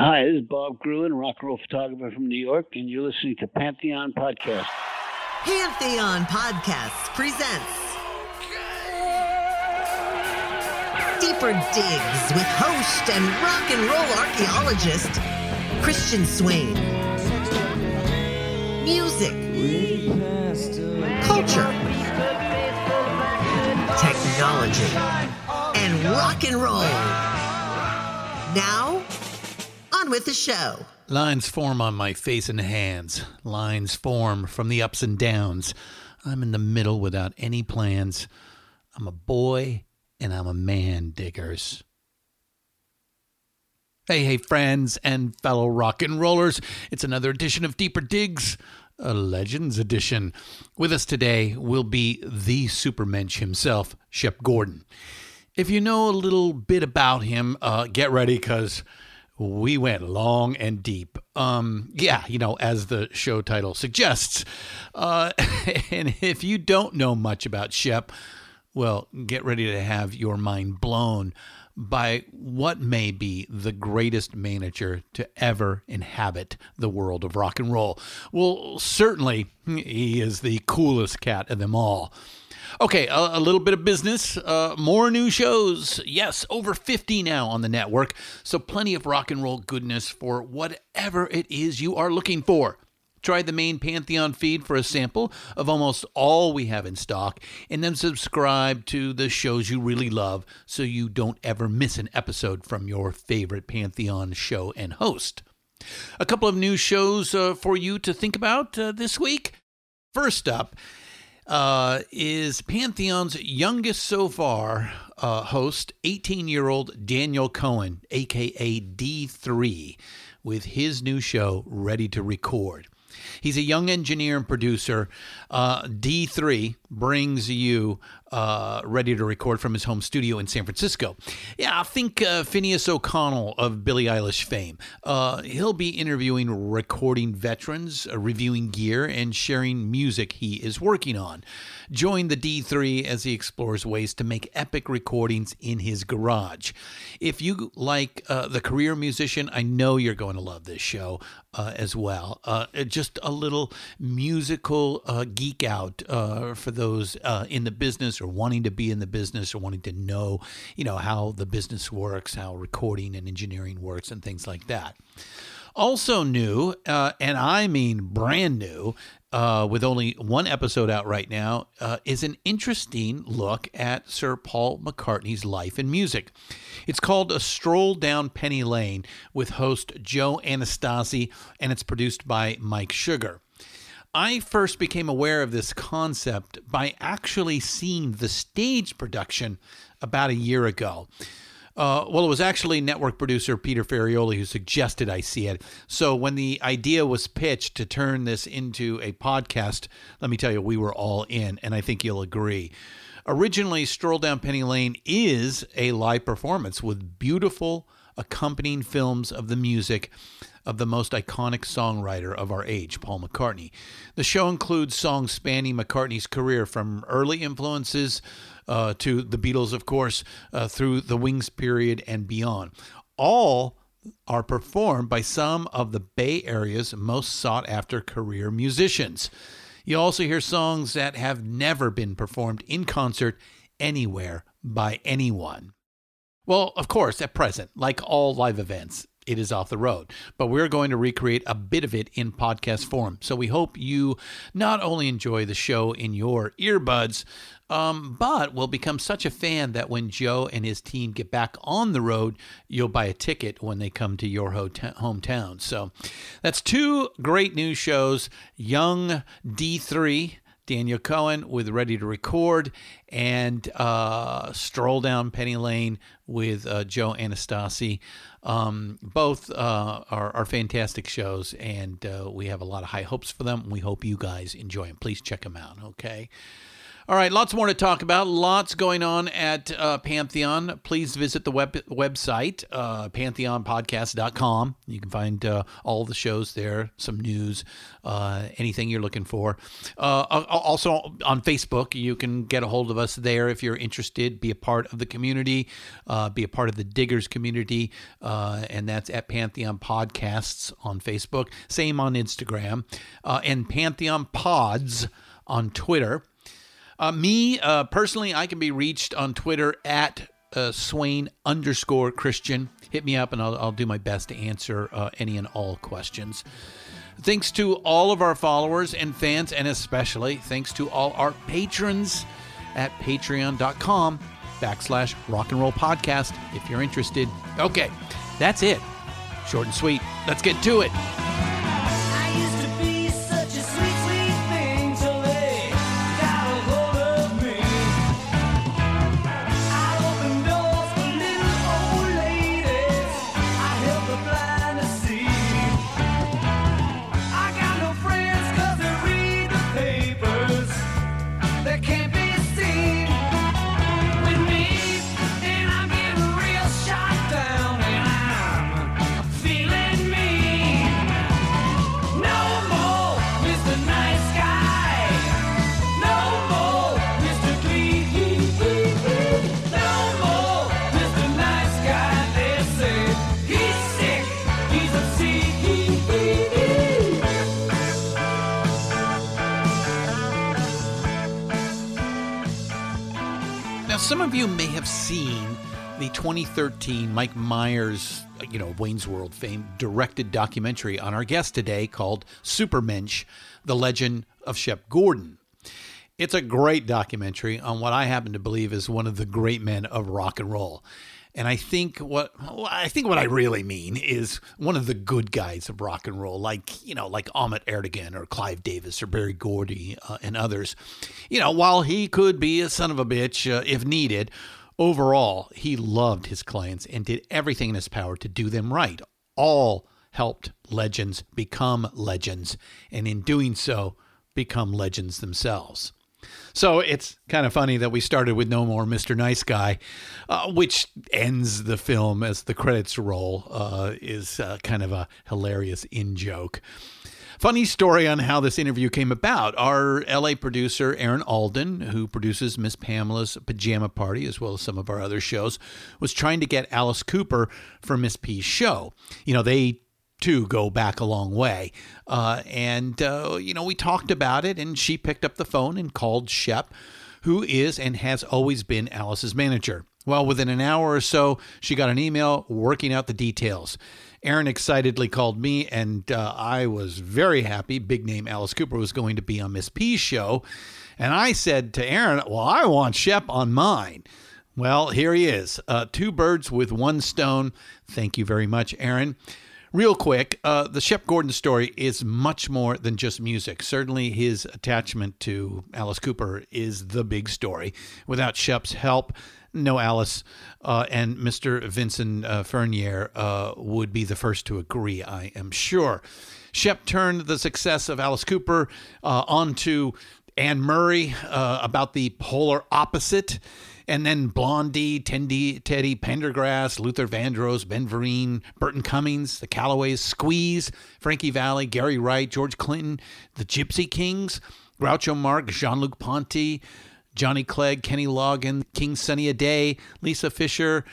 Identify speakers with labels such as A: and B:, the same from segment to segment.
A: Hi, this is Bob Gruen, rock and roll photographer from New York, and you're listening to Pantheon Podcast.
B: Pantheon Podcasts presents Deeper Digs with host and rock and roll archaeologist Christian Swain. Music, culture, technology, and rock and roll. Now, on with the show.
C: Lines form on my face and hands. Lines form from the ups and downs. I'm in the middle without any plans. I'm a boy and I'm a man, diggers. Hey, hey, friends and fellow rock and rollers. It's another edition of Deeper Digs, a Legends edition. With us today will be the Supermensch himself, Shep Gordon. If you know a little bit about him, uh, get ready because we went long and deep. Um, yeah, you know, as the show title suggests. Uh, and if you don't know much about Shep, well, get ready to have your mind blown by what may be the greatest manager to ever inhabit the world of rock and roll. Well, certainly he is the coolest cat of them all. Okay, a, a little bit of business. Uh, more new shows. Yes, over 50 now on the network. So plenty of rock and roll goodness for whatever it is you are looking for. Try the main Pantheon feed for a sample of almost all we have in stock, and then subscribe to the shows you really love so you don't ever miss an episode from your favorite Pantheon show and host. A couple of new shows uh, for you to think about uh, this week. First up, uh, is Pantheon's youngest so far uh, host, 18 year old Daniel Cohen, aka D3, with his new show ready to record. He's a young engineer and producer. Uh, D3 brings you uh, ready to record from his home studio in San Francisco. Yeah, I think uh, Finneas O'Connell of Billie Eilish fame. Uh, he'll be interviewing recording veterans, uh, reviewing gear, and sharing music he is working on. Join the D3 as he explores ways to make epic recordings in his garage. If you like uh, the career musician, I know you're going to love this show uh, as well. Just a little musical geek out for those in the business or wanting to be in the business or wanting to know, you know, how the business works, how recording and engineering works, and things like that. Also new, uh, and I mean brand new, uh, with only one episode out right now, uh, is an interesting look at Sir Paul McCartney's life and music. It's called A Stroll Down Penny Lane with host Joe Anastasi, and it's produced by Mike Sugar. I first became aware of this concept by actually seeing the stage production about a year ago. Uh, well, it was actually network producer Peter Ferrioli who suggested I see it. So when the idea was pitched to turn this into a podcast, let me tell you, we were all in, and I think you'll agree. Originally, Stroll Down Penny Lane is a live performance with beautiful accompanying films of the music of the most iconic songwriter of our age, Paul McCartney. The show includes songs spanning McCartney's career from early influences uh, to the Beatles, of course, uh, through the Wings period and beyond. All are performed by some of the Bay Area's most sought after career musicians. You also hear songs that have never been performed in concert anywhere by anyone. Well, of course, at present, like all live events, it is off the road. But we're going to recreate a bit of it in podcast form. So we hope you not only enjoy the show in your earbuds, um, but will become such a fan that when Joe and his team get back on the road, you'll buy a ticket when they come to your hometown. So that's two great new shows Young D3. Daniel Cohen with Ready to Record, and uh, Stroll Down Penny Lane with uh, Joe Anastasi. Um, both uh, are, are, fantastic shows, and uh, we have a lot of high hopes for them. We hope you guys enjoy them. Please check them out, okay? All right, lots more to talk about. Lots going on at uh, Pantheon. Please visit the web website, uh, pantheonpodcast.com. You can find uh, all the shows there, some news, uh, anything you're looking for. Uh, also on Facebook, you can get a hold of us there if you're interested. Be a part of the community, uh, be a part of the Diggers community, and that's at Pantheon Podcasts on Facebook. Same on Instagram, and Pantheon Pods on Twitter. Uh, me uh, personally, I can be reached on Twitter at uh, Swain underscore Christian. Hit me up and I'll, I'll do my best to answer uh, any and all questions. Thanks to all of our followers and fans, and especially thanks to all our patrons at patreon.com backslash rock and roll podcast if you're interested. Okay, that's it. Short and sweet. Let's get to it. Some of you may have seen the 2013 Mike Myers, you know, Wayne's World fame, directed documentary on our guest today called Supermensch, The Legend of Shep Gordon. It's a great documentary on what I happen to believe is one of the great men of rock and roll. And I think what I think what I really mean is one of the good guys of rock and roll, like you know, like Ahmet Ertegun or Clive Davis or Berry Gordy uh, and others. You know, while he could be a son of a bitch uh, if needed, overall he loved his clients and did everything in his power to do them right. All helped legends become legends, and in doing so, become legends themselves. So it's kind of funny that we started with No More Mr. Nice Guy, uh, which ends the film as the credits roll, uh, is uh, kind of a hilarious in joke. Funny story on how this interview came about. Our LA producer, Aaron Alden, who produces Miss Pamela's Pajama Party, as well as some of our other shows, was trying to get Alice Cooper for Miss P's show. You know, they too go back a long way. Uh, and, uh, you know, we talked about it, and she picked up the phone and called Shep, who is and has always been Alice's manager. Well, within an hour or so, she got an email working out the details. Aaron excitedly called me, and uh, I was very happy. Big name Alice Cooper was going to be on Miss P's show. And I said to Aaron, Well, I want Shep on mine. Well, here he is. Uh, two birds with one stone. Thank you very much, Aaron. Real quick, uh, the Shep Gordon story is much more than just music. Certainly, his attachment to Alice Cooper is the big story. Without Shep's help, no Alice uh, and Mr. Vincent uh, Furnier uh, would be the first to agree, I am sure. Shep turned the success of Alice Cooper uh, onto Anne Murray uh, about the polar opposite and then Blondie, Tendy, Teddy Pendergrass, Luther Vandross, Ben Vereen, Burton Cummings, the Callaways, Squeeze, Frankie Valli, Gary Wright, George Clinton, the Gypsy Kings, Groucho Marx, Jean Luc Ponty, Johnny Clegg, Kenny Loggins, King Sunny Adé, Lisa Fischer.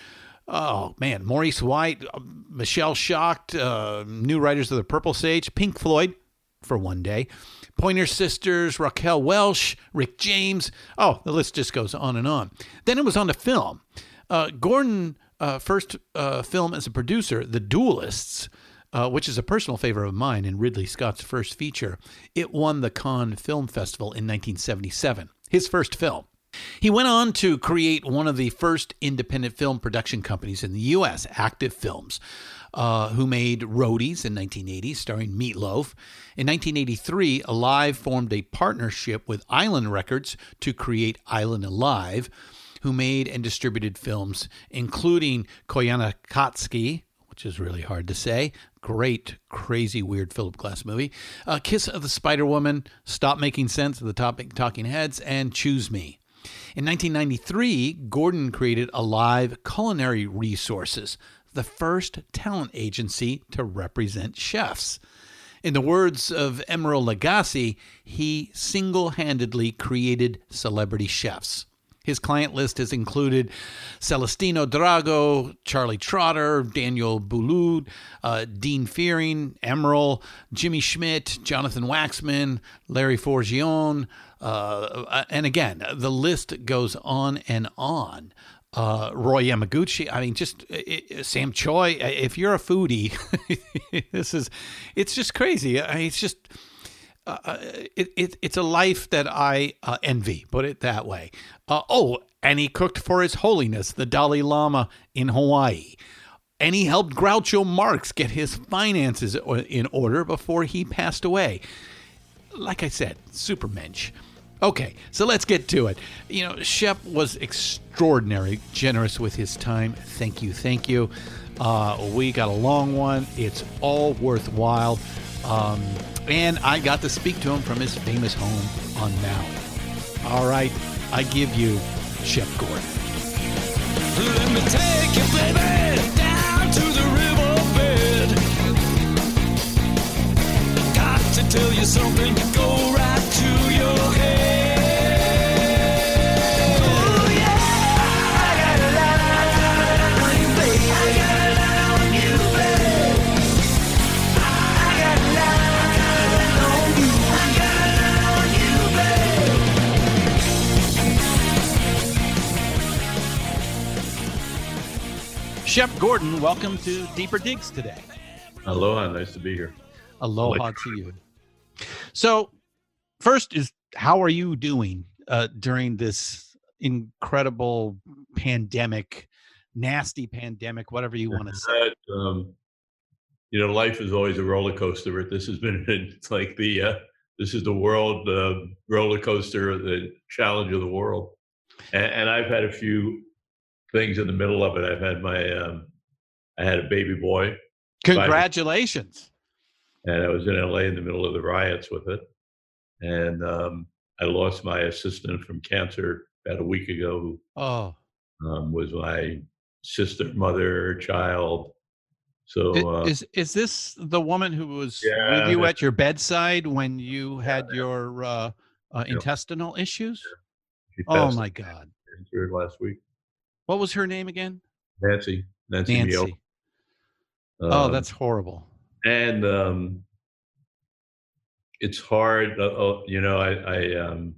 C: Oh man, Maurice White, uh, Michelle Shocked, uh, New Riders of the Purple Sage, Pink Floyd for one day, Pointer Sisters, Raquel Welch, Rick James. Oh, the list just goes on and on. Then it was on to film. Uh, Gordon, uh, first uh, film as a producer, The Duelists, uh, which is a personal favorite of mine and Ridley Scott's first feature. It won the Cannes Film Festival in 1977, his first film. He went on to create one of the first independent film production companies in the U.S., Alive Films, uh, who made Roadies in 1980, starring Meatloaf. In 1983, Alive formed a partnership with Island Records to create Island Alive, who made and distributed films including Koyaanisqatsi, which is really hard to say. Great, crazy, weird Philip Glass movie. Uh, Kiss of the Spider Woman, Stop Making Sense of the Topic Talking Heads, and Choose Me. In 1993, Gordon created Alive Culinary Resources, the first talent agency to represent chefs. In the words of Emeril Lagasse, he single handedly created celebrity chefs. His client list has included Celestino Drago, Charlie Trotter, Daniel Boulud, uh, Dean Fearing, Emeril, Jimmy Schmidt, Jonathan Waxman, Larry Forgione, uh, and again, the list goes on and on. Uh, Roy Yamaguchi. I mean, just it, Sam Choy. If you're a foodie, this is it's just crazy. I mean, it's just uh, uh, it, it, it's a life that I uh, envy, put it that way. Uh, oh, and he cooked for His Holiness, the Dalai Lama in Hawaii. And he helped Groucho Marx get his finances in order before he passed away. Like I said, supermensch. Okay, so let's get to it. You know, Shep was extraordinary, generous with his time. Thank you, thank you. Uh, we got a long one. It's all worthwhile. Um, and I got to speak to him from his famous home on Maui. All right, I give you Shep Gordon. To tell you something, go right to your head. Shep Gordon, welcome to Deeper Digs today.
D: Aloha, nice to be here.
C: Aloha to you. So, first is how are you doing uh, during this incredible pandemic, nasty pandemic, whatever you want to say? Um,
D: you know, life is always a roller coaster. But this has been it's like the uh, this is the world uh, roller coaster, the challenge of the world, and, and I've had a few things in the middle of it. I've had my, um, I had a baby boy.
C: Congratulations.
D: And I was in LA in the middle of the riots with it. And um, I lost my assistant from cancer about a week ago who
C: oh.
D: um, was my sister, mother, child. So
C: uh, is is this the woman who was yeah, with you at your bedside when you had yeah, your uh, uh, intestinal yeah. issues? Oh my God!
D: Last week.
C: What was her name again?
D: Nancy. Nancy.
C: Nancy. Um, oh, that's horrible.
D: And um, it's hard. Uh, uh, you know, I, I, um,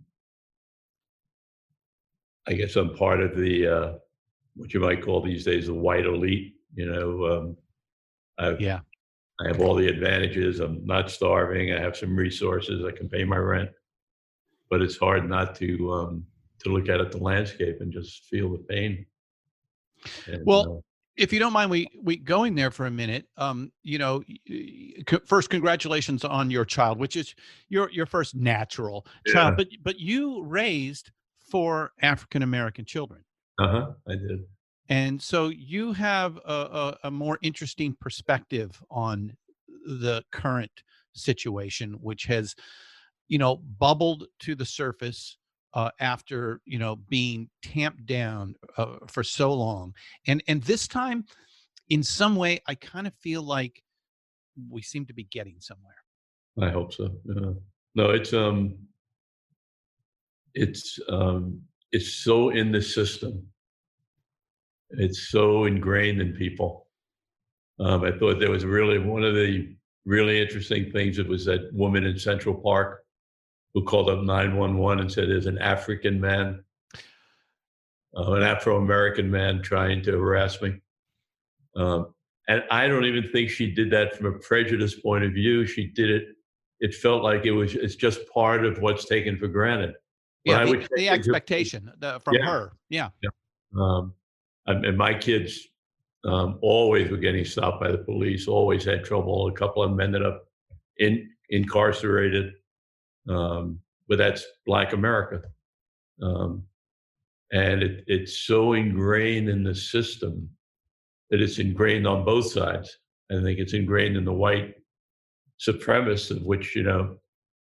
D: I guess I'm part of the uh, what you might call these days the white elite. You know, um, I've,
C: yeah,
D: I have all the advantages. I'm not starving. I have some resources. I can pay my rent, but it's hard not to um, to look at it, the landscape, and just feel the pain.
C: And, well, uh, if you don't mind, we we going there for a minute. Um, you know, first, congratulations on your child, which is your your first natural yeah. child. But but you raised four African American children.
D: Uh huh. I did.
C: And so you have a, a, a more interesting perspective on the current situation, which has, you know, bubbled to the surface uh, after you know being tamped down uh, for so long. And and this time in some way i kind of feel like we seem to be getting somewhere.
D: I hope so yeah. no it's um it's um it's so in the system. It's so ingrained in people. Um, i thought there was really one of the really interesting things it was that woman in central park who called up 911 and said there's an African man, uh, an Afro American man trying to harass me. Um, and I don't even think she did that from a prejudice point of view. She did it. It felt like it was. It's just part of what's taken for granted.
C: Yeah, the, the expectation the, from yeah. her. Yeah.
D: yeah. Um, and my kids um, always were getting stopped by the police. Always had trouble. A couple of them ended up in incarcerated. Um, but that's Black America. Um, and it, it's so ingrained in the system that it's ingrained on both sides. I think it's ingrained in the white supremacists, of which, you know,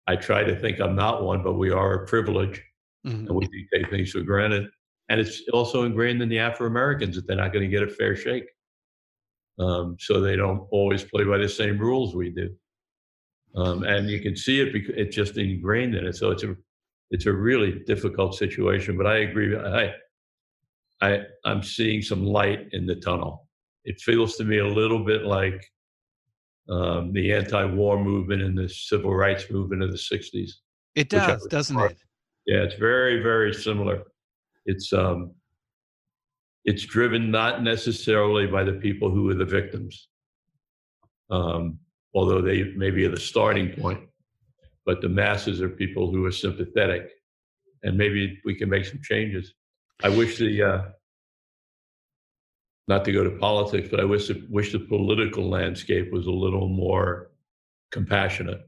D: I try to think I'm not one, but we are a privilege
C: Mhm.
D: and we take things for granted. And it's also ingrained in the Afro Americans that they're not going to get a fair shake. Um, so they don't always play by the same rules we do. Um, and you can see it because it's just ingrained in it. So it's a it's a really difficult situation. But I agree. I I I'm seeing some light in the tunnel. It feels to me a little bit like um, the anti-war movement and the civil rights movement of the '60s.
C: It does, doesn't
D: part
C: it?
D: Yeah, it's very, very similar. It's um, it's driven not necessarily by the people who are the victims, um, although they maybe are the starting point, but the masses are people who are sympathetic, and maybe we can make some changes. I wish the uh, not to go to politics, but I wish the, wish the political landscape was a little more compassionate.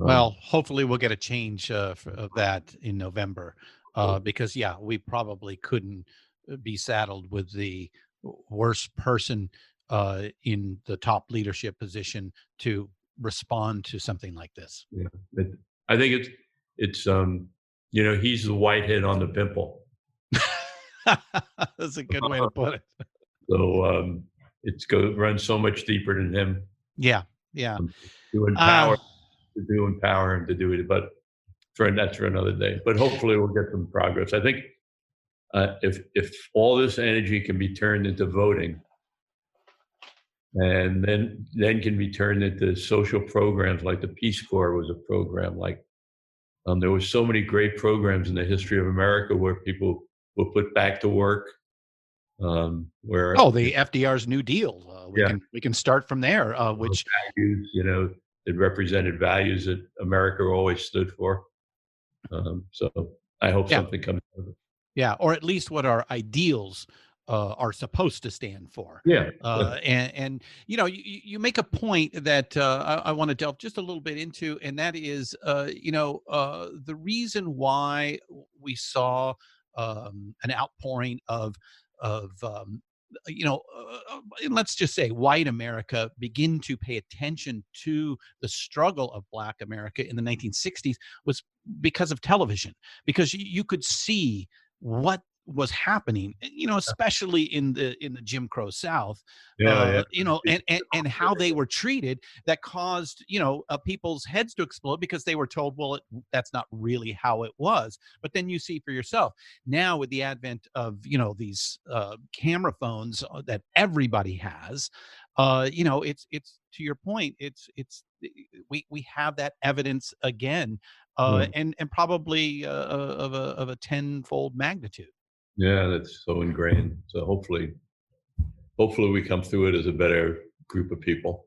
D: Um,
C: Well, hopefully we'll get a change uh, of that in November, uh, because yeah, we probably couldn't uh, be saddled with the worst person uh, in the top leadership position to respond to something like this.
D: It, I think it's it's um you know he's the whitehead on the pimple.
C: That's a good way to put it.
D: So um it's go runs so much deeper than him
C: Yeah, yeah.
D: to empower
C: Uh,
D: to do empower him to do it. But for that's for another day. But hopefully we'll get some progress. I think uh, if if all this energy can be turned into voting, and then then can be turned into social programs like the Peace Corps was a program like um, there were so many great programs in the history of America where people were put back to work. Um, where
C: oh, the FDR's New Deal. Uh, we
D: Yeah.
C: can we can start from there. Uh, which
D: values, you know, it represented values that America always stood for. Um, so I hope
C: Yeah.
D: something comes out of it.
C: yeah, or at least what our ideals uh, are supposed to stand for.
D: Yeah.
C: uh, and and you know you, you make a point that uh, I, I want to delve just a little bit into, and that is uh, you know uh, the reason why we saw um, an outpouring of of um, you know uh, let's just say white America begin to pay attention to the struggle of Black America in the 1960s was because of television, because you, you could see what was happening you know especially in the in the jim crow south
D: yeah,
C: uh,
D: yeah.
C: you know and, and and how they were treated that caused you know uh, people's heads to explode because they were told well it, that's not really how it was but then you see for yourself now with the advent of you know these uh, camera phones uh, that everybody has uh you know it's it's to your point it's it's we we have that evidence again uh
D: Mm.
C: and and probably uh, of a of a tenfold magnitude
D: Yeah, that's so ingrained. So hopefully, hopefully we come through it as a better group of people.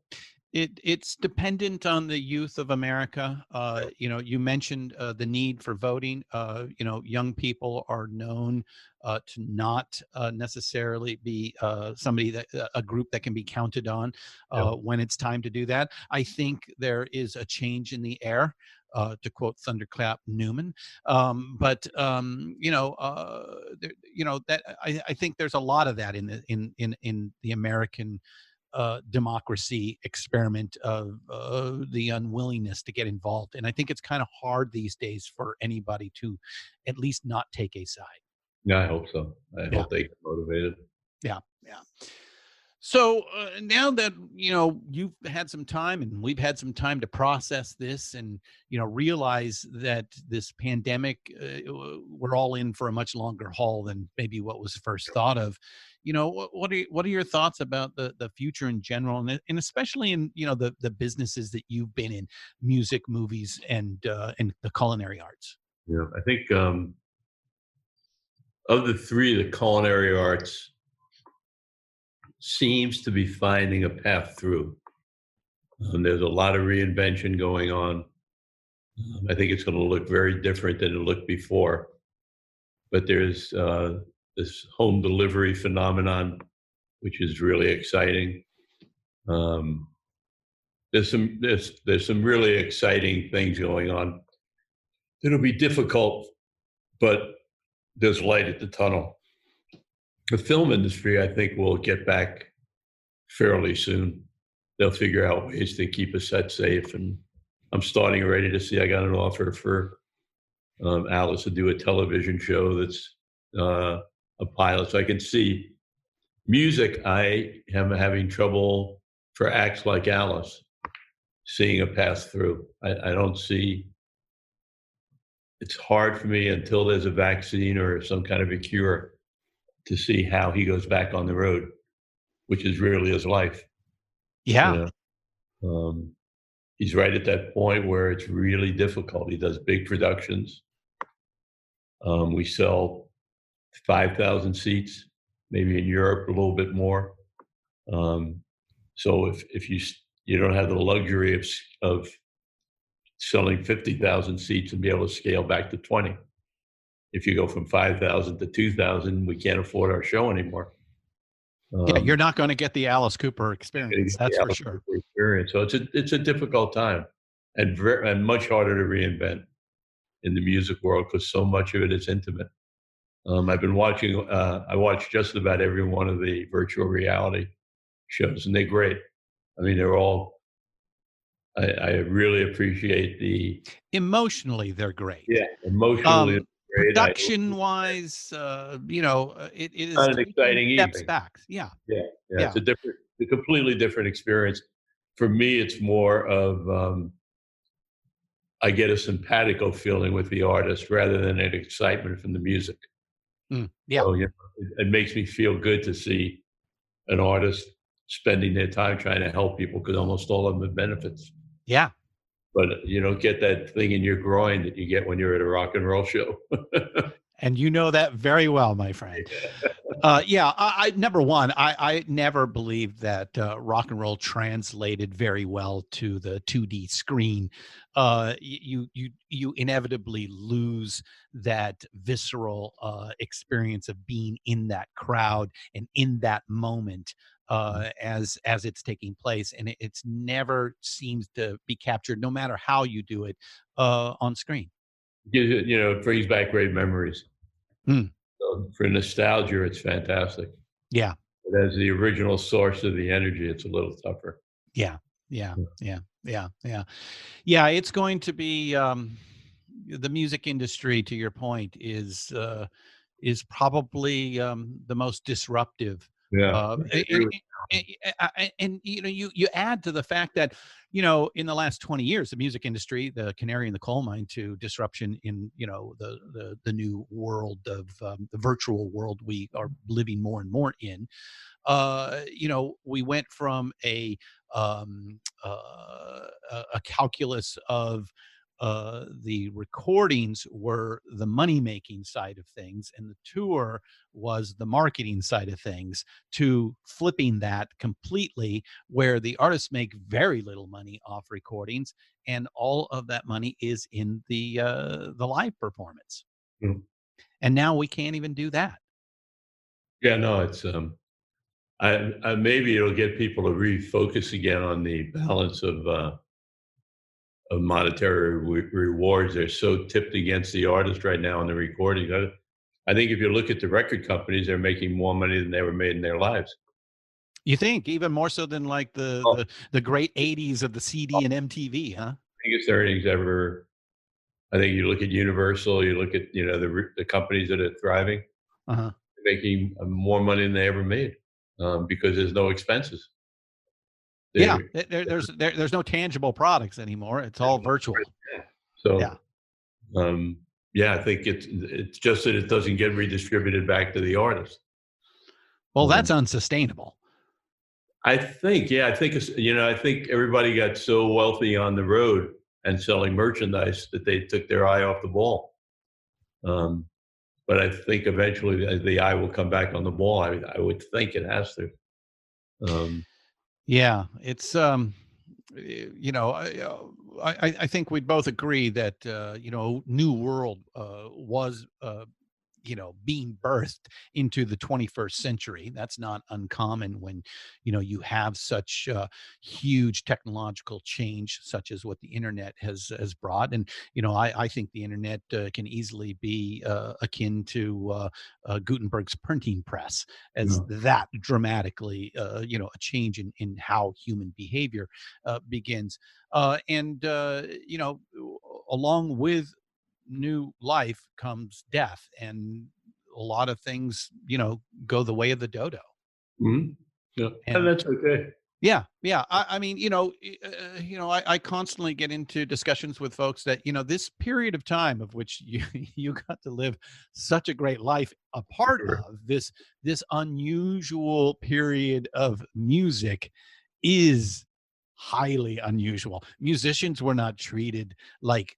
C: it it's dependent on the youth of america. Uh you know you mentioned uh, the need for voting. Uh you know young people are known uh to not uh, necessarily be uh somebody that a group that can be counted on uh when it's time to do that. I think there is a change in the air uh, to quote Thunderclap Newman, um, but um, you know, uh, there, you know that I, I think there's a lot of that in the in in in the American uh, democracy experiment of uh, the unwillingness to get involved. And I think it's kind of hard these days for anybody to at least not take a side.
D: Yeah, I hope so. I
C: Yeah.
D: hope they get motivated.
C: Yeah. Yeah. So uh, now that you know you've had some time and we've had some time to process this and you know realize that this pandemic uh, we're all in for a much longer haul than maybe what was first thought of you know what, are what are your thoughts about the the future in general and, and especially in you know the the businesses that you've been in music movies and uh, and the culinary arts?
D: Yeah, I think um, of the three, the culinary arts seems to be finding a path through. Um, there's a lot of reinvention going on. Um, I think it's going to look very different than it looked before. But there's uh, this home delivery phenomenon, which is really exciting. Um, there's some there's there's some really exciting things going on. It'll be difficult, but there's light at the tunnel. The film industry, I think, will get back fairly soon. They'll figure out ways to keep a set safe, and I'm starting already to see. I got an offer for um, Alice to do a television show that's uh, a pilot, so I can see music. I am having trouble for acts like Alice seeing a pass through. I, I don't see. It's hard for me until there's a vaccine or some kind of a cure to see how he goes back on the road, which is really his life.
C: Yeah.
D: you know? Um, he's right at that point where it's really difficult. He does big productions. Um, we sell 5,000 seats, maybe in Europe a little bit more. Um, so if, if you you don't have the luxury of of selling 50,000 seats and be able to scale back to 20. If you go from 5,000 to 2,000, we can't afford our show anymore.
C: yeah,
D: Um,
C: you're not going to get the Alice Cooper experience. That's for
D: Alice
C: sure.
D: Cooper Experience. So it's a it's a difficult time, and very, and much harder to reinvent in the music world because so much of it is intimate. Um, I've been watching. Uh, I watch just about every one of the virtual reality shows, and they're great. I mean, they're all. I, I really appreciate the
C: Emotionally, they're great.
D: yeah emotionally.
C: Um,
D: it's great. I-
C: Production wise, uh, you know, uh, it, it is
D: Not an exciting
C: steps
D: evening.
C: back. Yeah.
D: Yeah, it's a different, a completely different experience. For me, it's more of um, I get a simpatico feeling with the artist rather than an excitement from the music.
C: Mm, yeah.
D: So, you know, it, it makes me feel good to see an artist spending their time trying to help people because almost all of them have benefits.
C: Yeah.
D: But you don't get that thing in your groin that you get when you're at a rock and roll show.
C: And you know that very well, my friend. Uh, yeah, I, I number one, I, I never believed that uh, rock and roll translated very well to the 2D screen. Uh, you you you inevitably lose that visceral uh, experience of being in that crowd and in that moment uh, as as it's taking place, and it, it's never seems to be captured, no matter how you do it, uh, on screen.
D: You you know, it brings back great memories.
C: Hmm.
D: So for nostalgia, it's fantastic.
C: Yeah.
D: But as the original source of the energy, it's a little tougher.
C: Yeah, yeah, yeah, yeah, yeah, yeah. It's going to be um, the music industry. To your point, is uh, is probably um, the most disruptive.
D: Yeah. I
C: and, and- and- you know, you you add to the fact that you know in the last twenty years, the music industry, the canary in the coal mine to disruption in you know the the, the new world of um, the virtual world we are living more and more in uh, you know, we went from a um, uh, a calculus of uh, the recordings were the money making side of things, and the tour was the marketing side of things. To flipping that completely, where the artists make very little money off recordings, and all of that money is in the uh, the live performance.
D: Mm.
C: And now we can't even do that.
D: Yeah, no, it's um, I, I maybe it'll get people to refocus again on the balance of uh, of monetary re- rewards. They're so tipped against the artist right now in the recording. I, I think if you look at the record companies, they're making more money than they ever made in their lives.
C: You think even more so than like the
D: Oh.
C: the, the great '80s of the CD and MTV, huh?
D: biggest earnings ever. I think you look at Universal, you look at you know the the companies that are thriving,
C: Uh-huh.
D: making uh, more money than they ever made um, because there's no expenses.
C: Yeah,
D: They're-
C: there- there, there's there, there's no tangible products anymore. It's all virtual.
D: So,
C: Yeah.
D: um, yeah, I think it's it's just that it doesn't get redistributed back to the artist.
C: Well, that's unsustainable.
D: I think, yeah, I think it's, you know, I think everybody got so wealthy on the road and selling merchandise that they took their eye off the ball. Um, but I think eventually the, the eye will come back on the ball. I, I would think it has to. Um,
C: Yeah, it's um, you know, I, uh, I I- I think we'd both agree that uh, you know, New World uh, was uh, you know being birthed into the 21st century that's not uncommon when you know you have such uh, huge technological change such as what the internet has has brought and you know i, I think the internet uh, can easily be uh, akin to uh, uh, gutenberg's printing press as
D: Yeah.
C: that dramatically uh, you know a change in in how human behavior uh, begins uh, and uh, you know along with new life comes death and a lot of things you know go the way of the dodo
D: Mhm. Yeah.
C: And-
D: And that's okay.
C: yeah yeah i, I mean you know uh, you know I, I constantly get into discussions with folks that you know this period of time of which you you got to live such a great life a part
D: Sure.
C: of this this unusual period of music is highly unusual musicians were not treated like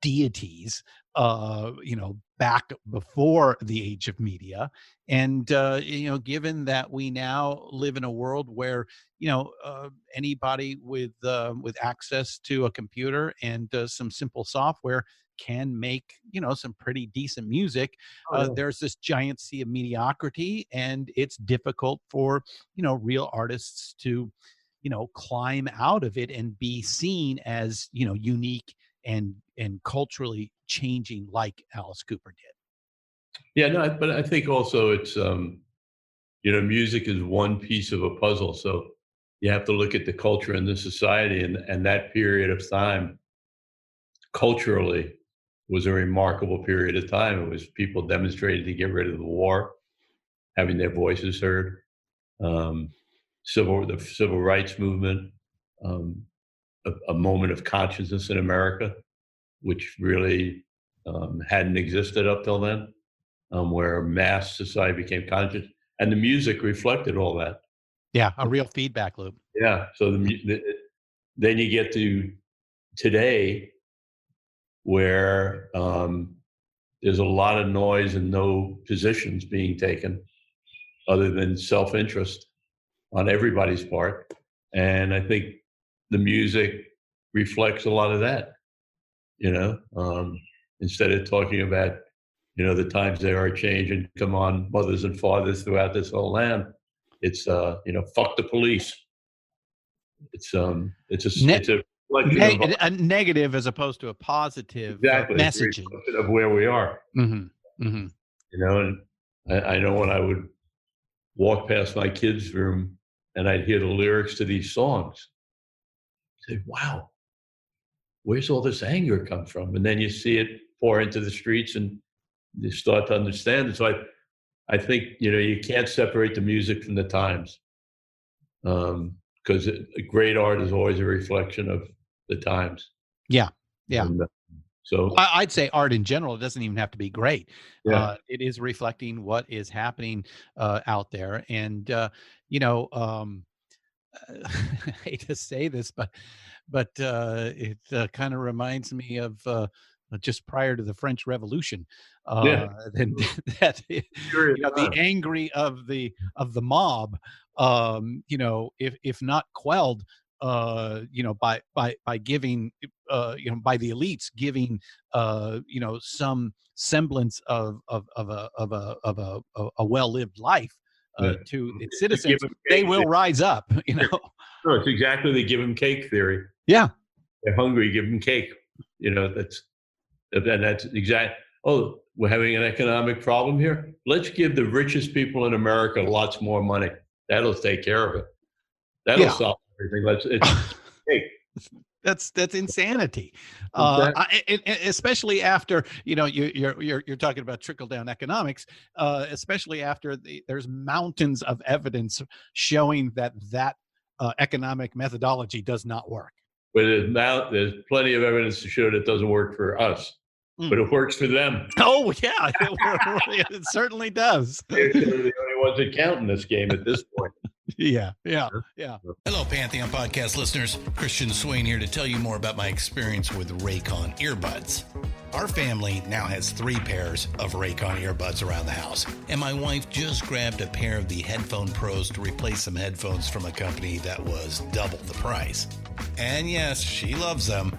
C: deities uh you know back before the age of media. And uh you know given that we now live in a world where you know uh, anybody with uh, with access to a computer and uh, some simple software can make you know some pretty decent music
D: Oh,
C: uh, there's this giant sea of mediocrity and it's difficult for you know real artists to you know climb out of it and be seen as you know unique and and culturally changing like alice cooper did
D: Yeah, no, but I think also it's um, you know, music is one piece of a puzzle. So you have to look at the culture and the society, and and that period of time, culturally, was a remarkable period of time. It was people demonstrated to get rid of the war, having their voices heard, um, civil the civil rights movement, um, a, a moment of consciousness in America, which really um, hadn't existed up till then um, where mass society became conscious, and the music reflected all that.
C: yeah a real feedback loop
D: Yeah. So the, the then you get to today, where um, there's a lot of noise and no positions being taken, other than self-interest on everybody's part, and I think the music reflects a lot of that. You know, um, instead of talking about you know the times they are changing come on mothers and fathers throughout this whole land. It's uh you know fuck the police. It's um it's a
C: Ne-
D: it's a reflection
C: Neg-
D: of,
C: a negative as opposed to a positive
D: exactly.
C: Messaging.
D: of where we are.
C: Hmm hmm
D: you know and I, I know when i would walk past my kids room and i'd hear the lyrics to these songs say wow where's all this anger come from? And then you see it pour into the streets and you start to understand it. So i i think you know you can't separate the music from the times um because a great art is always a reflection of the times.
C: Yeah, yeah.
D: And, uh, so
C: I, I'd say art in general it doesn't even have to be great.
D: yeah.
C: Uh, it is reflecting what is happening uh, out there, and uh, you know, um, I hate to say this, but but uh, it uh, kind of reminds me of uh, just prior to the French Revolution. Uh,
D: Yeah.
C: then that you know, the angry of the of the mob, um, you know, if if not quelled, uh, you know, by by by giving, uh, you know, by the elites giving, uh, you know, some semblance of of of a of a of a, a, a well lived life uh, to its citizens, they will rise up. You know.
D: No, it's exactly the give them cake theory.
C: Yeah.
D: They're hungry, give them cake. You know, that's and that's exact. Oh, we're having an economic problem here. Let's give the richest people in America lots more money. That'll take care of it. That'll
C: Yeah.
D: solve everything. Let's it's cake.
C: That's that's insanity uh
D: Exactly.
C: I, and- and especially after you know you, you're you're you're talking about trickle down economics uh especially after the, there's mountains of evidence showing that that uh, economic methodology does not work
D: But there's now there's plenty of evidence to show that it doesn't work for us.
C: Hmm.
D: but it works for them.
C: oh yeah it, it certainly does
D: They're the only ones that count in this game at this point.
C: yeah yeah yeah
E: Hello, Pantheon podcast listeners. Christian Swain here to tell you more about my experience with Raycon earbuds. Our family now has three pairs of Raycon earbuds around the house, and my wife just grabbed a pair of the Headphone Pros to replace some headphones from a company that was double the price. And yes, she loves them.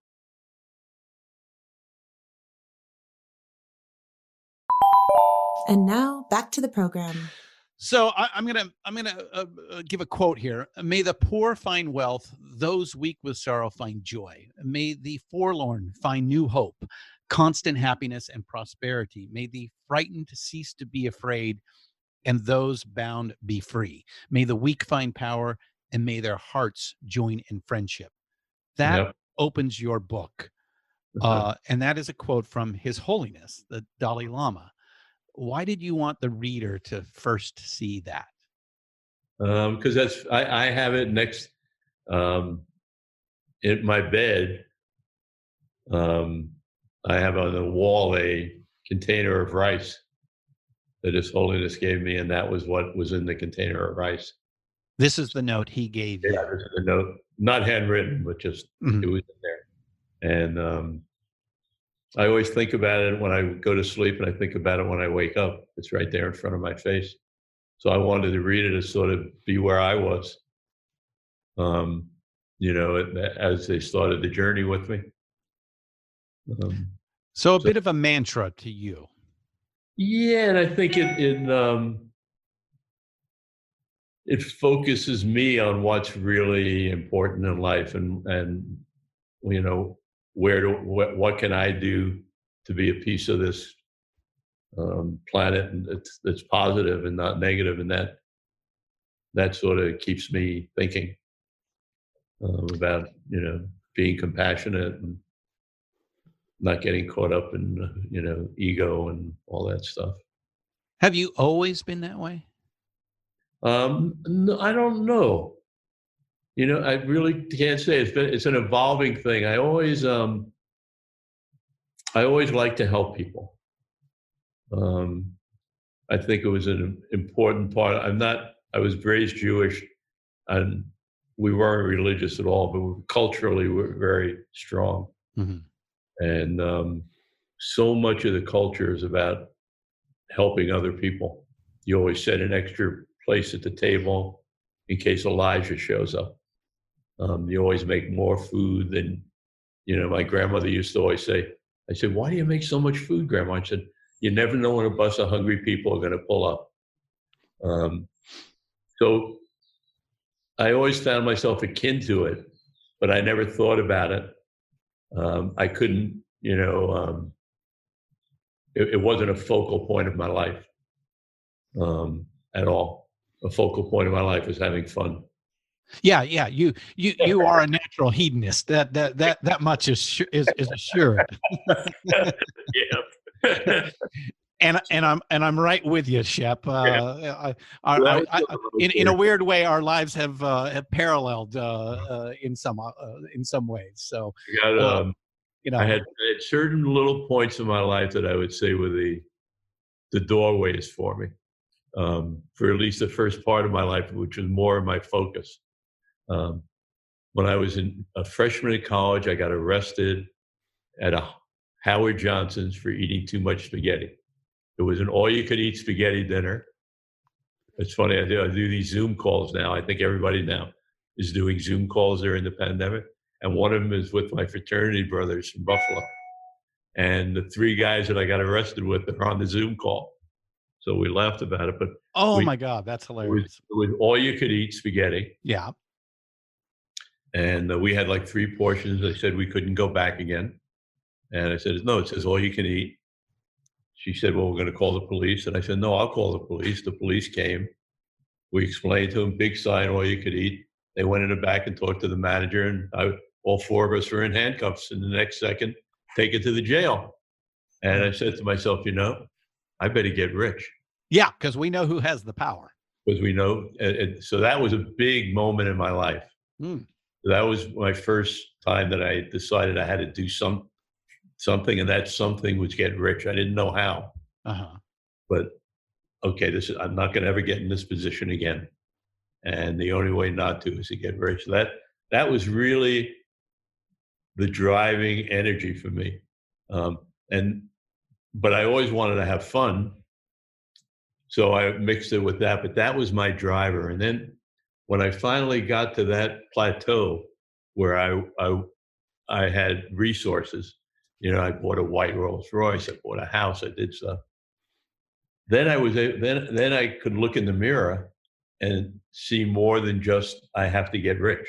F: And now back to the program.
G: So I, am gonna I'm gonna uh, uh, give a quote here. May the poor find wealth; those weak with sorrow find joy. May the forlorn find new hope, constant happiness and prosperity. May the frightened cease to be afraid, and those bound be free. May the weak find power, and may their hearts join in friendship. That yep. opens your book, uh, and that is a quote from His Holiness the Dalai Lama why did you want the reader to first see that?
D: Because um, that's I, I, have it next um, in my bed. Um, I have on the wall a container of rice that His Holiness gave me, and that was what was in the container of rice.
G: This is the note he gave
D: yeah, you. Yeah, this is the note, not handwritten, but just mm-hmm. it was in there. And um, I always think about it when I go to sleep, and I think about it when I wake up. It's right there in front of my face. So I wanted to read it to sort of be where I was, um, you know, as they started the journey with me.
G: Um, so a so, bit of a mantra to you.
D: Yeah, and I think it it um, it focuses me on what's really important in life, and and you know where do what, what can I do to be a piece of this um, planet and it's that's positive and not negative, and that that sort of keeps me thinking um, about you know being compassionate and not getting caught up in you know ego and all that stuff.
G: Have you always been that way?
D: Um, no, I don't know. You know, I really can't say. It's been it's an evolving thing. I always um I always like to help people. Um I think it was an important part. I'm not I was raised Jewish and we weren't religious at all, but culturally we're very strong. Mm-hmm. And um, so much of the culture is about helping other people. You always set an extra place at the table in case Elijah shows up. Um, you always make more food than, you know, my grandmother used to always say, I said, why do you make so much food, Grandma? I said, you never know when a bus of hungry people are going to pull up. Um, so I always found myself akin to it, but I never thought about it. Um, I couldn't, you know, um, it, it, wasn't a focal point of my life. um, at all. A focal point of my life was having fun.
G: Yeah, yeah. You you you are a natural hedonist. That that that that much is is is assured.
D: yeah.
G: and and I'm and I'm right with you, Shep. Uh,
D: Yeah.
G: I, I,
D: Well,
G: I, in in a weird way, our lives have uh, have paralleled uh, uh, in some uh, in some ways. So
D: got,
G: uh,
D: um,
G: you know,
D: I had, I had certain little points in my life that I would say were the the doorways for me, um, for at least the first part of my life, which was more of my focus. Um, when I was in a freshman in college, I got arrested at a Howard Johnson's for eating too much spaghetti. It was an all-you-could-eat spaghetti dinner. It's funny. I do, I do these Zoom calls now. I think everybody now is doing Zoom calls during the pandemic and one of them is with my fraternity brothers from Buffalo. And the three guys that I got arrested with are on the Zoom call. So we laughed about it, but
G: oh
D: we-
G: my God, that's
D: it was,
G: hilarious.
D: it was all you could eat spaghetti.
G: Yeah.
D: And uh, we had like three portions. They said we couldn't go back again. And I said, no, it says all you can eat. She said, well, we're going to call the police. And I said, no, I'll call the police. The police came. We explained to them, big sign, all you could eat. They went in the back and talked to the manager, and I, all four of us were in handcuffs. And the next second, taken to the jail. And I said to myself, you know, I better get rich
G: Yeah, because we know who has the power.
D: because we know. And, and so that was a big moment in my life.
G: Mm.
D: That was my first time that I decided I had to do some something, and that something was get rich. I didn't know how,
G: Uh-huh.
D: but okay, this is, I'm not going to ever get in this position again, and the only way not to is to get rich. That that was really the driving energy for me, um, and but I always wanted to have fun, so I mixed it with that. But that was my driver, and then when I finally got to that plateau where I I, I had resources, you know, I bought a white Rolls Royce, I bought a house, I did stuff. Then I was then then I could look in the mirror and see more than just I have to get rich.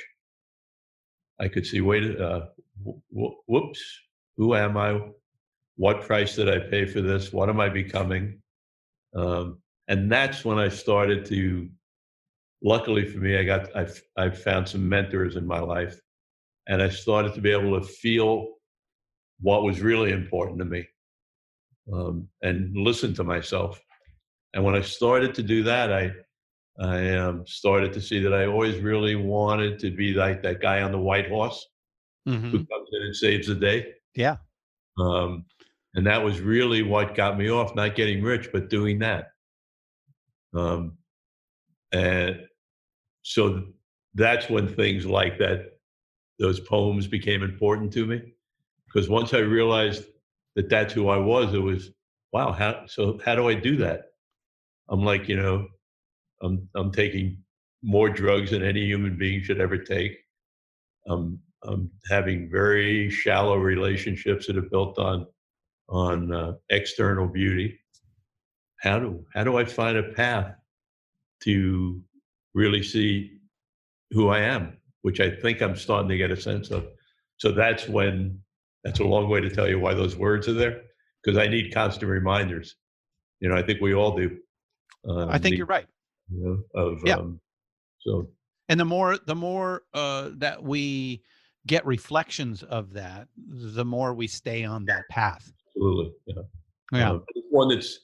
D: I could see wait uh, wh- wh- whoops, who am I? What price did I pay for this? What am I becoming? Um, and that's when I started to luckily for me, I got I I found some mentors in my life, and I started to be able to feel what was really important to me, um, and listen to myself. And when I started to do that, I I um, started to see that I always really wanted to be like that guy on the white horse who
G: Mhm.
D: comes in and saves the day.
G: Yeah.
D: Um, and that was really what got me off, not getting rich, but doing that. Um, and so that's when things like that, those poems became important to me. Because once I realized that that's who I was, it was, wow, how, so how do I do that? I'm like, you know, I'm, I'm taking more drugs than any human being should ever take. I'm, I'm having very shallow relationships that are built on on uh, external beauty. How do how do I find a path to really see who I am, which I think I'm starting to get a sense of. So that's when that's a long way to tell you why those words are there because I need constant reminders. You know, I think we all do. Uh,
G: I think
D: need-
G: you're right.
D: you know, of
G: Yeah.
D: um, so
G: and the more the more uh, that we get reflections of that the more we stay on that path
D: absolutely yeah.
G: yeah
D: it's one that's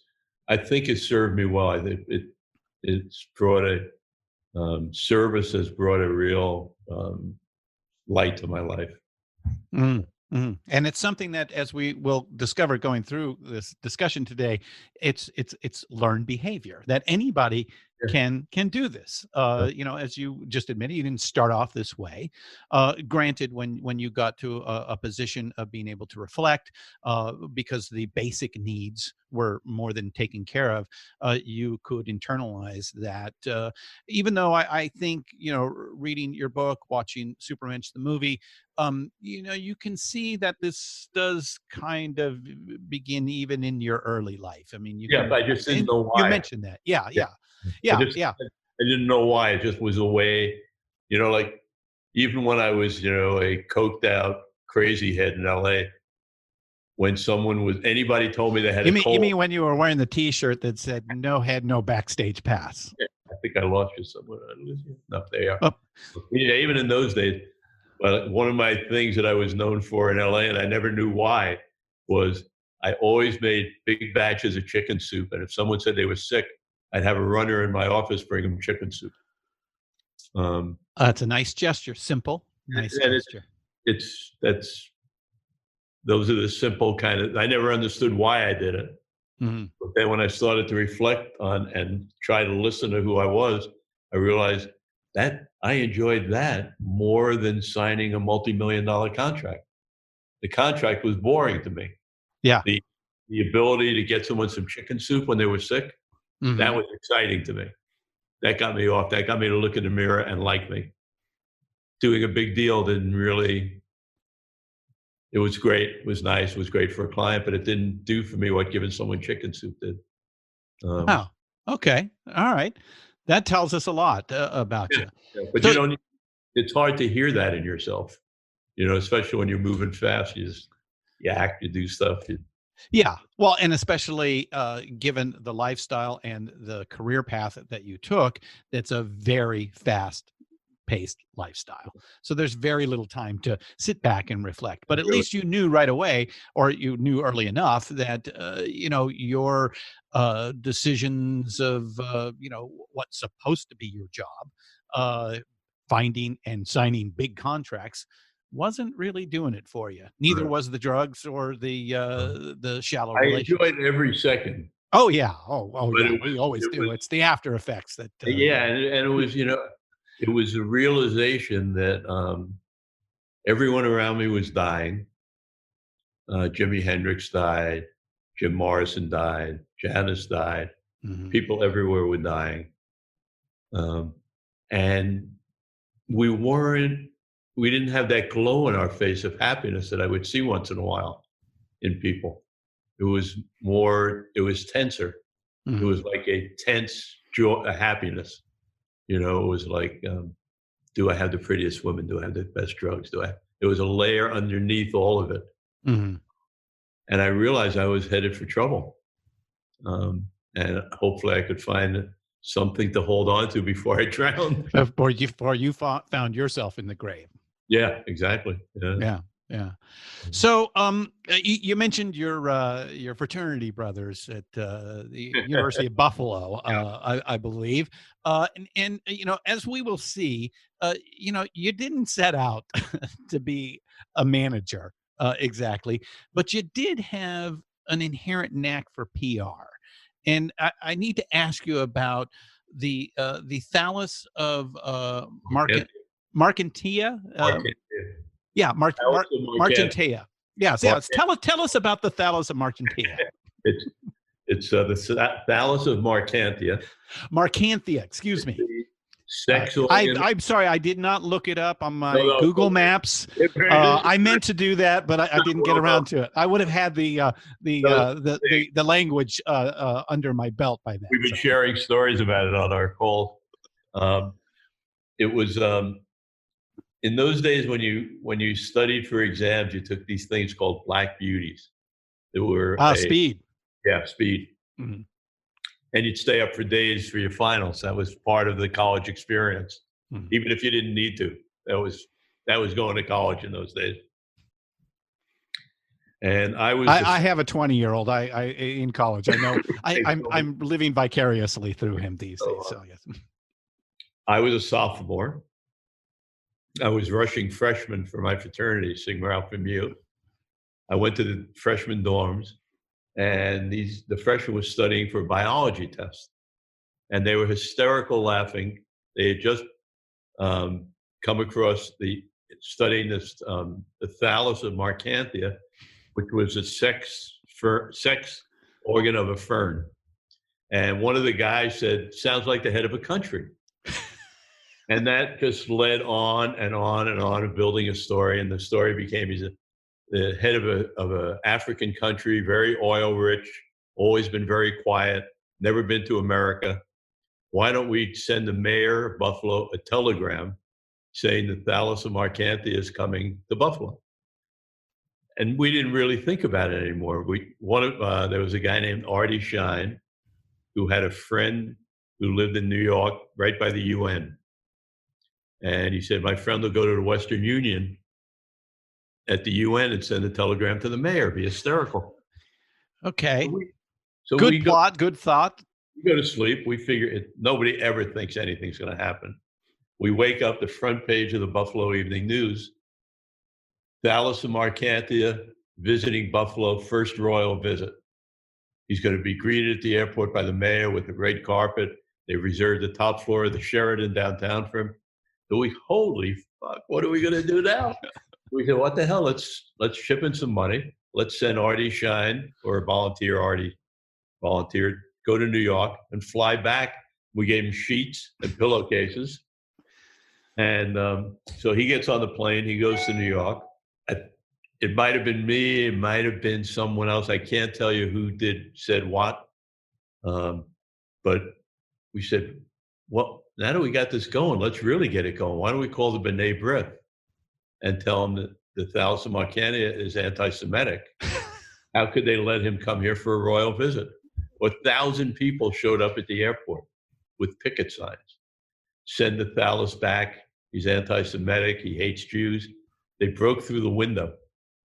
D: I think has served me well. I think it it's brought a um, service has brought a real um, light to my life.
G: Mm, mhm. And it's something that, as we will discover going through this discussion today, it's it's it's learned behavior that anybody. Can can do this. Uh, you know, as you just admitted, you didn't start off this way. Uh, granted, when when you got to a, a position of being able to reflect, uh, because the basic needs were more than taken care of, uh, you could internalize that. Uh, even though I, I think you know, reading your book, watching Supermensch the movie, um, you know, you can see that this does kind of begin even in your early life. I mean, you
D: Yeah,
G: can,
D: but I just didn't know
G: You mentioned that, yeah,
D: Yeah.
G: yeah, yeah,
D: just-
G: yeah.
D: I didn't know why. It just was a way, you know, like even when I was, you know, a coked out crazy head in LA, when someone was anybody told me they had
G: You
D: a
G: mean,
D: cold.
G: you mean when you were wearing the T-shirt that said "No head, no backstage pass"?
D: I think I lost you somewhere. I lose you? No, there you are.
G: Oh.
D: Yeah, even in those days, well, one of my things that I was known for in LA, and I never knew why, was I always made big batches of chicken soup. And if someone said they were sick, I'd have a runner in my office bring them chicken soup. Um,
G: Uh, it's a nice gesture, simple, nice
D: And
G: gesture.
D: it's that's those are the simple kind of. I never understood why I did it.
G: Mhm.
D: But then when I started to reflect on and try to listen to who I was, I realized that I enjoyed that more than signing a multi-million dollar contract. The contract was boring to me.
G: Yeah.
D: The the ability to get someone some chicken soup when they were sick,
G: Mhm.
D: that was exciting to me. That got me off. That got me to look in the mirror and like me. Doing a big deal didn't really it was great. It was nice. It was great for a client, but it didn't do for me what giving someone chicken soup did. Um,
G: Oh, okay, all right. That tells us a lot uh, about
D: Yeah.
G: you.
D: yeah, But
G: So-
D: you don't. It's hard to hear that in yourself, you know, especially when you're moving fast. You just you act, you do stuff. You,
G: Yeah, well, and especially uh, given the lifestyle and the career path that you took, that's a very fast paced lifestyle. So there's very little time to sit back and reflect. But at
D: Really.
G: least you knew right away, or you knew early enough that uh, you know your uh, decisions of uh, you know what's supposed to be your job, uh, finding and signing big contracts wasn't really doing it for you. Neither
D: Right.
G: was the drugs or the uh, the shallow
D: I enjoyed every second.
G: Oh yeah. Oh, oh
D: But
G: yeah.
D: was-
G: we always
D: it
G: do.
D: was-
G: it's the after effects that. Uh,
D: yeah, and, and it was you know, it was a realization that um, everyone around me was dying. Uh, Jimi Hendrix died. Jim Morrison died. Janis died.
G: mhm.
D: people everywhere were dying um, and we weren't we didn't have that glow in our face of happiness that i would see once in a while in people it was more it was tenser it
G: Mhm.
D: was like a tense joy a happiness you know it was like um, do i have the prettiest woman do i have the best drugs do i there was a layer underneath all of it
G: Mhm.
D: and I realized I was headed for trouble. Um, and hopefully, I could find something to hold on to before I drowned.
G: Before you, before you fo- found yourself in the grave.
D: Yeah, exactly. Yeah.
G: Yeah. Yeah. So, um, uh, you, you mentioned your uh, your fraternity brothers at uh, the University of Buffalo, uh, I, I believe, uh, and, and you know, as we will see, uh, you know, you didn't set out to be a manager uh, exactly, but you did have an inherent knack for PR, and I, I need to ask you about the uh, the thallus of uh, Market Marchantia. Uh,
D: Market,
G: yeah, Mar-
D: yeah.
G: Mar-
D: Marquette.
G: Marchantia. Yes, yes. Tell us, tell us about the thallus of Marchantia.
D: It's it's uh, the tha- thallus of Marchantia.
G: Marcanthia, excuse me.
D: The sex
G: I, I'm sorry, I did not look it up on my
D: No, no,
G: Google. Maps. Uh, I meant to do that, but I, I didn't get around to it. I would have had the uh, the, uh, the the the language uh, uh, under my belt by then.
D: We've been
G: so.
D: sharing stories about it on our call. Um, it was um, in those days when you when you studied for exams, you took these things called black beauties. That were
G: Ah,
D: a-
G: speed.
D: Yeah, speed.
G: Mhm.
D: And you'd stay up for days for your finals. That was part of the college experience,
G: Mhm.
D: even if you didn't need to. That was that was going to college in those days. And I was
G: I, I have a 20 year old. I, I in college. I know. I, I'm I'm living vicariously through him these days.
D: Oh,
G: So yes.
D: I was a sophomore. I was rushing freshmen for my fraternity, Sigma Alpha Mu. I went to the freshman dorms, and these the freshmen was studying for a biology test, and they were hysterical laughing. They had just um, come across the studying this um, the thallus of Marchantia, which was a sex fer, sex organ of a fern. And one of the guys said, "Sounds like the head of a country." and that just led on and on and on of building a story. And the story became he's a, the head of a of a African country, very oil rich, always been very quiet, never been to America. Why don't we send the mayor of Buffalo a telegram saying that Thallus of Marchantia is coming to Buffalo? and we didn't really think about it anymore. We one of uh, there was a guy named Artie Shine who had a friend who lived in New York, right by the UN, and he said, "My friend will go to the Western Union at the UN and send a telegram to the mayor. Be hysterical."
G: Okay.
D: So we, so
G: good
D: we go,
G: plot. Good thought.
D: we go to sleep. We figure it, nobody ever thinks anything's going to happen. We wake up the front page of the Buffalo Evening News. Dallas and Marchantia visiting Buffalo, first royal visit. He's going to be greeted at the airport by the mayor with the red carpet. They reserved the top floor of the Sheraton downtown for him. We, holy fuck, what are we going to do now? We said, what the hell? Let's let's ship in some money. Let's send Artie Shine or a volunteer Artie volunteered, go to New York and fly back. We gave him sheets and pillowcases. And um, so he gets on the plane, he goes to New York. I- It might have been me, it might have been someone else. I can't tell you who did said what. Um, but we said, well, now that we got this going, let's really get it going. Why don't we call the B'nai B'rith and tell them that the Thalassemacania is anti-Semitic? How could they let him come here for a royal visit? A thousand people showed up at the airport with picket signs. Send the Thallus back. He's anti-Semitic. He hates Jews. They broke through the window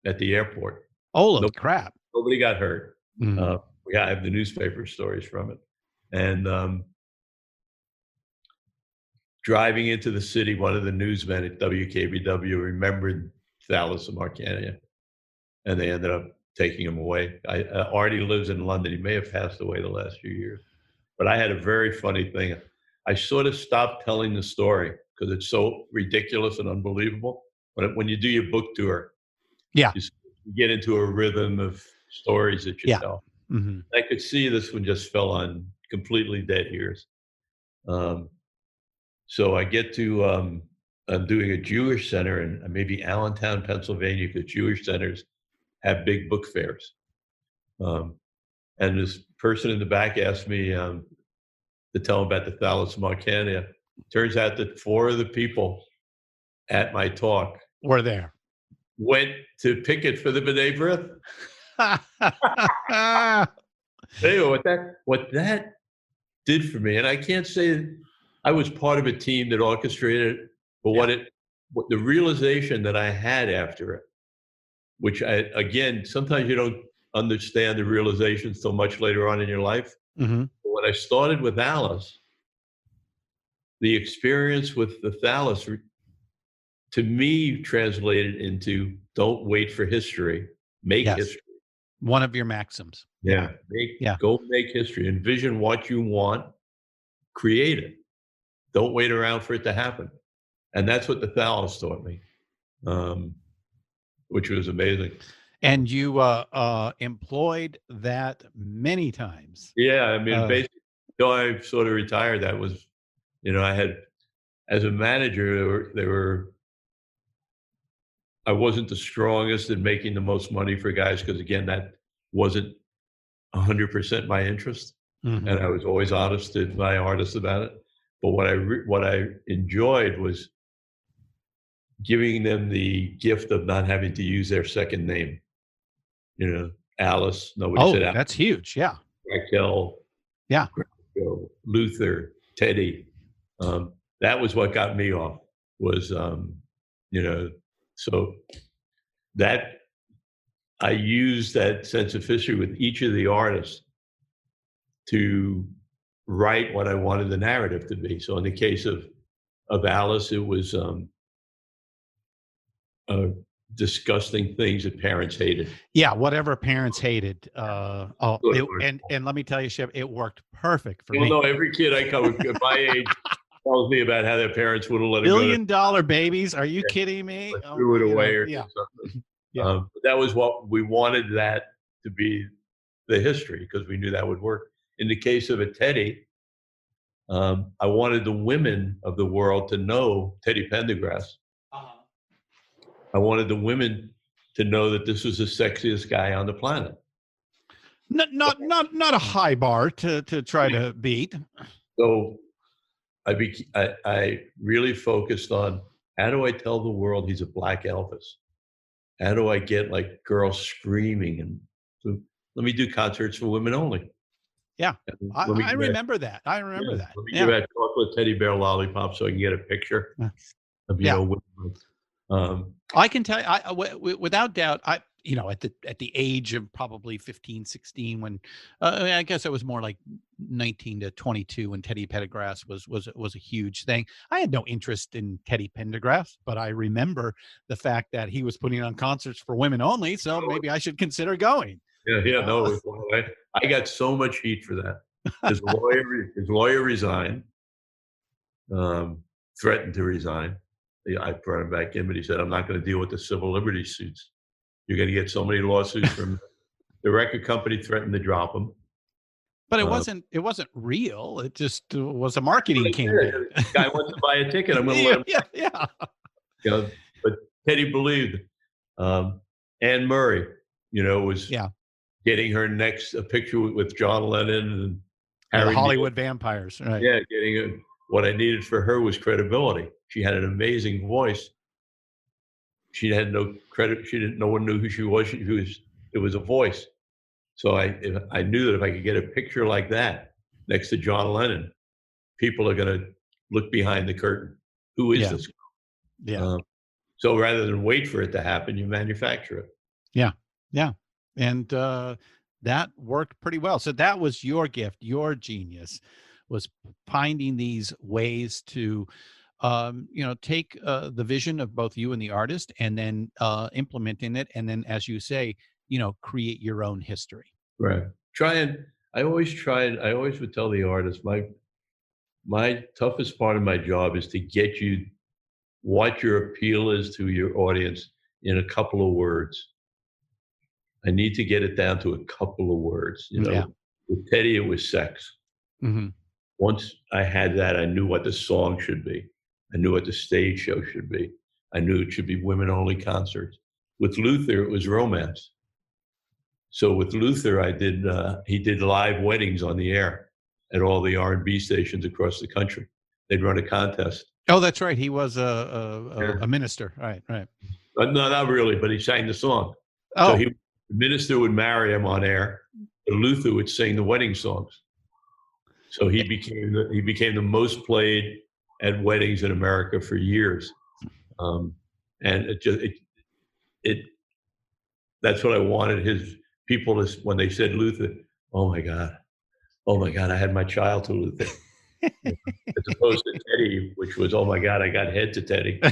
D: at the airport.
G: Holy
D: Nope.
G: crap.
D: Nobody got hurt.
G: Mhm.
D: Uh, yeah, I have the newspaper stories from it. And um, driving into the city, one of the newsmen at WKBW remembered Thallus and Marcania, and they ended up taking him away. I, uh, Artie lives in London. He may have passed away the last few years. But I had a very funny thing. I sort of stopped telling the story because it's so ridiculous and unbelievable. But when you do your book tour,
G: Yeah.
D: you get into a rhythm of stories that you
G: Yeah.
D: tell.
G: Mhm.
D: I could see this one just fell on completely dead ears. Um, so I get to, um, I'm doing a Jewish center in uh, maybe Allentown, Pennsylvania, because Jewish centers have big book fairs. Um, and this person in the back asked me um, to tell him about the Thalassemacania. Turns out that four of the people at my talk
G: We're there.
D: went to picket for the B'nai B'rith. Anyway, what that what that did for me, and I can't say I was part of a team that orchestrated it, but what it what the realization that I had after it, which I again sometimes you don't understand the realization so much later on in your life.
G: hmm
D: when I started with Alice, the experience with the Thallus re- to me translated into don't wait for history, make
G: Yes.
D: history.
G: One of your maxims.
D: Yeah. Make,
G: Yeah.
D: Go make history. Envision what you want. Create it. Don't wait around for it to happen. And that's what the Thallus taught me, um, which was amazing.
G: And you uh, uh, employed that many times.
D: Yeah. I mean,
G: Uh,
D: basically, until I sort of retired, that was, you know, I had, as a manager, there were, there were I wasn't the strongest in making the most money for guys because, again, that wasn't 100% my interest.
G: Mhm.
D: and I was always honest to my artists about it. But what I re- what I enjoyed was giving them the gift of not having to use their second name. You know, Alice. Nobody
G: Oh,
D: said Alice.
G: that's huge. Yeah.
D: Raquel.
G: Yeah.
D: Luther, Teddy. Um, that was what got me off. Was um, you know, so that I used that sense of history with each of the artists to write what I wanted the narrative to be. So in the case of of Alice, it was um, uh, disgusting things that parents hated.
G: Yeah. Whatever parents hated. Uh, oh, it- and and let me tell you, Shep, it worked perfect for
D: Well,
G: me.
D: no, every kid I come at my age tells me about how their parents would have let go to
G: Billion dollar babies. Are you
D: Yeah.
G: kidding me? Oh,
D: threw it
G: know,
D: away or
G: yeah.
D: something.
G: Yeah.
D: Um, that was what we wanted that to be the history because we knew that would work. In the case of a Teddy, um, I wanted the women of the world to know Teddy Pendergrass. I wanted the women to know that this was the sexiest guy on the planet.
G: Not not not not a high bar to to try to beat.
D: So I, bec- I, I really focused on how do I tell the world he's a black Elvis? how do I get like girls screaming and so let me do concerts for women only.
G: Yeah, I, I remember that. I remember
D: yeah,
G: that.
D: Let me
G: Yeah.
D: give out chocolate teddy bear lollipop so I can get a picture
G: Yeah.
D: of you
G: Yeah.
D: know. Um,
G: I can tell you, I, I- wi- wi- without doubt, I, you know, at the at the age of probably 15, 16, when uh, I, mean, I guess it was more like 19 to 22 when Teddy Pendergrass was was was a huge thing. I had no interest in Teddy Pendergrass, but I remember the fact that he was putting on concerts for women only, so maybe I should consider going.
D: Yeah, yeah, no, was I, I got so much heat for that. His lawyer, his lawyer resigned, um, threatened to resign. I brought him back in, but he said, "I'm not going to deal with the civil liberties suits. You're going to get so many lawsuits from the record company threatened to drop him."
G: But it
D: Uh,
G: wasn't it wasn't real. It just uh, was a marketing
D: Yeah,
G: campaign.
D: Guy wants to buy a ticket. I'm going to let him.
G: yeah, yeah.
D: You know, but Teddy believed. Um, Anne Murray, you know, was
G: Yeah.
D: Getting her next a picture with, with John Lennon and
G: Yeah,
D: Harry
G: Hollywood vampires, right?
D: Yeah, getting what I needed for her was credibility. She had an amazing voice. She had no credit. She didn't. No one knew who she was. She, she was. It was a voice. So I, if, I knew that if I could get a picture like that next to John Lennon, people are going to look behind the curtain. Who is
G: Yeah.
D: this?
G: Yeah.
D: Um, so rather than wait for it to happen, you manufacture it.
G: And uh, that worked pretty well. So that was your gift, your genius, was finding these ways to, um, you know, take uh, the vision of both you and the artist, and then uh, implementing it, and then, as you say, you know, create your own history.
D: Right. Try and I always tried. I always would tell the artist my my toughest part of my job is to get you what your appeal is to your audience in a couple of words. I need to get it down to a couple of words. You know,
G: Yeah.
D: with Teddy, it was sex.
G: Mm-hmm.
D: Once I had that, I knew what the song should be. I knew what the stage show should be. I knew it should be women only concerts. With Luther, it was romance. So with Luther, I did. Uh, he did live weddings on the air at all the R and B stations across the country. They'd run a contest.
G: Oh, that's right. He was a a, a,
D: Yeah.
G: a minister. Right. Right.
D: Uh, no, not really, but he sang the song.
G: Oh,
D: So he, the minister would marry him on air, but Luther would sing the wedding songs. So he became the, he became the most played at weddings in America for years, um, and it just it, it that's what I wanted his people to when they said Luther. Oh my God, oh my God, I had my child to Luther. As opposed to Teddy, which was, oh my God, I got head to Teddy.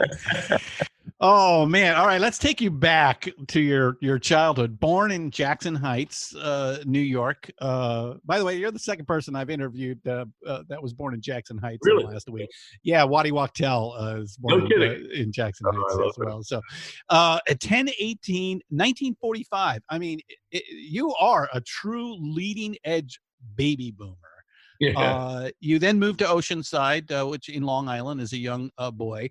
G: Oh man! All right, let's take you back to your your childhood. Born in Jackson Heights, uh, New York. Uh, by the way, you're the second person I've interviewed uh, uh, that was born in Jackson Heights in the
D: Really?
G: last week. Yeah, Waddy Wachtel uh, is born
D: No
G: in, uh, in Jackson
D: Oh,
G: Heights as well. So, uh, at 10 18, 1945. I mean, it, you are a true leading edge baby boomer.
D: yeah.
G: Uh, you then moved to Oceanside, uh, which in Long Island as a young uh, boy,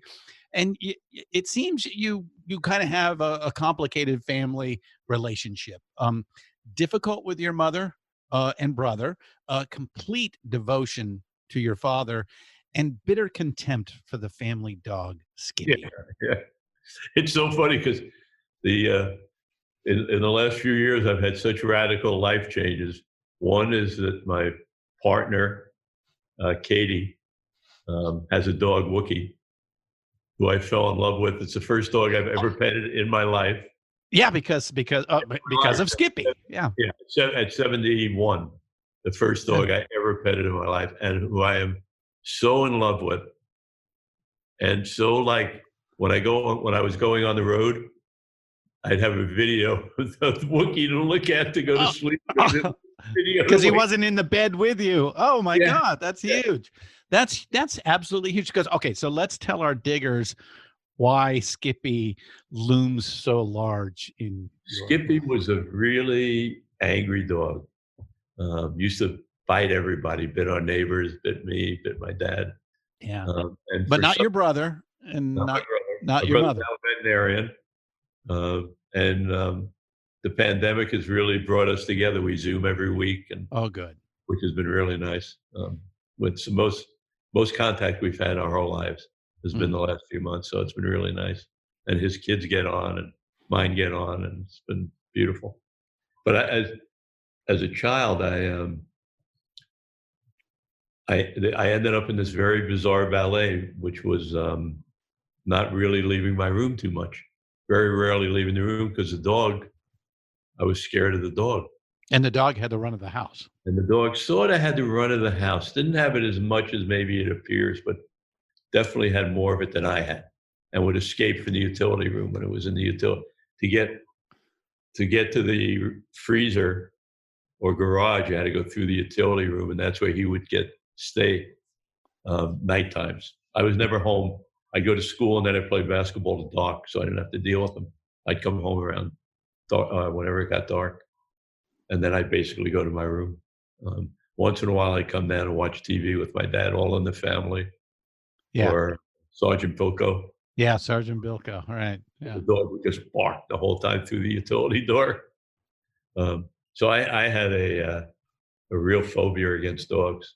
G: and it seems you you kind of have a, a complicated family relationship. Um, difficult with your mother uh, and brother, uh, complete devotion to your father, and bitter contempt for the family dog Skippy.
D: yeah. It's so funny because the uh, in, in the last few years I've had such radical life changes. One is that my partner, uh, Katie, um, has a dog, Wookie, who I fell in love with. It's the first dog I've ever petted in my life.
G: Yeah, because because uh, because of Skippy. Yeah.
D: Yeah, at 71, the first dog I ever petted in my life, and who I am so in love with. And so, like, when I go on, when I was going on the road, I'd have a video of Wookie to look at to go to
G: Oh.
D: sleep.
G: Because he wasn't in the bed with you. Oh my
D: Yeah.
G: God, that's huge. That's that's absolutely huge. Because okay, so let's tell our diggers why Skippy looms so large in
D: Skippy was a really angry dog. Um, used to bite everybody, bit our neighbors, bit me, bit my dad.
G: yeah,
D: Um, and
G: but not
D: some-
G: your brother and
D: not
G: not
D: brother.
G: not your mother.
D: veterinarian, uh, and um, the pandemic has really brought us together. We Zoom every week, and
G: Oh, good.
D: which has been really nice. Um, with some most most contact we've had in our whole lives. has been the last few months. So it's been really nice. And his kids get on and mine get on and it's been beautiful. But I, as, as a child, I, um, I, I ended up in this very bizarre ballet, which was um, not really leaving my room too much. Very rarely leaving the room because the dog, I was scared of the dog.
G: And the dog had the run of the house.
D: And the dog sort of had the run of the house. Didn't have it as much as maybe it appears, but definitely had more of it than I had, and would escape from the utility room when it was in the utility to get to get to the freezer or garage. You had to go through the utility room, and that's where he would get stay um, night times. I was never home. I'd go to school and then I'd play basketball to dark, so I didn't have to deal with him. I'd come home around dark, uh, whenever it got dark, and then I'd basically go to my room. Um, once in a while, I'd come down and watch TV with my dad, all in the family,
G: Yeah.
D: or Sergeant Bilko.
G: Yeah, Sergeant Bilko. All right. Yeah.
D: The dog would just bark the whole time through the utility door. Um, so I, I had a uh, a real phobia against dogs.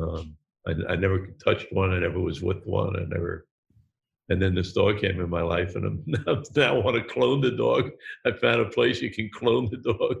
D: Um, I, I never touched one. I never was with one. I never. And then this dog came in my life, and I'm now, now I want to clone the dog. I found a place you can clone the dog.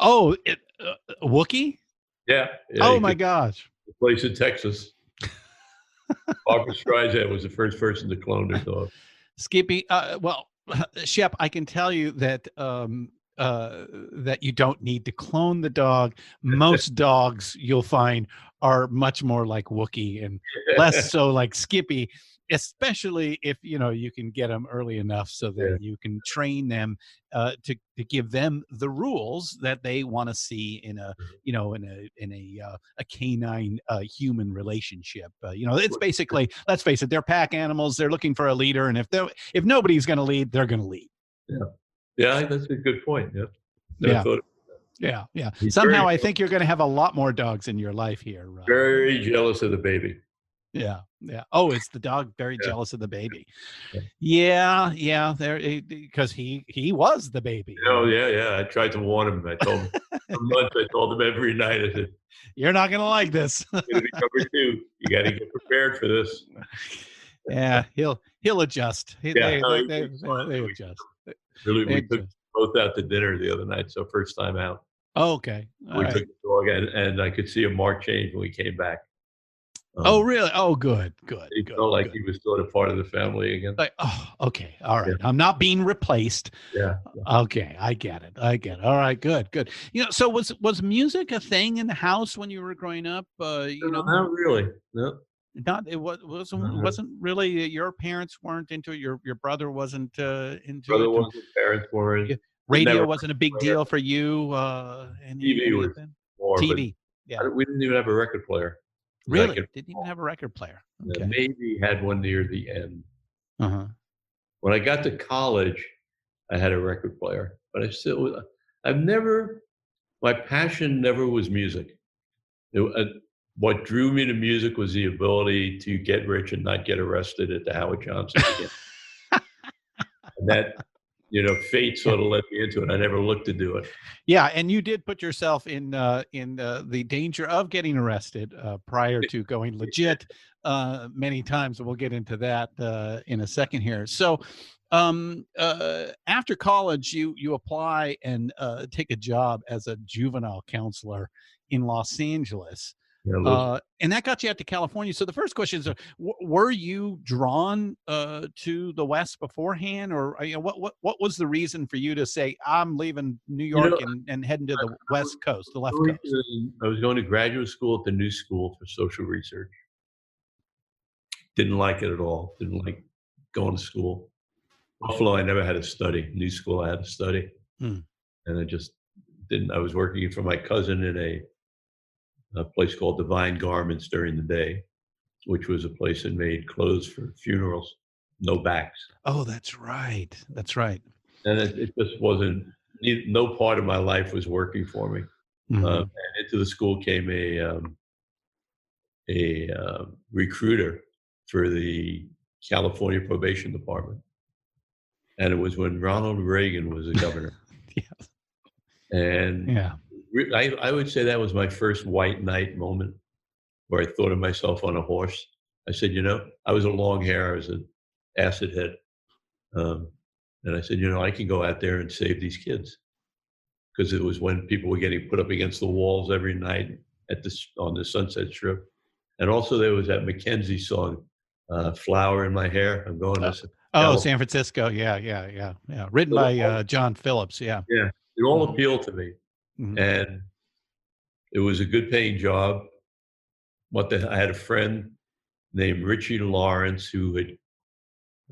G: Oh, it, uh, Wookie?
D: Yeah. yeah
G: oh my
D: could-
G: gosh.
D: place in Texas. Barbra Streisand was the first person to clone her dog.
G: Skippy, uh, well, Shep, I can tell you that um, uh, that you don't need to clone the dog. Most dogs you'll find are much more like Wookie and less so like Skippy, especially if you know you can get them early enough so that
D: Yeah.
G: you can train them uh, to to give them the rules that they want to see in a you know in a in a uh, a canine uh, human relationship. Uh, you know, it's basically let's face it, they're pack animals. They're looking for a leader, and if they if nobody's going to lead, they're going to lead.
D: Yeah, yeah, that's a good point. Yeah. Never
G: Yeah.
D: thought-
G: Yeah, yeah.
D: He's
G: Somehow, I think you're going to have a lot more dogs in your life here.
D: Very jealous of the baby.
G: Yeah, yeah. Oh, it's the dog very
D: Yeah.
G: jealous of the baby.
D: Yeah.
G: Yeah. There, eh, because he he was the baby.
D: Oh yeah, yeah. I tried to warn him. I told him for months. I told him every night. I said,
G: You're not going to like this.
D: "It's gonna be number two. You got to get prepared for this."
G: yeah, he'll he'll adjust. He,
D: Yeah,
G: they,
D: no,
G: they, they, they, adjust.
D: Really, we took both out to dinner the other night. So first time out,
G: Oh, okay. All
D: we
G: right.
D: took the dog, and, and I could see a marked change when we came back. Um,
G: Oh, really? Oh, good, good.
D: He
G: good,
D: felt like
G: good.
D: he was sort of part of the family again.
G: Like, oh, okay. All right. I'm not being replaced.
D: Yeah.
G: Okay, I get it. I get it. All right, good, good. You know, so was was music a thing in the house when you were growing up? Uh, you know,
D: not really. No.
G: not it was wasn't
D: really.
G: wasn't really your parents weren't into it. Your your brother wasn't uh, into
D: Brother
G: it.
D: wasn't. Parents weren't.
G: Radio
D: never-
G: wasn't a big deal for you. Uh, any,
D: TV
G: any of
D: was? More,
G: TV. Yeah.
D: We didn't even have a record player.
G: Really?
D: could-
G: Didn't even have a record player. Okay.
D: Maybe had one near the end.
G: Uh huh.
D: When I got to college, I had a record player, but I still, I've never, my passion never was music. It, uh, what drew me to music was the ability to get rich and not get arrested at the Howard Johnson. and that, you know, fate sort of led me into it. I never looked to do it.
G: Yeah, and you did put yourself in uh, in uh, the danger of getting arrested uh, prior to going legit uh, many times. We'll get into that uh, in a second here. So, um, uh, after college, you you apply and uh, take a job as a juvenile counselor in Los Angeles.
D: You
G: Uh, and that got you out to California. So the first question is: uh, w- Were you drawn uh, to the West beforehand, or uh, you know, what what what was the reason for you to say I'm leaving New
D: You
G: York
D: know,
G: and, and heading to the
D: I
G: West Coast, the left coast?
D: I was going to graduate school at the New School for Social Research. Didn't like it at all. Didn't like going to school. Buffalo, I never had to study. New School, I had to study,
G: Hmm.
D: and I just didn't. I was working for my cousin in a, a place called Divine Garments during the day, which was a place that made clothes for funerals, no backs,
G: Oh, that's right. That's right.
D: and it, it just wasn't. No part of my life was working for me.
G: Mhm.
D: Uh, and into the school came a um, a uh, recruiter for the California Probation Department, and it was when Ronald Reagan was the governor.
G: Yes.
D: And
G: Yeah.
D: I, I would say that was my first white knight moment, where I thought of myself on a horse. I said, you know, I was a long hair, I was an acid head. Um, and I said, you know, I can go out there and save these kids. Because it was when people were getting put up against the walls every night at this on the Sunset Strip. And also there was that McKenzie song, uh, Flower in My Hair. I'm going to
G: Oh, San Francisco. Yeah, yeah, yeah, yeah. Written
D: So
G: by
D: the-
G: uh, John Phillips. Yeah.
D: Yeah, it all appealed to me,
G: Mhm.
D: and it was a good paying job. What the, I had a friend named Richie Lawrence who had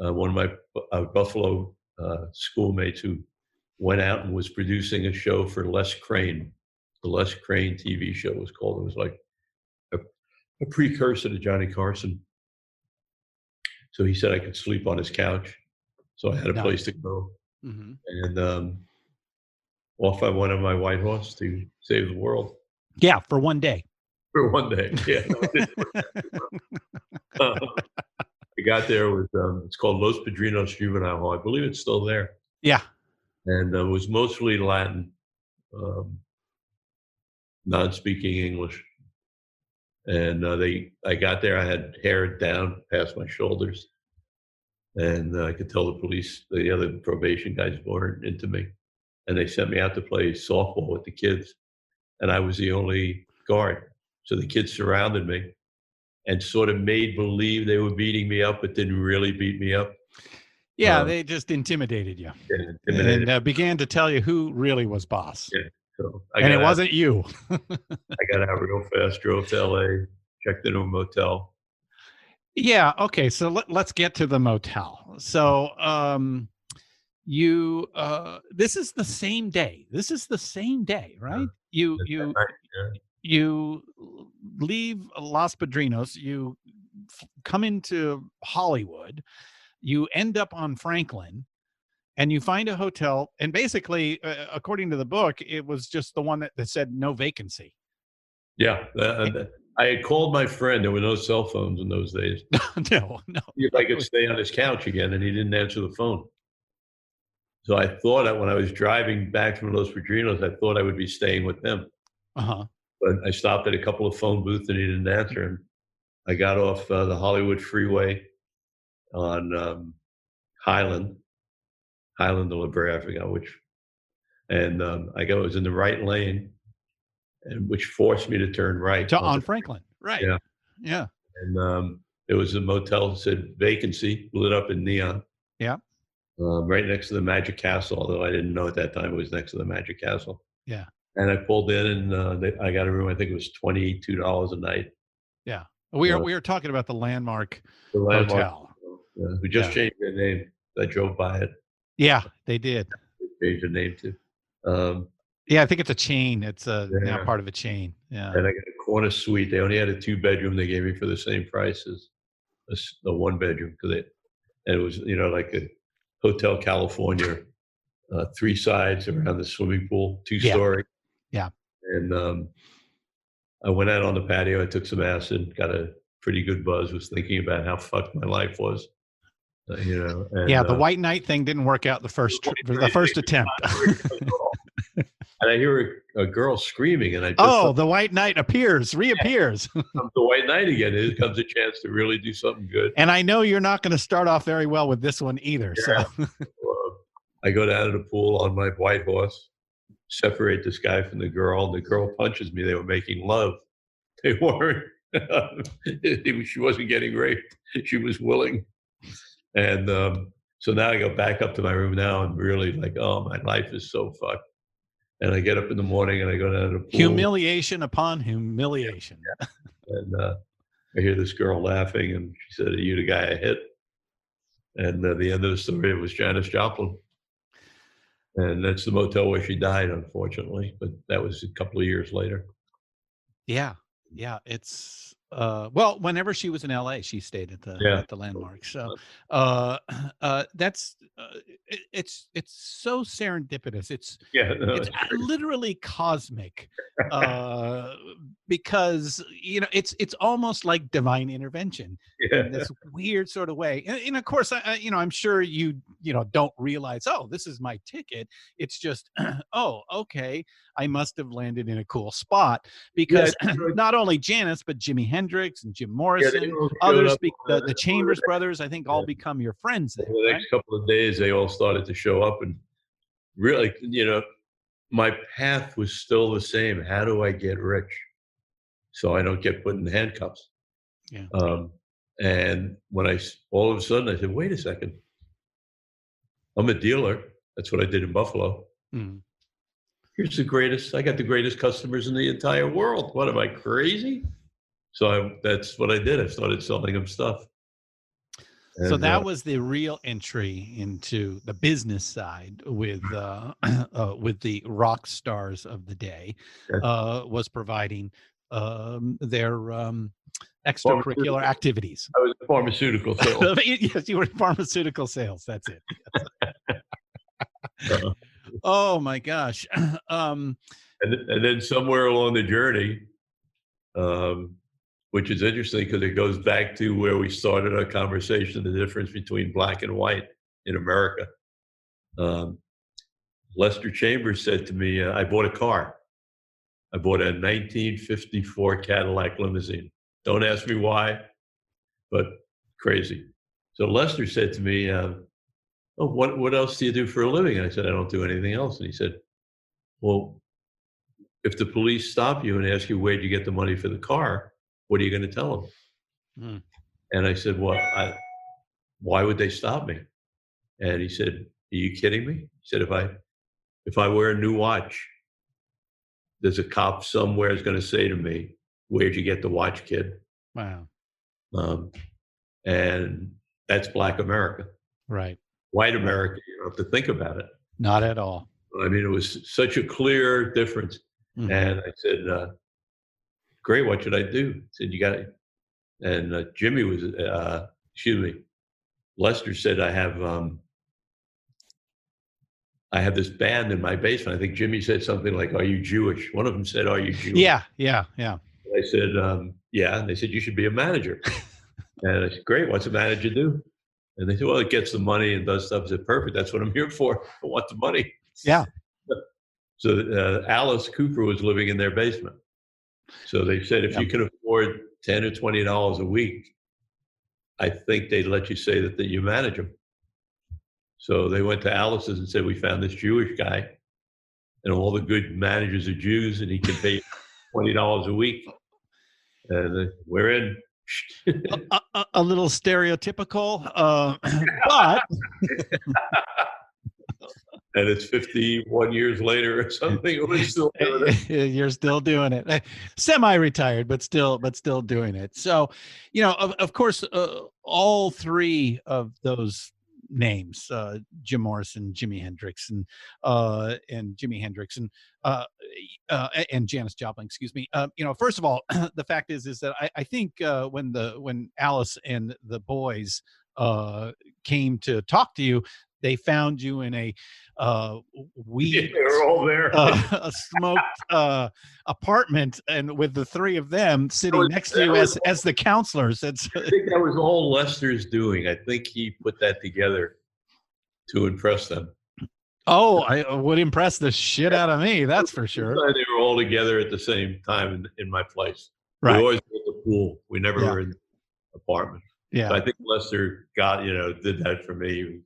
D: uh, one of my uh, Buffalo uh, schoolmates who went out and was producing a show for Les Crane. The Les Crane TV show was called. It was like a, a precursor to Johnny Carson. So he said I could sleep on his couch. So I had a place to go
G: hmm
D: and um, off I went on my white horse to save the world
G: Yeah, for one day.
D: for one day. Yeah, Uh, I got there with um, it's called Los Padrinos Juvenile Hall. I believe it's still there,
G: Yeah.
D: and uh, it was mostly Latin, um, non-speaking English. And uh, they, I got there. I had hair down past my shoulders, and uh, I could tell the police, the other probation guys, weren't into me, and they sent me out to play softball with the kids, and I was the only guard. So the kids surrounded me, and sort of made believe they were beating me up, but didn't really beat me up.
G: Yeah,
D: Um,
G: they just intimidated you
D: and intimidated.
G: and uh, began to tell you who really was boss.
D: Yeah, So
G: and it
D: out-
G: wasn't you.
D: I got out real fast, drove to LA, checked into a motel.
G: Yeah. Okay. So let, let's get to the motel. So, um, you, uh, this is the same day. This is the same day, right? You, you,
D: night, yeah.
G: you leave Los Padrinos, you f- come into Hollywood, you end up on Franklin, and you find a hotel. And basically, uh, according to the book, it was just the one that, that said no vacancy.
D: Yeah, uh, I had called my friend. There were no cell phones in those days.
G: no, no.
D: If I could stay on his couch again, and he didn't answer the phone. So I thought that when I was driving back from Los Padrinos, I thought I would be staying with them.
G: Uh huh.
D: But I stopped at a couple of phone booths and he didn't answer. And I got off uh, the Hollywood Freeway on um, Highland, Highland to La Brea, I forgot which. And um, I got was in the right lane, and which forced me to turn right.
G: To, on Franklin. Right.
D: Yeah.
G: Yeah.
D: and um, there was a motel that said vacancy, lit up in neon.
G: Yeah.
D: Um, right next to the Magic Castle, although I didn't know at that time it was next to the Magic Castle.
G: Yeah.
D: And I pulled in, and uh, they, I got a room. I think it was twenty two dollars a night.
G: Yeah, we are
D: Yeah.
G: we are talking about the landmark
D: The landmark,
G: hotel.
D: uh, we just
G: Yeah.
D: changed their name. I drove by it.
G: Yeah, they did.
D: They changed the name too. Um,
G: Yeah, I think it's a chain. It's a now part of a chain. Yeah.
D: and I got a corner suite. They only had a two bedroom. They gave me for the same price as a, a one bedroom because it, and it was you know like a hotel California, uh, three sides around the swimming pool, two
G: Yeah.
D: story.
G: Yeah.
D: And um, I went out on the patio. I took some acid, got a pretty good buzz. Was thinking about how fucked my life was. Uh, you know. And,
G: yeah, the
D: uh,
G: white knight thing didn't work out the first tr- the first attempt.
D: And I hear a, a girl screaming, and I just
G: oh, the white knight appears, reappears.
D: the white knight again. Here comes a chance to really do something good.
G: and I know you're not going to start off very well with this one either.
D: Yeah.
G: So
D: Uh, I go down to the pool on my white horse, separate this guy from the girl. and The girl punches me. They were making love. They weren't. she wasn't getting raped. She was willing. And um, so now I go back up to my room now and really like, oh, my life is so fucked. And I get up in the morning and I go down to the pool.
G: humiliation upon humiliation.
D: And uh, I hear this girl laughing, and she said, "Are you the guy I hit?" And uh, the end of the story was Janis Joplin, and that's the motel where she died, unfortunately. But that was a couple of years later.
G: Yeah, yeah. It's uh, well, whenever she was in L.A., she stayed at the
D: Yeah.
G: at the landmark. So uh, uh, that's uh, it, it's it's so serendipitous. It's
D: Yeah, no,
G: it's
D: it's
G: literally cosmic uh because you know it's it's almost like divine intervention
D: yeah,
G: in this weird sort of way and, and of course I, I you know i'm sure you you know don't realize oh this is my ticket it's just oh okay i must have landed in a cool spot because not only Janis but Jimi Hendrix and Jim Morrison others be, the, the Chambers brothers I think all yeah. become your friends there,
D: the next
G: right?
D: couple of days they all started to show up and really you know my path was still the same how do I get rich so I don't get put in handcuffs
G: yeah
D: um, and when I all of a sudden I said, wait a second, I'm a dealer. That's what I did in Buffalo. Mm. Here's the greatest. I got the greatest customers in the entire world. What am I crazy? So I, that's what I did. I started selling them stuff.
G: And, so that uh, was the real entry into the business side with uh, uh, with the rock stars of the day. Uh, was providing um, their um, extracurricular activities.
D: I was in pharmaceutical sales.
G: yes, you were in pharmaceutical sales. That's it. uh-huh. Oh my gosh. Um,
D: and, and then somewhere along the journey, um, which is interesting because it goes back to where we started our conversation the difference between black and white in America. Um, Lester Chambers said to me, uh, I bought a car. I bought a 1954 Cadillac limousine. Don't ask me why, but crazy. So Lester said to me, uh, "Oh, what what else do you do for a living?" I said, "I don't do anything else." And he said, "Well, if the police stop you and ask you where'd you get the money for the car, what are you going to tell them?" Mm. And I said, "Well, I, why would they stop me?" And he said, "Are you kidding me?" He said, "If I if I wear a new watch, there's a cop somewhere is going to say to me, where'd you get the watch, kid?
G: Wow.
D: Um, and that's Black America.
G: Right.
D: White America, you don't have to think about it.
G: Not at all.
D: I mean, it was such a clear difference. Mm-hmm. And I said, uh, Great, what should I do? I said, You got it. And uh, Jimmy was, uh, excuse me, Lester said, I have, um, I have this band in my basement. I think Jimmy said something like, Are you Jewish? One of them said, Are you Jewish?
G: Yeah, yeah, yeah.
D: I said, um, yeah. And they said, you should be a manager. and I said, great. What's a manager do? And they said, well, it gets the money and does stuff. I said, perfect. That's what I'm here for. I want the money.
G: Yeah.
D: So uh, Alice Cooper was living in their basement. So they said, if yeah. you can afford 10 or $20 a week, I think they'd let you say that, that you manage them. So they went to Alice's and said, we found this Jewish guy and all the good managers are Jews and he can pay $20 a week and we're in.
G: a, a, a, little stereotypical, uh, but.
D: and it's 51 years later or something. We're still doing it.
G: You're still doing it. Semi-retired, but still, but still doing it. So, you know, of, of course, uh, all three of those names uh, Jim Morrison, Jimi Hendrix, and uh, and Jimi Hendrix, and uh, uh, and Janis Joplin. Excuse me. Uh, you know, first of all, the fact is is that I, I think uh, when the when Alice and the boys uh, came to talk to you, they found you in a uh, weed,
D: yeah, they're all there,
G: uh, a smoked uh, apartment, and with the three of them sitting was, next to you as as the counselors. It's,
D: I think that was all Lester's doing. I think he put that together to impress them.
G: Oh, I would impress the shit out of me. That's for sure.
D: They were all together at the same time in, in my place. Right. We always were at the pool. We never yeah. were in the apartment.
G: Yeah.
D: I think Lester got, you know, did that for me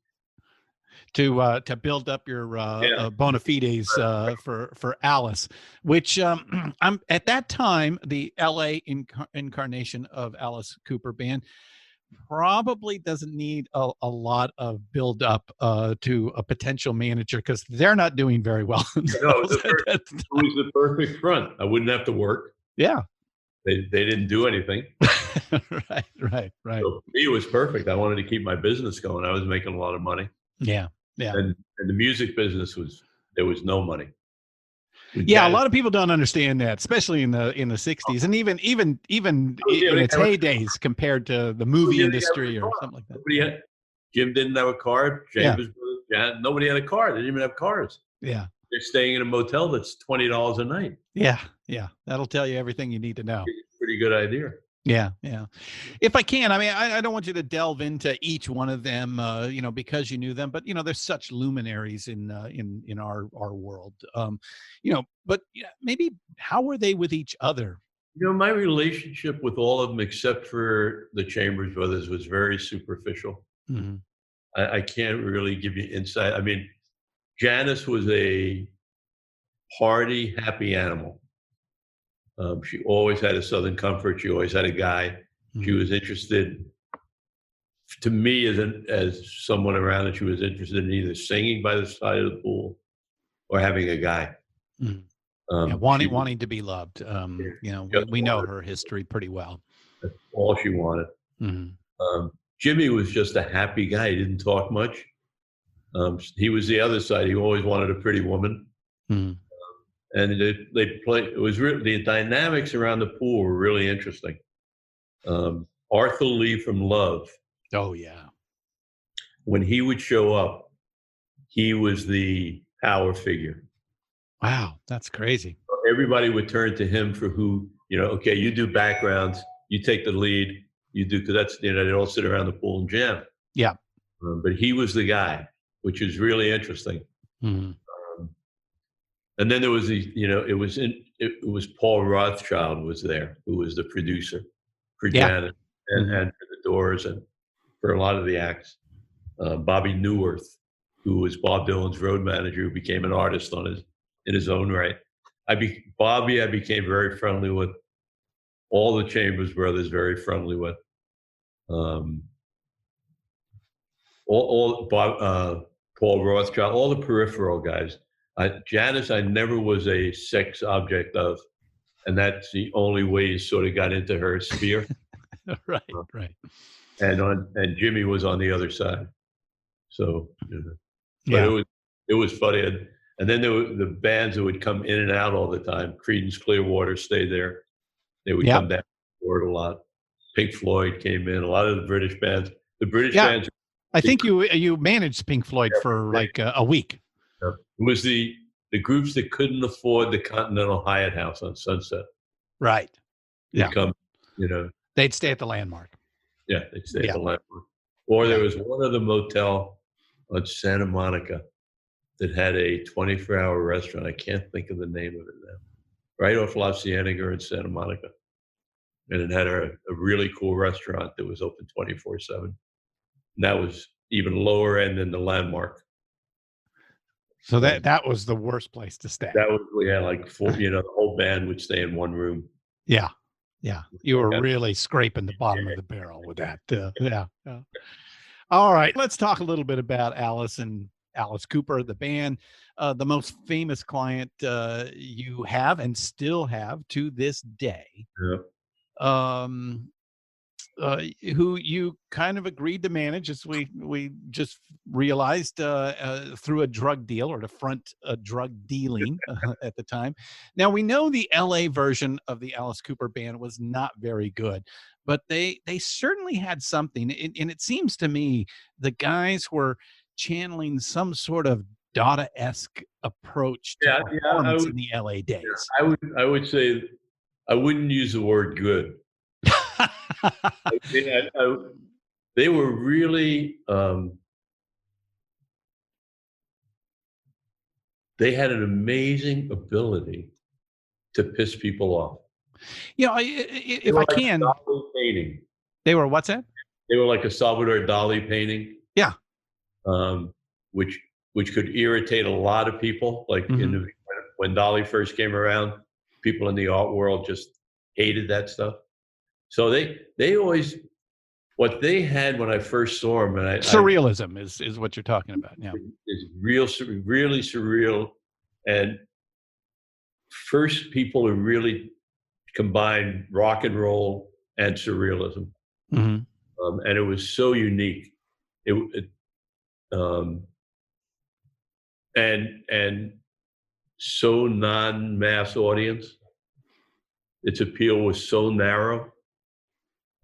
G: to uh, to build up your uh, yeah. uh, bona fides uh, for for Alice, which um, I'm at that time the L.A. Inc- incarnation of Alice Cooper Band probably doesn't need a, a lot of build up uh, to a potential manager because they're not doing very well.
D: no, it was the perfect front. I wouldn't have to work.
G: Yeah.
D: They, they didn't do anything.
G: right, right, right.
D: So for me, it was perfect. I wanted to keep my business going. I was making a lot of money.
G: Yeah. Yeah.
D: And, and the music business was, there was no money.
G: Yeah, a lot of people don't understand that, especially in the in the '60s, and even even even oh, in its heydays compared to the oh, movie industry or something like that.
D: Had, Jim didn't have a car. James, yeah. nobody had a car. They didn't even have cars.
G: Yeah,
D: they're staying in a motel that's twenty dollars a night.
G: Yeah, yeah, that'll tell you everything you need to know.
D: Pretty good idea.
G: Yeah, yeah. If I can, I mean, I, I, don't want you to delve into each one of them, uh, you know, because you knew them. But you know, there's such luminaries in uh, in in our our world, um, you know. But yeah, maybe how were they with each other?
D: You know, my relationship with all of them, except for the Chambers brothers, was very superficial. Mm-hmm. I, I can't really give you insight. I mean, Janis was a party happy animal. Um, she always had a Southern comfort. She always had a guy. Mm-hmm. She was interested. To me, as an, as someone around it, she was interested in either singing by the side of the pool or having a guy.
G: Mm-hmm. Um, yeah, wanting she, wanting to be loved. Um, you know, we, we, know her history pretty well.
D: That's all she wanted. Mm-hmm. Um, Jimi was just a happy guy. He didn't talk much. Um, he was the other side. He always wanted a pretty woman. Mm-hmm and they, they play. It was really the dynamics around the pool were really interesting. Um, Arthur Lee from Love.
G: Oh yeah.
D: When he would show up, he was the power figure.
G: Wow, that's crazy.
D: Everybody would turn to him for who you know. Okay, you do backgrounds, you take the lead, you do because that's you know they all sit around the pool and jam.
G: Yeah.
D: Um, but he was the guy, which is really interesting. Mm-hmm. And then there was the, you know, it was in, it, was Paul Rothchild was there, who was the producer for yeah. Janet and, mm-hmm. and for the Doors and for a lot of the acts. Uh, Bobby Neuwirth, who was Bob Dylan's road manager, who became an artist on his in his own right. I be, Bobby, I became very friendly with. All the Chambers brothers, very friendly with. Um, all, all Bob, uh, Paul Rothchild, all the peripheral guys. I, Janis, I never was a sex object of, and that's the only way you sort of got into her sphere.
G: right, uh, right.
D: And on and Jimi was on the other side, so you know. but yeah. it was it was funny. And, and then there were the bands that would come in and out all the time. Creedence Clearwater stayed there. They would come down board a lot. Pink Floyd came in. A lot of the British bands. The British yeah. bands.
G: I think you you managed Pink Floyd yeah, for like a, a week.
D: It was the the groups that couldn't afford the Continental Hyatt House on Sunset.
G: Right. Yeah.
D: Come, you know.
G: They'd stay at the landmark.
D: Yeah, they'd stay yeah. at the landmark. Or there was one other motel on Santa Monica that had a 24 hour restaurant. I can't think of the name of it now. Right off La Cienega in Santa Monica. And it had a, a really cool restaurant that was open 24 7. And that was even lower end than the landmark.
G: So that that was the worst place to stay.
D: That was yeah, like four, you know, the whole band would stay in one room.
G: Yeah, yeah, you were yeah. really scraping the bottom of the barrel with that. Uh, yeah, yeah. All right, let's talk a little bit about Alice and Alice Cooper, the band, uh, the most famous client uh, you have and still have to this day. Yeah. Um, uh, who you kind of agreed to manage, as we we just realized uh, uh, through a drug deal or to front a drug dealing uh, at the time. Now we know the L.A. version of the Alice Cooper band was not very good, but they they certainly had something, and, and it seems to me the guys were channeling some sort of Dada esque approach to yeah, performance yeah, would, in the LA days.
D: I would I would say I wouldn't use the word good. I, I, they were really um, they had an amazing ability to piss people off.
G: You know, if I can, painting. They were what's that?
D: They were like a Salvador Dali painting.
G: Yeah.
D: Um, which which could irritate a lot of people. Like mm-hmm. the, when Dali first came around, people in the art world just hated that stuff. So they they always what they had when I first saw them, and I,
G: surrealism I, is is what you're talking about. Yeah,
D: is real, really surreal, and first people who really combined rock and roll and surrealism, mm-hmm. um, and it was so unique. It, it um, and and so non-mass audience. Its appeal was so narrow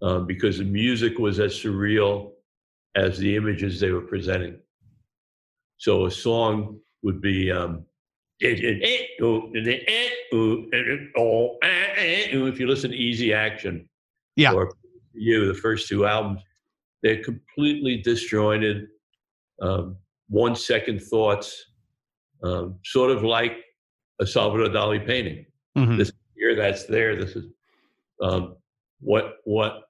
D: um, because the music was as surreal as the images they were presenting. So a song would be um, if you listen to Easy Action,
G: Yeah.
D: Or you, the first two albums, they're completely disjointed, um, one second thoughts, um, sort of like a Salvador Dali painting.
G: Mhm.
D: This here, that's there. This is um, what what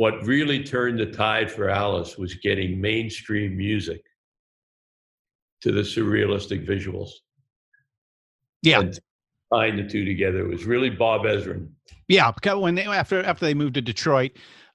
D: what really turned the tide for Alice was getting mainstream music to the surrealistic visuals.
G: Yeah.
D: And tying the two together was really Bob Ezrin.
G: Yeah, because when they, after after they moved to Detroit,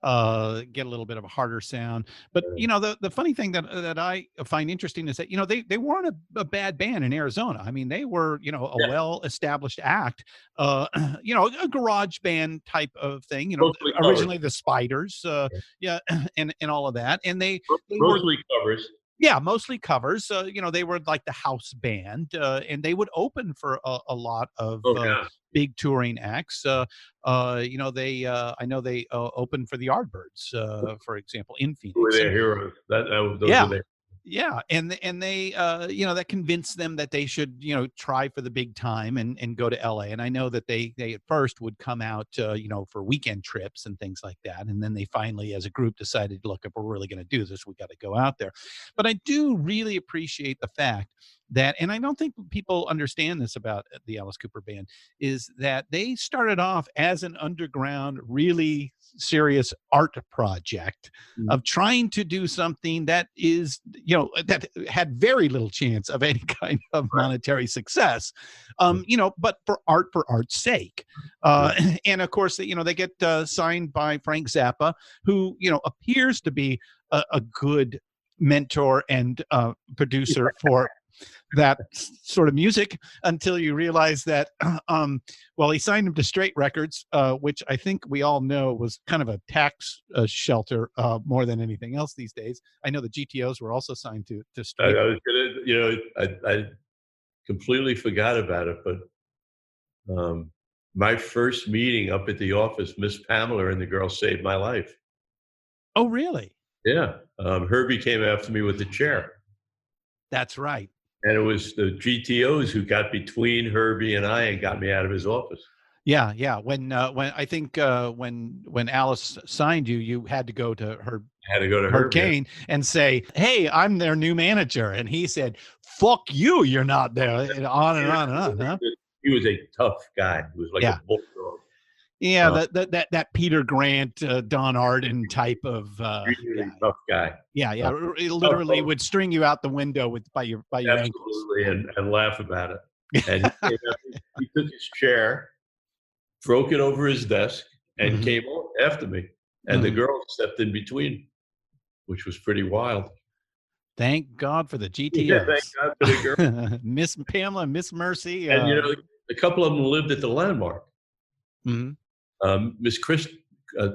G: uh, get a little bit of a harder sound. But you know, the the funny thing that that I find interesting is that you know they they weren't a, a bad band in Arizona. I mean, they were you know a
D: Yeah.
G: well established act. Uh, you know, a garage band type of thing. You know,
D: Mostly covers.
G: originally the Spiders. Uh, yeah, and and all of that, and they they were
D: Mostly covers.
G: Yeah mostly covers uh, you know they were like the house band uh, and they would open for a, a lot of
D: Oh,
G: uh, big touring acts uh, uh, you know they uh, i know they uh, opened for the yardbirds uh, for example in phoenix
D: Who were their heroes. That, that was,
G: Yeah.
D: their
G: yeah and and they uh you know that convinced them that they should you know try for the big time and and go to la and i know that they they at first would come out uh, you know for weekend trips and things like that and then they finally as a group decided look if we're really going to do this we got to go out there. But i do really appreciate the fact that and i don't think people understand this about uh, the alice cooper band is that they started off as an underground really serious art project
D: Mm.
G: of trying to do something that is you know that had very little chance of any kind of monetary success um you know but for art for art's sake uh and of course you know they get uh, signed by frank zappa who you know appears to be a, a good mentor and uh producer for that sort of music until you realize that um well he signed him to straight records uh which i think we all know was kind of a tax uh, shelter uh more than anything else these days. I know the gtos were also signed to to
D: I,
G: straight
D: I was gonna, you know, I, I completely forgot about it, but um, my first meeting up at the office, Miss Pamela and the girl saved my life.
G: oh really?
D: Yeah, um, Herbie came after me with the chair,
G: that's right
D: and it was the GTOs who got between Herbie and I and got me out of his office.
G: yeah yeah when uh when i think uh when when alice signed you you had to go to her
D: I had to go to Herbie.
G: hurricane and say hey i'm their new manager and he said fuck you you're not there and on and on and on huh?
D: He was a tough guy. He was like
G: Yeah.
D: a bulldog.
G: Yeah,
D: Uh,
G: that, that that that Peter Grant, uh, Don Arden type of uh,
D: Really tough guy.
G: yeah, yeah. It literally
D: oh.
G: would string you out the window with by your by your ankles.
D: Absolutely, and, and laugh about it. And he, up, he took his chair, broke it over his desk, and
G: Mhm.
D: came after me. And the
G: Mhm.
D: girl stepped in between, which was pretty wild.
G: Thank God for the
D: Yeah, thank God for the girl.
G: Miss Pamela, Miss Mercy.
D: and you
G: uh,
D: know, a couple of them lived at the landmark.
G: mhm.
D: Um, Miss Chris, uh,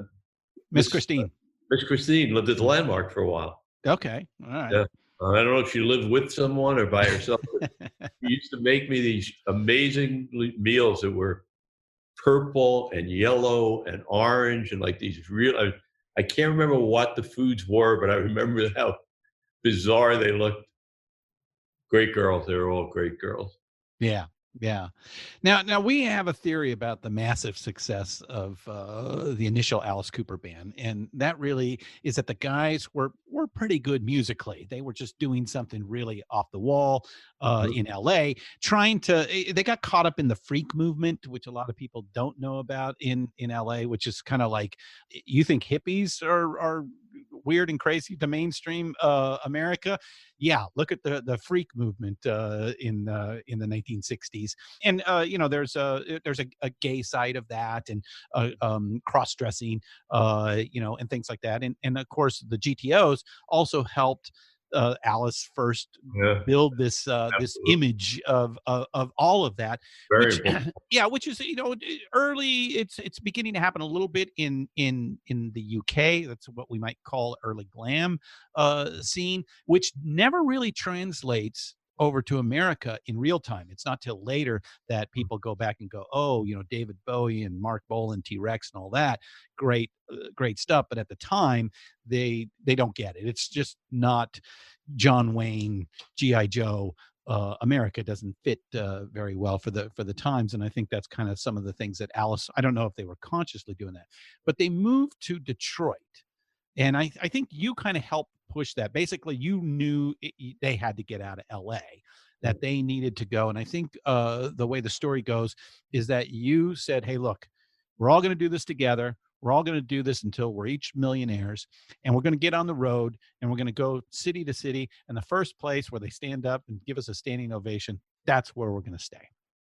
G: Miss
D: Miss-
G: Christine.
D: Miss Christine lived at the landmark for a while.
G: Okay, all right.
D: Yeah. Uh, I don't know if she lived with someone or by herself. she used to make me these amazing meals that were purple and yellow and orange and like these real. I, I can't remember what the foods were, but I remember how bizarre they looked. Great girls. They were all great girls.
G: Yeah, yeah. Now, now we have a theory about the massive success of uh, the initial Alice Cooper band, and that really is that the guys were were pretty good musically. They were just doing something really off the wall uh,
D: Mhm.
G: in L.A., trying to. eh, They got caught up in the freak movement, which a lot of people don't know about in in L.A., which is kind of like you think hippies are are weird and crazy to mainstream uh, America. Yeah look at the the freak movement uh in uh in the 1960s and uh you know there's a there's a, a gay side of that and uh, um cross dressing uh you know and things like that. And and of course the gtos also helped uh, Alice first
D: Yeah.
G: build this uh, this image of, of of all of that
D: Very
G: which,
D: important.
G: yeah which is you know early it's it's beginning to happen a little bit in in in the uk that's what we might call early glam uh scene which never really translates over to america in real time. It's not till later that people go back and go oh you know david bowie and marc bolan t-rex and all that great uh, great stuff. But at the time they they don't get it. It's just not john wayne gi joe uh, America doesn't fit uh, very well for the for the times, and I think that's kind of some of the things that Alice. I don't know if they were consciously doing that, but they moved to Detroit, and I I think you kind of helped push that. Basically, you knew it, they had to get out of L.A. That they needed to go, and I think uh, the way the story goes is that you said, "Hey, look, we're all going to do this together. We're all going to do this until we're each millionaires, and we're going to get on the road and we're going to go city to city. And the first place where they stand up and give us a standing ovation, that's where we're going to stay.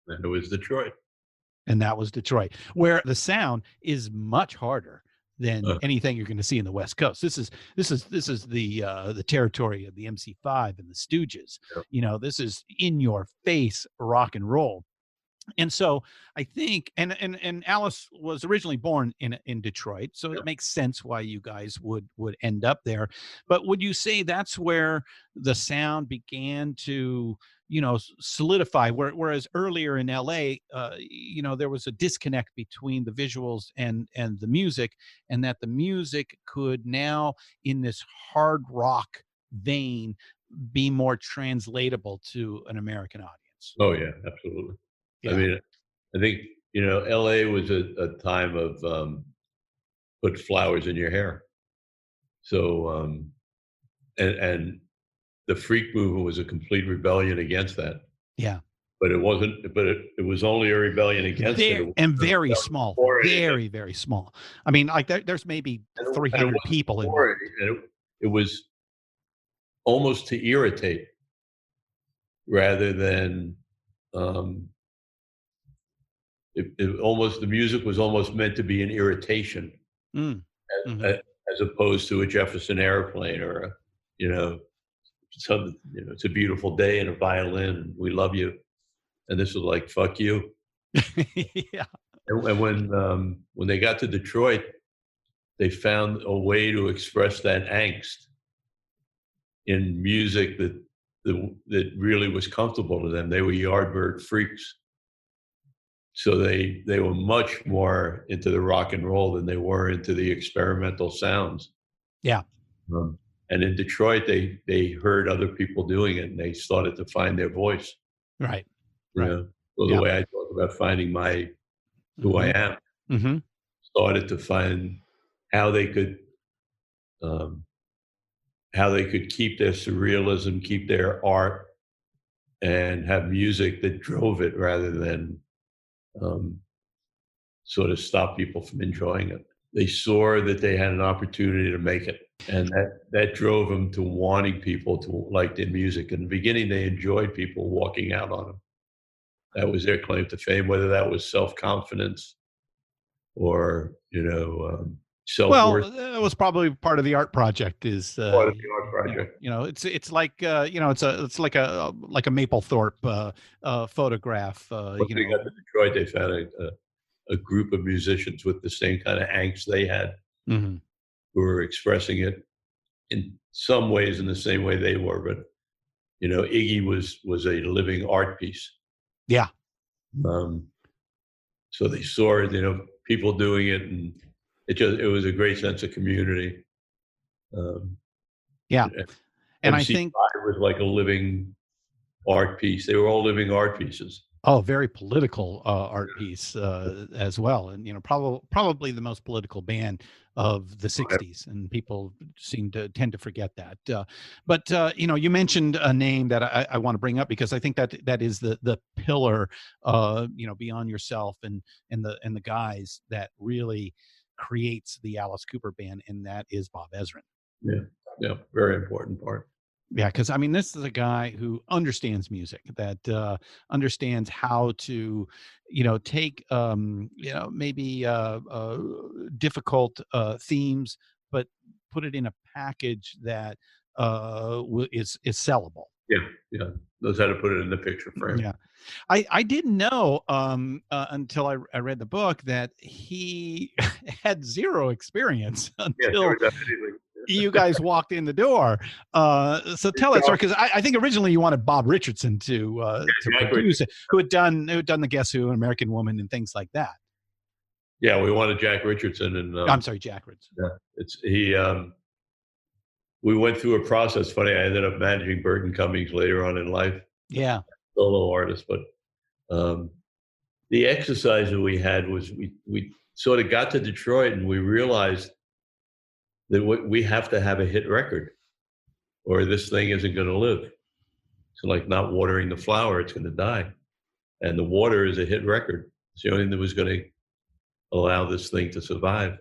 D: And it was Detroit.
G: And that was Detroit, where the sound is much harder than
D: Uh.
G: anything you're going to see in the West Coast. This is this is this is the uh, the territory of the MC5 and the Stooges. You know, this is in your face rock and roll. And so I think, and and and Alice was originally born in in Detroit, so
D: Yep.
G: it makes sense why you guys would would end up there. But would you say that's where the sound began to, you know, solidify? Whereas earlier in LA, uh, you know, there was a disconnect between the visuals and and the music, and that the music could now, in this hard rock vein, be more translatable to an American audience.
D: Oh yeah, absolutely. I mean, I think you know, L.A. was a, a time of um, put flowers in your hair. So, um, and and the freak movement was a complete rebellion against that.
G: Yeah.
D: But it wasn't. But it, it was only a rebellion against it. It
G: and very small, very very small. I mean, like there, there's maybe
D: And it- and it
G: 300 people in.
D: it. And it, it was almost to irritate rather than um, it, it almost the music was almost meant to be an irritation
G: Mm,
D: as,
G: Mhm.
D: a- as opposed to a Jefferson airplane or a you know some you know it's a beautiful day and a violin we love you and this was like fuck you
G: yeah.
D: and, and when um, when they got to Detroit, they found a way to express that angst in music that that, that really was comfortable to them. They were Yardbird freaks, so they they were much more into the rock and roll than they were into the experimental sounds.
G: Yeah.
D: Um, and in Detroit, they they heard other people doing it, and they started to find their voice.
G: Right.
D: You
G: Right.
D: know? So the
G: Yeah.
D: way I talk about finding my who I am
G: hmm
D: started to find how they could um, how they could keep their surrealism, keep their art, and have music that drove it rather than um, sort of stop people from enjoying it. They saw that they had an opportunity to make it, and that that drove them to wanting people to like their music. In the beginning, they enjoyed people walking out on them. That was their claim to fame, whether that was self confidence or you know um, self
G: Well, that was probably part of the art project. Is uh,
D: part of the art
G: you know,
D: project.
G: You know, it's it's like uh, you know, it's a it's like a like a Mapplethorpe uh, uh, photograph. Uh, you
D: they
G: know,
D: got to Detroit, they found a, a, group of musicians with the same kind of angst they had,
G: Mhm.
D: who were expressing it in some ways in the same way they were. But you know, Iggy was was a living art piece.
G: Yeah.
D: Um, so they saw it, you know, people doing it, and it just it was a great sense of community. Um,
G: Yeah. and I
D: MC5
G: think
D: was like a living art piece. They were all living art pieces.
G: Oh, very political uh, art piece uh, as well, and you know, probably probably the most political band of the '60s, and people seem to tend to forget that. Uh, but uh, you know, you mentioned a name that I, I want to bring up because I think that that is the the pillar, uh, you know, beyond yourself and and the and the guys that really creates the Alice Cooper band, and that is Bob Ezrin.
D: Yeah, yeah, very important part.
G: Yeah, because I mean, this is a guy who understands music, that uh, understands how to, you know, take, um, you know, maybe uh, uh, difficult uh, themes, but put it in a package that uh, is is sellable.
D: Yeah, yeah, knows how to put it in the picture frame.
G: Yeah, I I didn't know um, uh, until I, I read the book that he had zero experience until
D: anything.
G: You guys walked in the door. Uh, so tell that story because I, I think originally you wanted Bob Richardson to uh, to produce it, who had done who had done the Guess Who, and American Woman, and things like that.
D: Yeah, we wanted Jack Richardson, and um,
G: I'm sorry, Jack Richardson.
D: Yeah, it's he. Um, we went through a process. Funny, I ended up managing Burton Cummings later on in life,
G: Yeah.
D: solo artist. But um, the exercise that we had was we we sort of got to Detroit and we realized that we have to have a hit record, or this thing isn't going to live. It's like not watering the flower; it's going to die. And the water is a hit record. It's the only thing that was going to allow this thing to survive.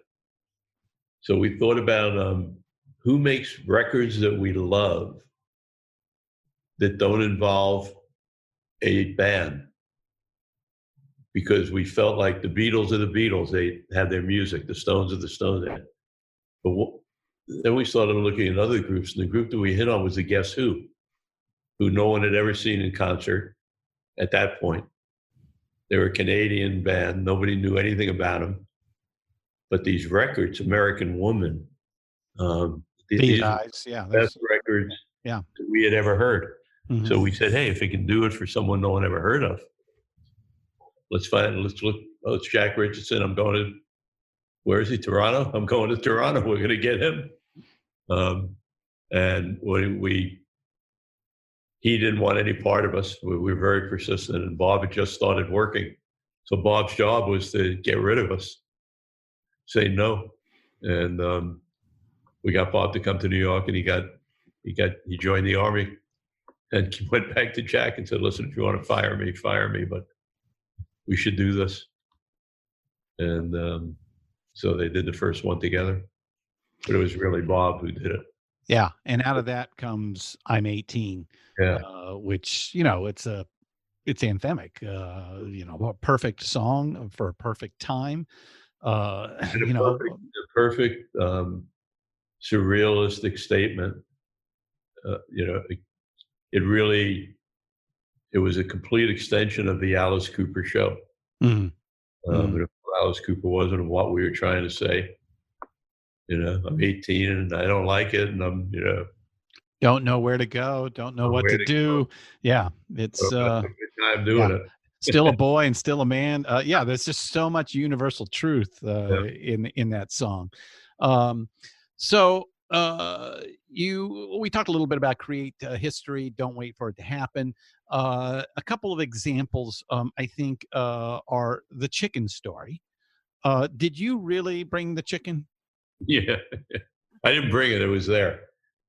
D: So we thought about um, who makes records that we love that don't involve a band because we felt like the Beatles are the Beatles. They had their music, the Stones are the Stones. But then we started looking at other groups, and the group that we hit on was the Guess Who, who no one had ever seen in concert at that point. They were a Canadian band. Nobody knew anything about them. But these records, American Woman, um, these
G: These eyes. Yeah.
D: the best records
G: Yeah.
D: that we had ever heard.
G: mhm.
D: So we said, hey, if we can do it for someone no one ever heard of, let's find, let's look. Oh, it's Jack Richardson. I'm going to, where is he? Toronto? I'm going to Toronto. We're going to get him. Um, and when we, he didn't want any part of us. We, we were very persistent, and Bob had just started working. So Bob's job was to get rid of us, say no. And um, we got Bob to come to New York, and he got, he got, he joined the army and went back to Jack and said, "Listen, if you want to fire me, fire me, but we should do this." And um, so they did the first one together, but it was really Bob who did it.
G: Yeah. And out of that comes I'm 18,
D: Yeah,
G: uh, which, you know, it's a, it's anthemic, uh, you know, a perfect song for a perfect time. Uh, you know,
D: perfect, a perfect um, surrealistic statement. Uh, you know, it, it really, it was a complete extension of the Alice Cooper show.
G: mhm.
D: Um,
G: Mm.
D: Alice Cooper wasn't what we were trying to say. You know, I'm 18 and I don't like it, and I'm, you know,
G: don't know where to go, don't know what to
D: to
G: do. Yeah. It's,
D: so
G: uh,
D: that's a time doing
G: yeah.
D: it.
G: still a boy and still a man. Uh, yeah, there's just so much universal truth uh,
D: Yeah.
G: in in that song. Um, so uh, you, we talked a little bit about create uh, history. Don't wait for it to happen. Uh, a couple of examples, um, I think, uh, are the chicken story. Uh, did you really bring the chicken?
D: Yeah, I didn't bring it; it was there.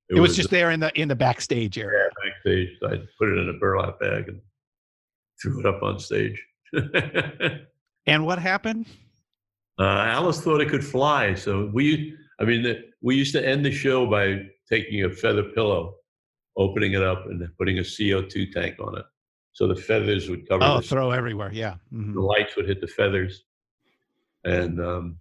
G: It, was, just there in the in the backstage area.
D: backstage. I put it in a burlap bag and threw it up on stage. uh,
G: And what happened?
D: Alice thought it could fly, so we. I mean, the, we used to end the show by taking a feather pillow, opening it up, and putting a CO2 tank on it, so the feathers would cover.
G: Oh,
D: the
G: throw everywhere. Yeah.
D: the
G: Mhm.
D: lights would hit the feathers. And um,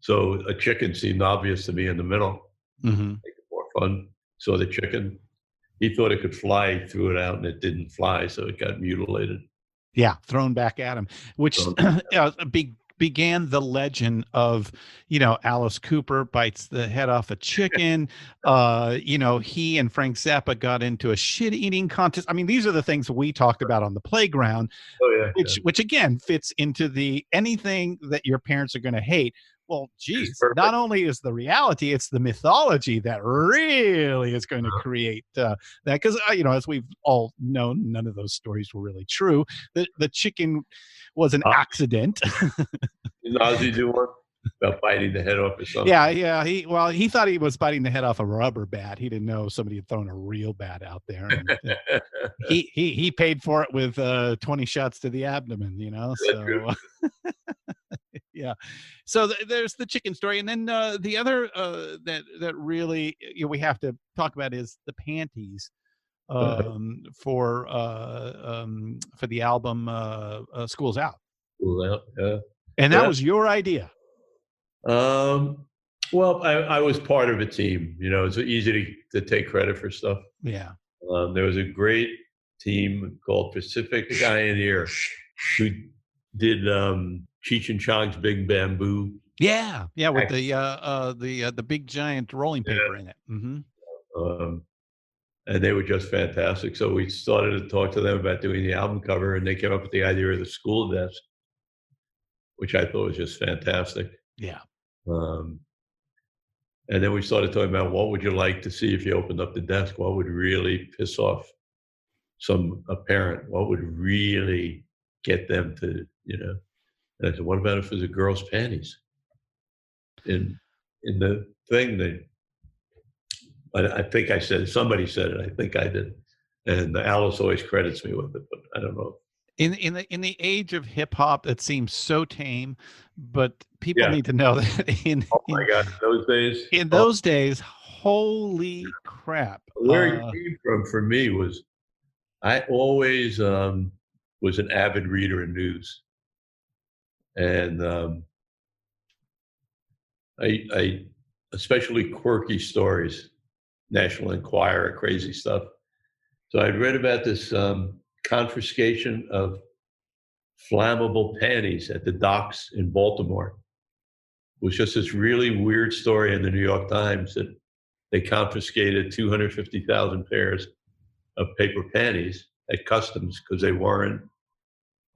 D: so a chicken seemed obvious to me in the middle,
G: Mm-hmm.
D: make it more fun. So the chicken, he thought it could fly, threw it out, and it didn't fly, so it got mutilated.
G: Yeah, thrown back at him, which
D: back
G: uh, be, began the legend of, you know, Alice Cooper bites the head off a chicken. uh, you know, he and Frank Zappa got into a shit eating contest. I mean, these are the things we talked about on the playground,
D: Oh yeah,
G: which, which again fits into the anything that your parents are going to hate. Well, geez, not only is the reality, it's the mythology that really is going to
D: Uh-huh.
G: create uh, that. Because, uh, you know, as we've all known, none of those stories were really true. The, the chicken was an
D: Uh,
G: accident.
D: Did Ozzy do one about biting the head off or something?
G: yeah, yeah. He well, he thought he was biting the head off a rubber bat. He didn't know somebody had thrown a real bat out there. Uh, he he he paid for it with uh 20 shots to the abdomen you know so yeah so th- there's the chicken story and then uh the other uh that that really you know, we have to talk about is the panties um for uh um for the album uh, uh schools out
D: Well, yeah.
G: and that
D: Yeah.
G: was your idea
D: Um, well, I, I was part of a team. You know, it's easy to, to take credit for stuff.
G: yeah
D: Um, there was a great team called Pacific Eye and Ear who did um, Cheech and Chong's Big Bamboo.
G: yeah yeah with the uh uh the uh, the big giant rolling paper in it hmm
D: Um, and they were just fantastic. So we started to talk to them about doing the album cover, and they came up with the idea of the school desk, which I thought was just fantastic.
G: yeah
D: Um, and then we started talking about what would you like to see if you opened up the desk? What would really piss off some a parent, what would really get them to, you know? And I said, what about if it was a girl's panties? In in the thing that I, I think I said somebody said it. I think I did, and Alice always credits me with it, but I don't know.
C: In in the in the age of hip hop, that seems so tame, but people
D: Yeah.
C: need to know that in
D: Oh my God, those days.
C: in
D: oh,
C: those days, holy crap!
D: where
C: Uh,
D: it came from for me was I always um, was an avid reader of news, and um, I, I especially quirky stories, National Enquirer, crazy stuff. So I'd read about this um, confiscation of flammable panties at the docks in Baltimore. It was just this really weird story in the New York Times that they confiscated 250,000 pairs of paper panties at customs because they weren't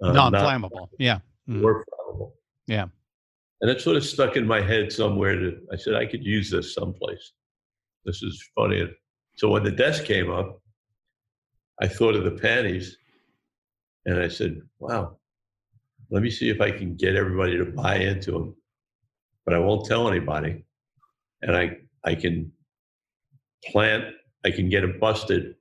D: uh,
C: non-flammable. Yeah. Mm.
D: were flammable.
C: Yeah.
D: And it sort of stuck in my head somewhere that I said I could use this someplace. This is funny. So when the desk came up, I thought of the panties and I said, wow, let me see if I can get everybody to buy into them. But I won't tell anybody. And I, I can plant, I can get it busted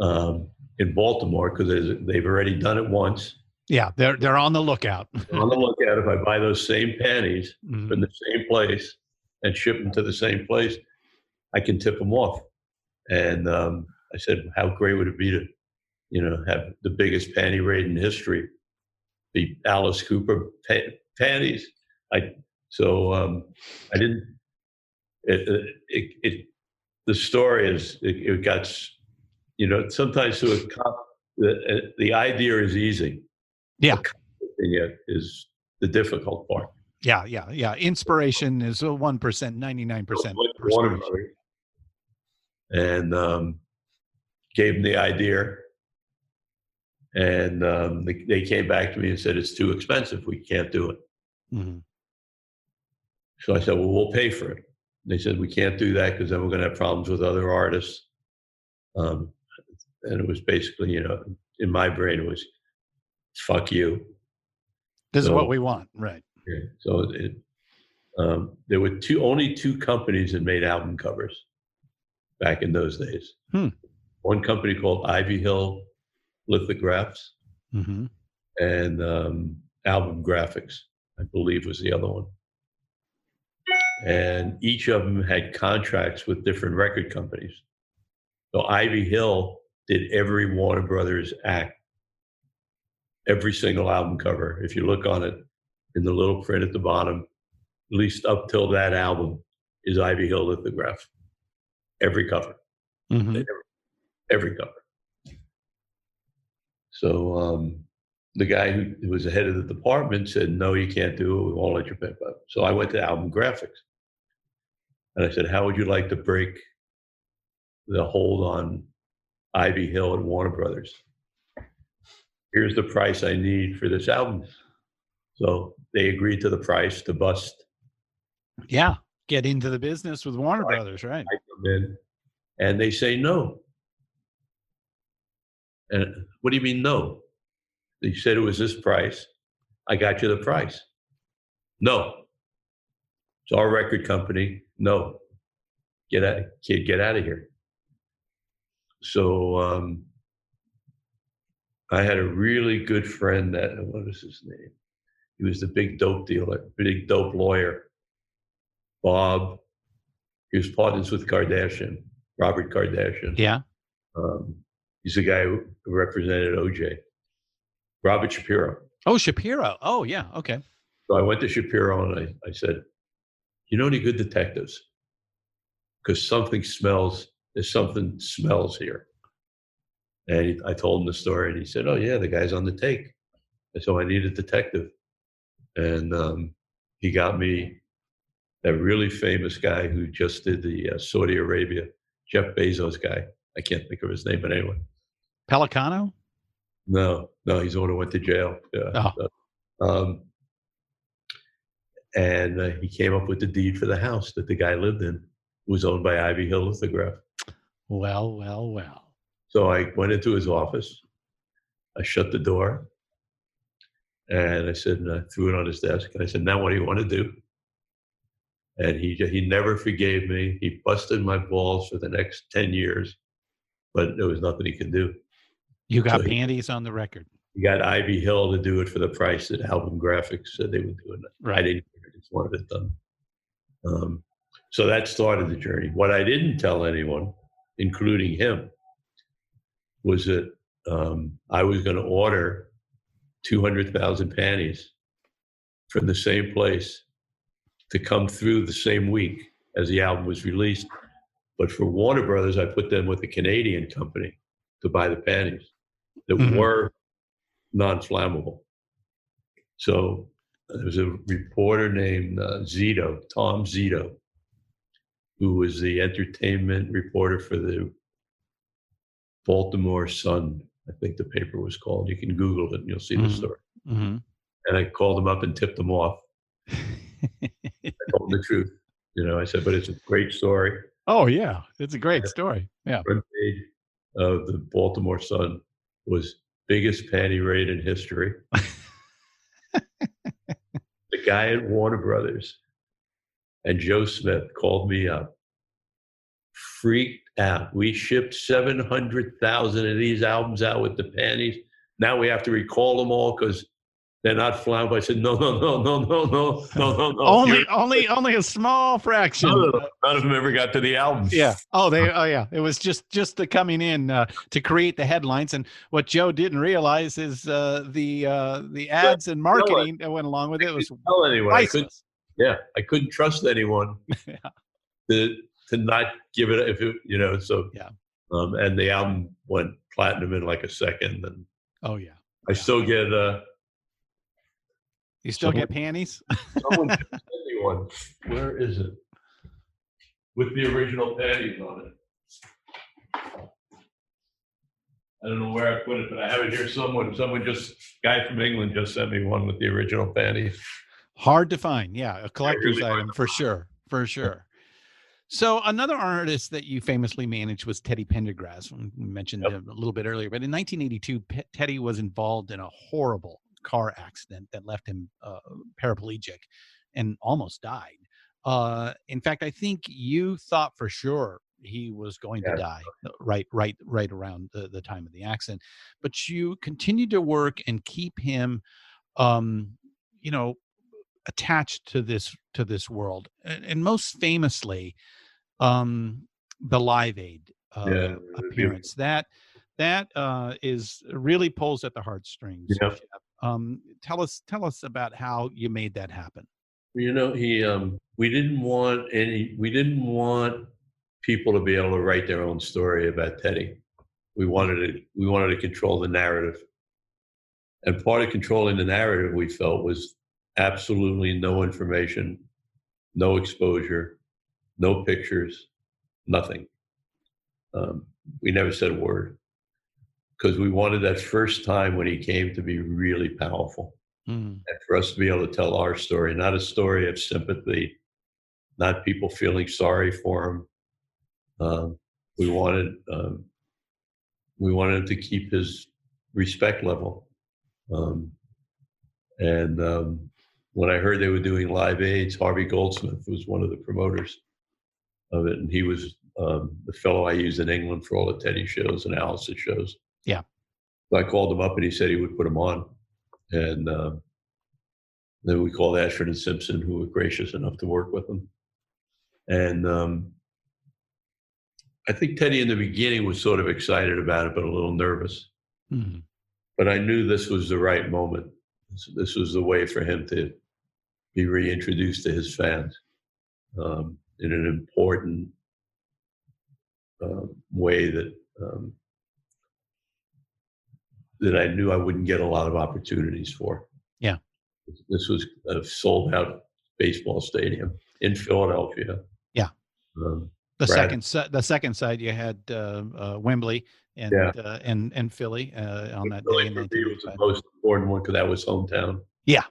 D: um, in Baltimore because they've already done it once.
C: Yeah, they're they're on the lookout.
D: on the lookout if I buy those same panties
C: Mhm.
D: from the same place and ship them to the same place, I can tip them off. And um, I said, how great would it be to, you know, have the biggest panty raid in history, the Alice Cooper pa- panties. I so um, I didn't. It, it, it, it the story is it, it got, you know, sometimes to a cop, the the idea is easy.
C: Yeah.
D: It is the difficult part.
C: Yeah, yeah, yeah. Inspiration is a one percent, ninety nine percent.
D: Went to Warner Brothers and um, gave them the idea. And um, they, they came back to me and said, it's too expensive. We can't do it.
C: Mm-hmm.
D: So I said, well, we'll pay for it. They said, we can't do that because then we're going to have problems with other artists. Um, and it was basically, you know, in my brain, it was, fuck you.
C: This is what we want, right?
D: Yeah. So it, um, there were two, only two companies that made album covers back in those days.
C: Hmm.
D: One company called Ivy Hill Lithographs
C: Mm-hmm.
D: and um, Album Graphics, I believe was the other one. And each of them had contracts with different record companies. So Ivy Hill did every Warner Brothers act, every single album cover. If you look on it in the little print at the bottom, at least up till that album, is Ivy Hill lithograph. Every cover,
C: Mm-hmm.
D: Every cover. So um, the guy who, who was the head of the department said, "No, you can't do it. We won't let you pick up." So I went to Album Graphics, and I said, "How would you like to break the hold on Ivy Hill and Warner Brothers? Here's the price I need for this album." So they agreed to the price to bust.
C: Yeah, get into the business with Warner. Brothers, right?
D: I come in, and they say no. And what do you mean no? They said it was this price. I got you the price. No. It's our record company. No. Get out, kid, get out of here. So um, I had a really good friend that what was his name? He was the big dope dealer, big dope lawyer. Bob. He was partners with Kardashian, Robert Kardashian.
C: Yeah.
D: Um, he's the guy who represented OJ. Robert Shapiro.
C: Oh, Shapiro. Oh, yeah. Okay.
D: So I went to Shapiro and I, I said, You know any good detectives? Because something smells, there's something smells here. And he, I told him the story and he said, Oh, yeah, the guy's on the take. And so I need a detective. And um, he got me that really famous guy who just did the uh, Saudi Arabia, Jeff Bezos guy. I can't think of his name, but anyway.
C: Pellicano.
D: No, no, he's the one who went to jail. Yeah.
C: Oh.
D: Um, and uh, he came up with the deed for the house that the guy lived in, was owned by Ivy Hill Lithograph.
C: Well, well, well.
D: So I went into his office. I shut the door. And I said, and I threw it on his desk. And I said, now what do you want to do? And he, he never forgave me. He busted my balls for the next 10 years, but there was nothing he could do.
G: You got
D: So
G: panties on the record.
D: He got Ivy Hill to do it for the price that Album Graphics said they would do it. I
G: Right.
D: didn't, I just wanted it done. Um, so that started the journey. What I didn't tell anyone, including him, was that um, I was going to order 200,000 panties from the same place to come through the same week as the album was released. But for Warner Brothers, I put them with a Canadian company to buy the panties that
G: Mhm.
D: were non-flammable. So there was a reporter named uh, Zito, Tom Zito, who was the entertainment reporter for the Baltimore Sun. I think the paper was called. You can Google it and you'll see the
G: Mhm.
D: story.
G: hmm
D: And I called him up and tipped him off. I told him the truth. You know, I said, but it's a great story.
G: oh yeah, it's a great story. Yeah.
D: Front page of the Baltimore Sun was biggest panty raid in history. the guy at Warner Brothers and Joe Smith called me up, freaked out. We shipped 700,000 of these albums out with the panties. Now we have to recall them all because they're not flammable. I said, no, no, no, no, no, no, no, no, no.
G: only,
D: You're-
G: only, only a small fraction.
D: None of, them, none of them ever got to the album.
G: Yeah. Oh, they. Oh, yeah. It was just just the coming in uh, to create the headlines, and what Joe didn't realize is uh, the uh, the ads and marketing that went along with it was
D: tell anyone. I couldn't,
G: priceless.
D: yeah, I couldn't trust anyone
G: Yeah.
D: to to not give it if it, you know. So
G: Yeah.
D: um, and the album went platinum in like a second, and
G: Oh yeah.
D: I still get uh,
G: You still
D: Someone-
G: get panties?
D: someone sent me one. Where is it? With the original panties on it. I don't know where I put it, but I have it here. Someone, someone just guy from England just sent me one with the original panties.
G: Hard to find. Yeah, a collector's
D: really
G: item for sure. For sure. So another artist that you famously managed was Teddy Pendergrass. We mentioned
D: Yep.
G: him a little bit earlier, but in 1982, Pe- Teddy was involved in a horrible car accident that left him uh, paraplegic and almost died. Uh, in fact, I think you thought for sure he was going
D: Yeah.
G: to die uh, right, right, right around the, the time of the accident. But you continued to work and keep him, um, you know, attached to this to this world and, and most famously um the live aid uh,
D: Yeah, it would be-
G: appearance that that uh is really pulls at the heartstrings
D: Yeah.
G: Um tell us tell us about how you made that happen
D: You know, he um we didn't want any we didn't want people to be able to write their own story about Teddy. We wanted to we wanted to control the narrative. And part of controlling the narrative we felt was absolutely no information, no exposure, no pictures, nothing. Um, we never said a word because we wanted that first time when he came to be really powerful
G: Mm,
D: and for us to be able to tell our story, not a story of sympathy, not people feeling sorry for him. Um, we wanted um, we wanted to keep his respect level. Um, and um, when I heard they were doing live aids, Harvey Goldsmith was one of the promoters of it, and he was um, the fellow I used in England for all the Teddy shows and Alice's shows.
G: Yeah.
D: So I called him up, and he said he would put him on and uh, then we called Ashford and Simpson, who were gracious enough to work with him. And um, I think Teddy in the beginning was sort of excited about it, but a little nervous.
G: mm,
D: But I knew this was the right moment. This, this was the way for him to be reintroduced to his fans um, in an important uh, way that um, that I knew I wouldn't get a lot of opportunities for.
G: Yeah.
D: This was a sold out baseball stadium in Philadelphia.
G: Yeah.
D: Um,
G: the
D: Brad.
G: second the second side you had uh, uh wembley and
D: Yeah.
G: uh, and and philly uh, on that
D: Philly
G: day
D: me was the most important one because that was hometown.
G: Yeah.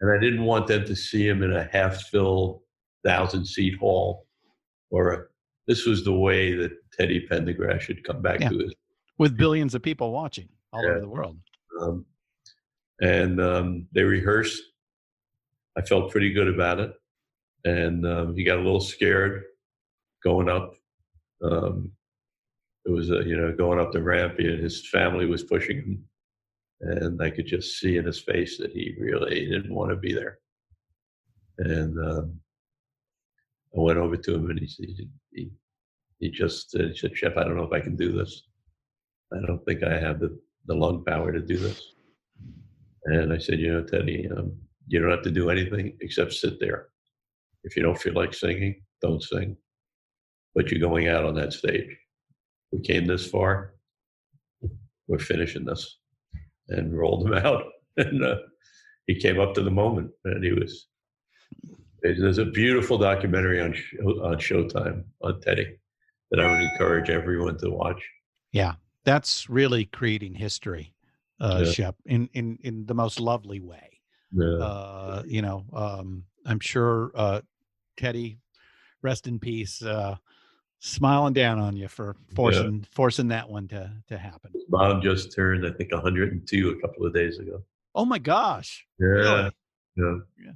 D: And I didn't want them to see him in a half filled thousand seat hall or a, this was the way that Teddy Pendergrass should come back
G: Yeah.
D: to his
G: with billions of people watching all
D: Yeah.
G: over the world.
D: Um, and um, they rehearsed. I felt pretty good about it. And um, he got a little scared going up. Um, it was, uh, you know, going up the ramp, and his family was pushing him. And I could just see in his face that he really didn't want to be there. And um, I went over to him and he, he, he, he just said, he said, Shep, I don't know if I can do this. I don't think I have the, the lung power to do this. And I said, you know, Teddy, um, you don't have to do anything except sit there. If you don't feel like singing, don't sing. But you're going out on that stage. We came this far. We're finishing this, and rolled him out. And uh, he came up to the moment, and he was. There's a beautiful documentary on on Showtime on Teddy that I would encourage everyone to watch.
G: Yeah, that's really creating history, uh,
D: Yeah.
G: Shep, in in in the most lovely way.
D: Yeah.
G: Uh, you know, um, I'm sure uh, Teddy, rest in peace, uh, smiling down on you for forcing forcing that one to to happen.
D: Mom just turned, I think, 102 a couple of days ago.
G: Oh my gosh!
D: Yeah.
G: Really?
D: Yeah.
G: Yeah.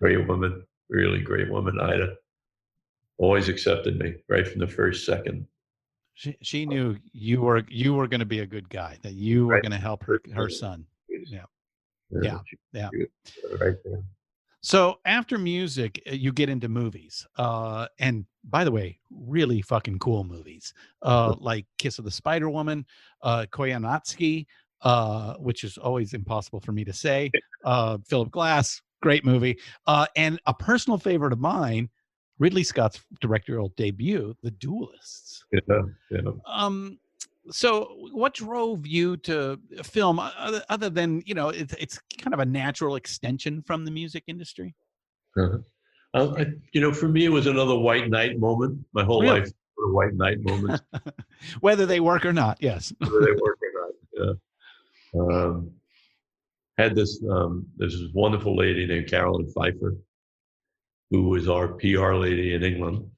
D: Great woman. Really great woman, Ida. Always accepted me right from the first second.
G: She she knew you were you were going to be a good guy. That you were
D: Right.
G: going to help her her son. Yeah.
D: Yeah.
G: Yeah,
D: she-
G: yeah.
D: she was Right there.
G: So after music, uh, you get into movies. Uh, and by the way, really fucking cool movies. Uh, like Kiss of the Spider Woman, uh, Koyaanisqatsi, uh, which is always impossible for me to say. Uh, Philip Glass, great movie. Uh, and a personal favorite of mine, Ridley Scott's directorial debut, The Duelists.
D: Yeah. Yeah.
G: Um, so what drove you to film other, other than you know it's it's kind of a natural extension from the music industry
D: Uh-huh. Uh, I, you know, for me, it was another white knight moment. My whole
G: Really?
D: life, were white knight moments.
G: whether they work or not yes
D: whether they work or not. Yeah. Um, had this um, there's this wonderful lady named Carolyn Pfeiffer, who was our PR lady in England.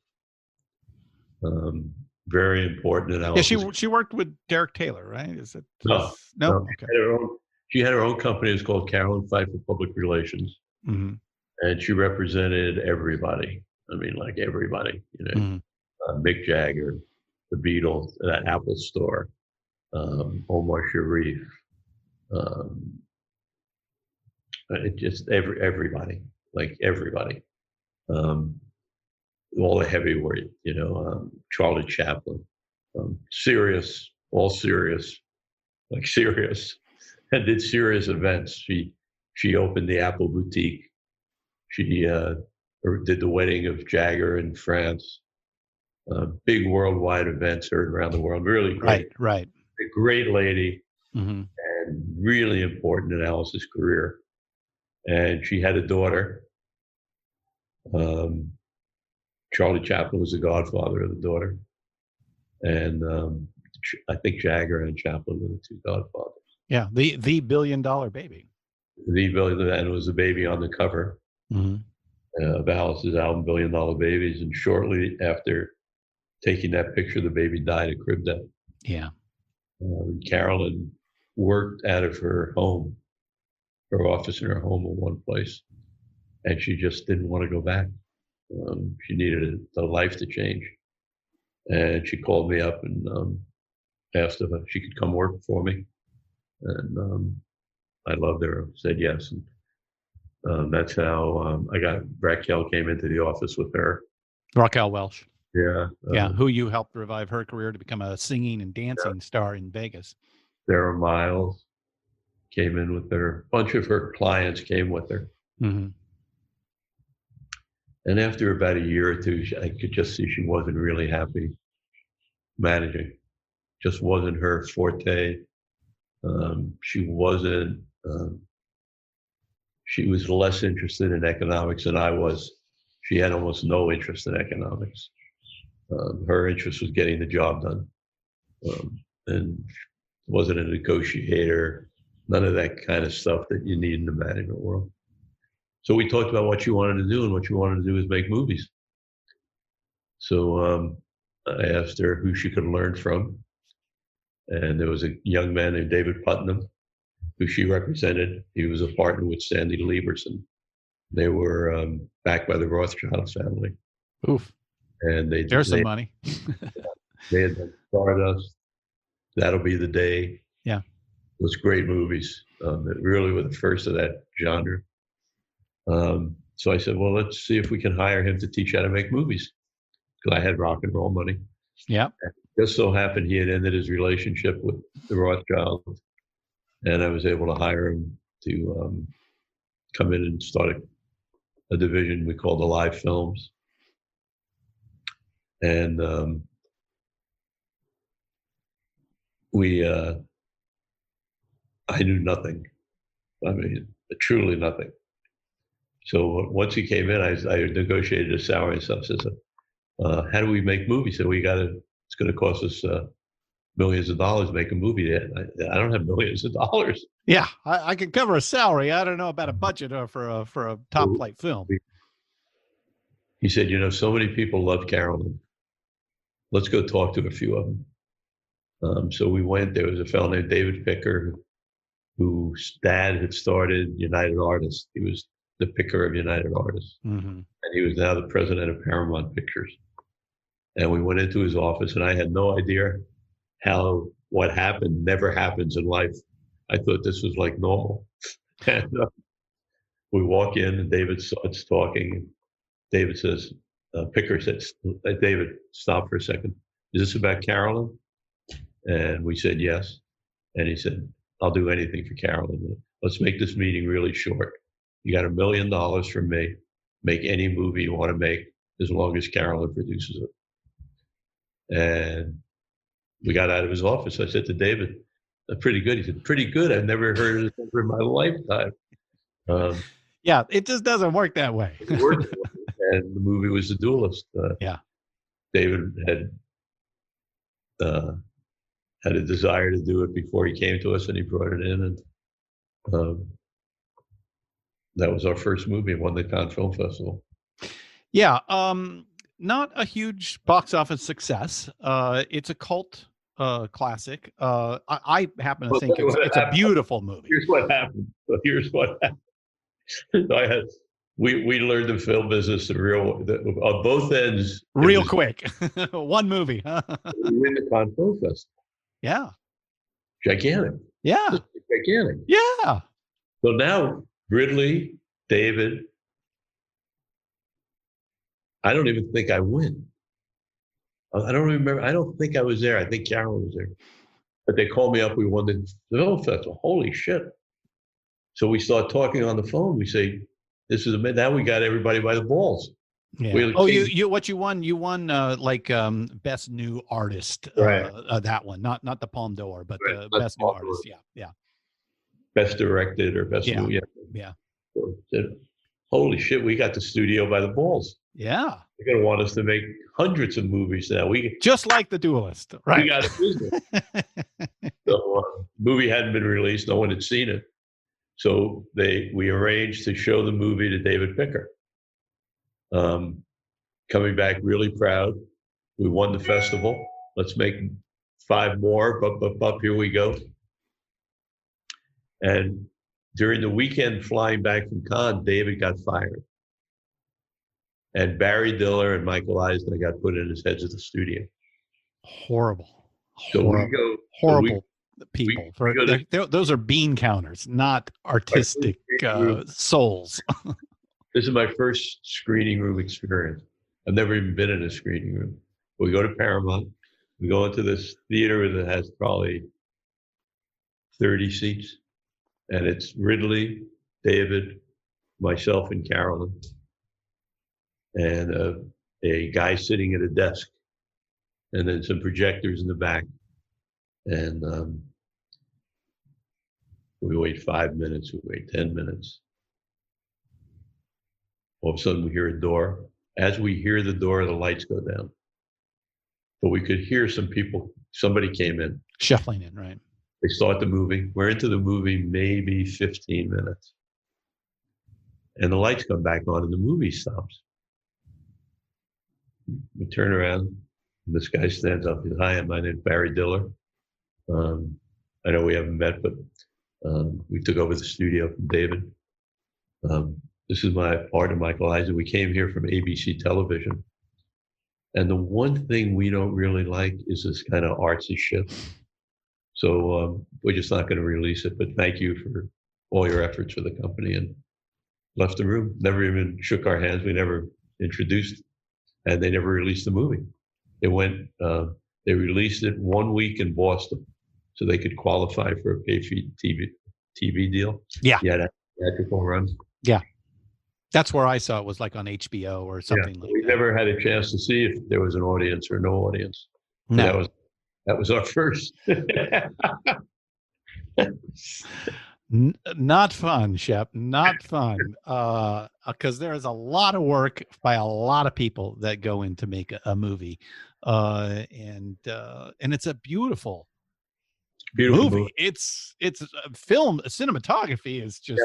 D: Um, very important in
G: yeah she she worked with derek taylor right is it
D: No,
G: no,
D: no,
G: okay
D: She had her own. She had her own company. It's called Carolyn Pfeiffer Public Relations,
G: hmm
D: and she represented everybody. I mean, like everybody. You know,
G: Mhm.
D: uh, Mick Jagger, the Beatles, that Apple Store, um, Omar Sharif, um, it just every everybody, like everybody, um, all the heavyweight, you know, um, Charlie Chaplin, um, serious, all serious, like serious, and did serious events. She she opened the Apple boutique. She uh, did the wedding of Jagger in France uh, big worldwide events heard around the world. Really great,
G: right right
D: a great lady
G: hmm
D: and really important in Alice's career. And she had a daughter. Um, Charlie Chaplin was the godfather of the daughter. And um, I think Jagger and Chaplin were the two godfathers.
G: yeah the the billion dollar baby
D: The Billion, and it was the baby on the cover
G: hmm
D: uh, of Alice's album, Billion Dollar Babies. And shortly after taking that picture, the baby died of crib death.
G: yeah
D: Um, Carolyn worked out of her home, her office in her home in one place, and she just didn't want to go back. Um, she needed a, the life to change, and she called me up and um, asked if she could come work for me, and um, I loved her. Said yes, and um, that's how um, I got Raquel came into the office with her.
G: raquel welch
D: Yeah,
G: yeah
D: uh,
G: who you helped revive her career to become a singing and dancing star in vegas
D: Sarah Miles came in with her. A bunch of her clients came with her.
G: hmm
D: And after about a year or two, I could just see she wasn't really happy managing. Just wasn't her forte. Um, she wasn't. Um, she was less interested in economics than I was. She had almost no interest in economics. Um, her interest was getting the job done, um, and wasn't a negotiator. None of that kind of stuff that you need in the management world. So we talked about what you wanted to do, and what you wanted to do is make movies. So um, I asked her who she could learn from, and there was a young man named David Puttnam, who she represented. He was a partner with Sandy Lieberson. They were um, backed by the Rothschild family,
G: Oof.
D: and they
G: There's some money.
D: they had done Stardust. That'll be the day.
G: Yeah.
D: Those great movies um, that really were the first of that genre. Um, so I said, well, let's see if we can hire him to teach how to make movies. Because I had rock and roll money.
G: Yeah.
D: Just so happened he had ended his relationship with the Rothschilds, and I was able to hire him to um, come in and start a, a division we called Alive Films. And um, we, uh, I knew nothing. I mean, truly nothing. So once he came in, I, I negotiated a salary and stuff. Says, uh, "How do we make movies?" So we got to. It's going to cost us uh, millions of dollars to make a movie. I, I don't have millions of dollars.
G: Yeah, I, I could cover a salary. I don't know about a budget uh, for a for a top flight film.
D: He said, "You know, so many people love Carolyn. Let's go talk to a few of them." Um, so we went. There was a fellow named David Picker, whose dad had started United Artists. He was the picker of United Artists,
G: Mm-hmm.
D: and he was now the president of Paramount Pictures. And we went into his office, and I had no idea how what happened never happens in life. I thought this was like normal. and uh, we walk in, and David starts talking. David says, uh, Picker says, uh, David, stop for a second. Is this about Carolyn? And we said yes. And he said, I'll do anything for Carolyn. Let's make this meeting really short. You got a million dollars from me. Make any movie you want to make as long as Carolyn produces it. And we got out of his office. I said to David, "That's pretty good." He said, "Pretty good. I've never heard of this in my lifetime." Um,
G: Yeah, it just doesn't work that way.
D: it worked. and the movie was The Duelist. Uh,
G: Yeah.
D: David had uh, had a desire to do it before he came to us, and he brought it in, and um, that was our first movie. Won the Cannes Film Festival.
G: yeah, um, not a huge box office success. Uh, it's a cult uh, classic. Uh, I, I happen to
D: Well,
G: think it's, it's a beautiful movie.
D: Here's what happened. So here's what happened. I had we we learned the film business the real the, on both ends.
G: Real
D: was-
G: quick, one movie.
D: We win the Cannes Film Festival.
G: yeah,
D: Gigantic.
G: yeah,
D: gigantic.
G: yeah.
D: So now Ridley, David, I don't even think I win. I I don't remember. I don't think I was there. I think Carolyn was there. But they called me up. We won the film festival. Holy shit. So we start talking on the phone. We say, this is a now we got everybody by the balls.
G: Yeah.
D: We'll
G: oh, you you what you won? You won uh, like um, best new artist.
D: Right.
G: Uh, uh, that one, not not the Palme d'Or, but
D: Right,
G: the
D: not
G: best new artist. Yeah, yeah,
D: Best directed or best
G: Yeah.
D: movie. Yeah.
G: Yeah.
D: So, said, Holy shit, we got the studio by the balls.
G: yeah.
D: They're gonna want us to make hundreds of movies now. We
G: Just like the Duelist, right?
D: we got a business. So uh, movie hadn't been released; no one had seen it. So they we arranged to show the movie to David Picker. Um, coming back really proud. We won the festival. Let's make five more. But but but here we go. And during the weekend flying back from Cannes, David got fired. And Barry Diller and Michael Eisner got put in as heads of the studio.
G: horrible,
D: So
G: horrible,
D: we go
G: horrible people.
D: we
G: For-
D: go
G: they're- they're- those are bean counters, not artistic uh, souls.
D: This is my first screening room experience. I've never even been in a screening room. We go to Paramount. We go into this theater that has probably 30 seats. And it's Ridley, David, myself, and Carolyn. And uh, a guy sitting at a desk. And then some projectors in the back. And um, we wait five minutes, we wait 10 minutes. All of a sudden, we hear a door. As we hear the door, the lights go down. But we could hear some people, somebody came in.
G: Shuffling in, right?
D: They start the movie. We're into the movie maybe 15 minutes. And the lights come back on and the movie stops. We turn around. This guy stands up. He says, Hi, my name's Barry Diller. Um, I know we haven't met, but um, we took over the studio from David. Um, this is my partner, Michael Eisner. We came here from ABC Television. And the one thing we don't really like is this kind of artsy shit. So um, we're just not going to release it. But thank you for all your efforts for the company and left the room. Never even shook our hands. We never introduced, and they never released the movie. They went. Uh, they released it one week in Boston, so they could qualify for a pay TV TV deal.
G: Yeah,
D: yeah, theatrical run.
G: Yeah, that's where I saw it was like on HBO or something
D: yeah,
G: like
D: we
G: that.
D: never had a chance to see if there was an audience or no audience.
G: No.
D: That was that was our first.
G: N- not fun, Shep. Not fun. Uh, because there is a lot of work by a lot of people that go in to make a, a movie, uh, and uh, and it's a beautiful,
D: Beautiful
G: movie.
D: movie.
G: It's it's a film cinematography is just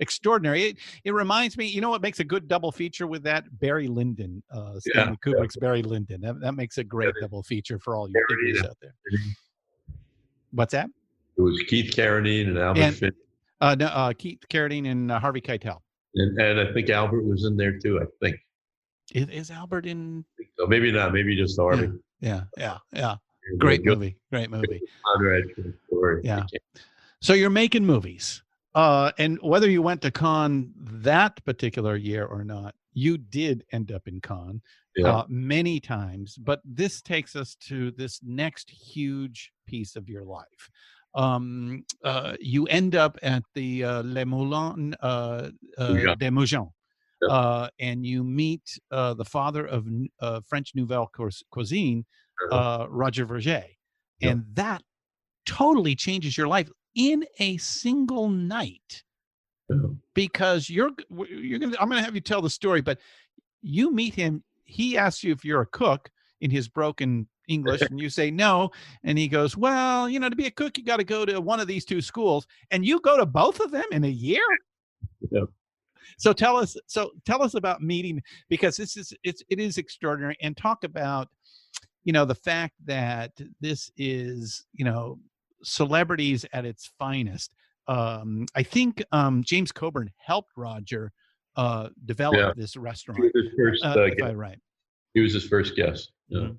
G: extraordinary. It, it reminds me, you know, what makes a good double feature with that Barry Lyndon, uh, Stanley
D: Yeah,
G: Kubrick's Barry Lyndon. That, that makes a great double feature for all you diggers out there. What's that?
D: It was Keith Carradine and Albert
G: And-
D: Finn,
G: Uh, no, uh, Keith Carradine and uh, Harvey Keitel.
D: and, and I think Albert was in there too. I think.
G: Is, is Albert in?
D: So maybe not. Maybe just Harvey.
G: Yeah, yeah, yeah. Great movie. Great movie.
D: For the.
G: Yeah. So you're making movies. Uh, and whether you went to Cannes that particular year or not, you did end up in Cannes
D: Yeah.
G: uh, many times. But this takes us to this next huge piece of your life. Um, uh, you end up at the uh, Les Moulins uh, uh,
D: Mougins.
G: des Mougins. Uh, and you meet uh, the father of uh, French Nouvelle Cuisine, uh, Roger
D: Vergé.
G: And that totally changes your life in a single night because you're you're gonna I'm gonna have you tell the story, but you meet him. He asks you if you're a cook in his broken English, and you say no, and he goes, "Well, you know, to be a cook, you got to go to one of these two schools, and you go to both of them in a year." So tell us, so tell us about meeting because this is it's it is extraordinary, and talk about you know the fact that this is you know celebrities at its finest um i think um james coburn helped roger uh develop
D: Yeah.
G: this
D: He
G: restaurant
D: was his first.
G: uh,
D: Uh,
G: if i right
D: He was his first guest. Yeah.
G: Mhm.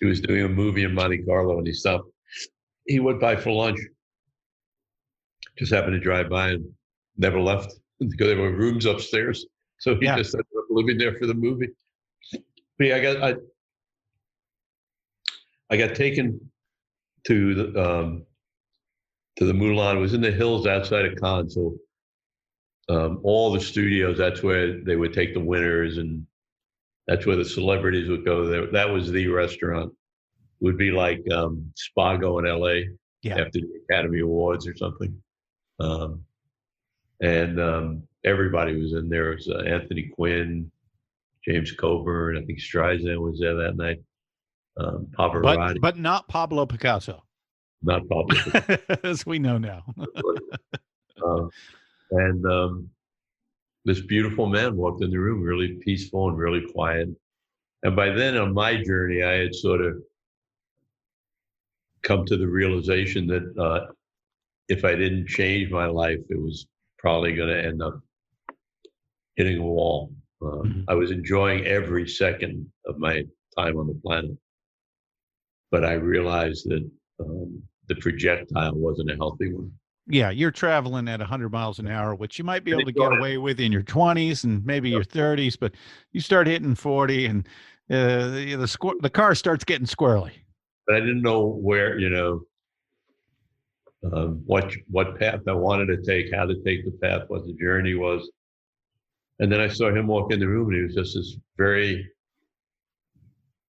D: He was doing a movie in Monte Carlo, and he stopped. He went by for lunch. Just happened to drive by and never left because there were rooms upstairs. So he
G: Yeah.
D: just ended up living there for the movie. But yeah, I got I, I got taken to the um, to the Moulin. It was in the hills outside of Cannes, so um, all the studios. That's where they would take the winners, and that's where the celebrities would go. There, that was the restaurant. Would be like um, Spago in L.A.
G: Yeah.
D: after the Academy Awards or something. Um, and um, everybody was in there. It was uh, Anthony Quinn, James Coburn. I think Streisand was there that night. Um, Pavarotti,
G: but but not pablo picasso
D: not Pablo.
G: as we know now
D: uh, and um, this beautiful man walked in the room, really peaceful and really quiet. And by then, on my journey, I had sort of come to the realization that uh, if I didn't change my life, it was probably going to end up hitting a wall. Um,
G: Mhm.
D: I was enjoying every second of my time on the planet, but I realized that um, the projectile wasn't a healthy one.
G: yeah you're traveling at 100 miles an hour which you might be able to get away with in your 20s and maybe your 30s but you start hitting 40 and uh, the the, squ- the car starts getting squirrely
D: but I didn't know where, you know, um, what what path I wanted to take, how to take the path, what the journey was. And then I saw him walk in the room, and he was just this very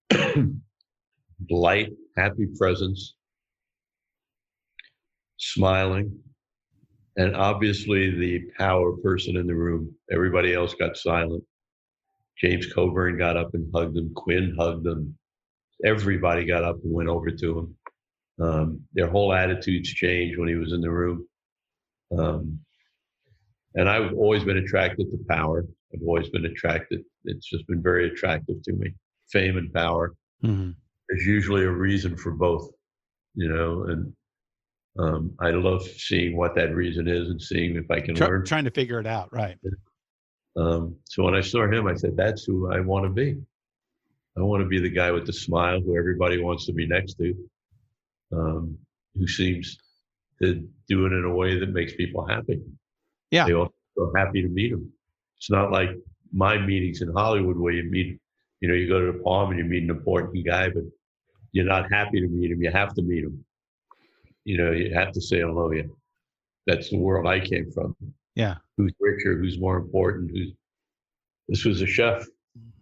D: light, happy presence, smiling, and obviously the power person in the room. Everybody else got silent. James Coburn got up and hugged him. Quinn hugged him everybody got up and went over to him. Um, their whole attitudes changed when he was in the room. Um, and I've always been attracted to power. I've always been attracted. It's just been very attractive to me. Fame and power.
G: Mhm.
D: There's usually a reason for both, you know. And Um, I love seeing what that reason is and seeing if I can
G: Try,
D: learn.
G: trying to figure it out, right?
D: Um, so when I saw him, I said, "That's who I want to be. I want to be the guy with the smile who everybody wants to be next to, um, who seems to do it in a way that makes people happy.
G: Yeah.
D: they all so happy to meet him. It's not like my meetings in Hollywood where you meet, you know, you go to the Palm and you meet an important guy, but you're not happy to meet him. You have to meet him. You know, you have to say hello. Yeah, that's the world I came from
G: Yeah.
D: who's richer, who's more important, who's this was a chef,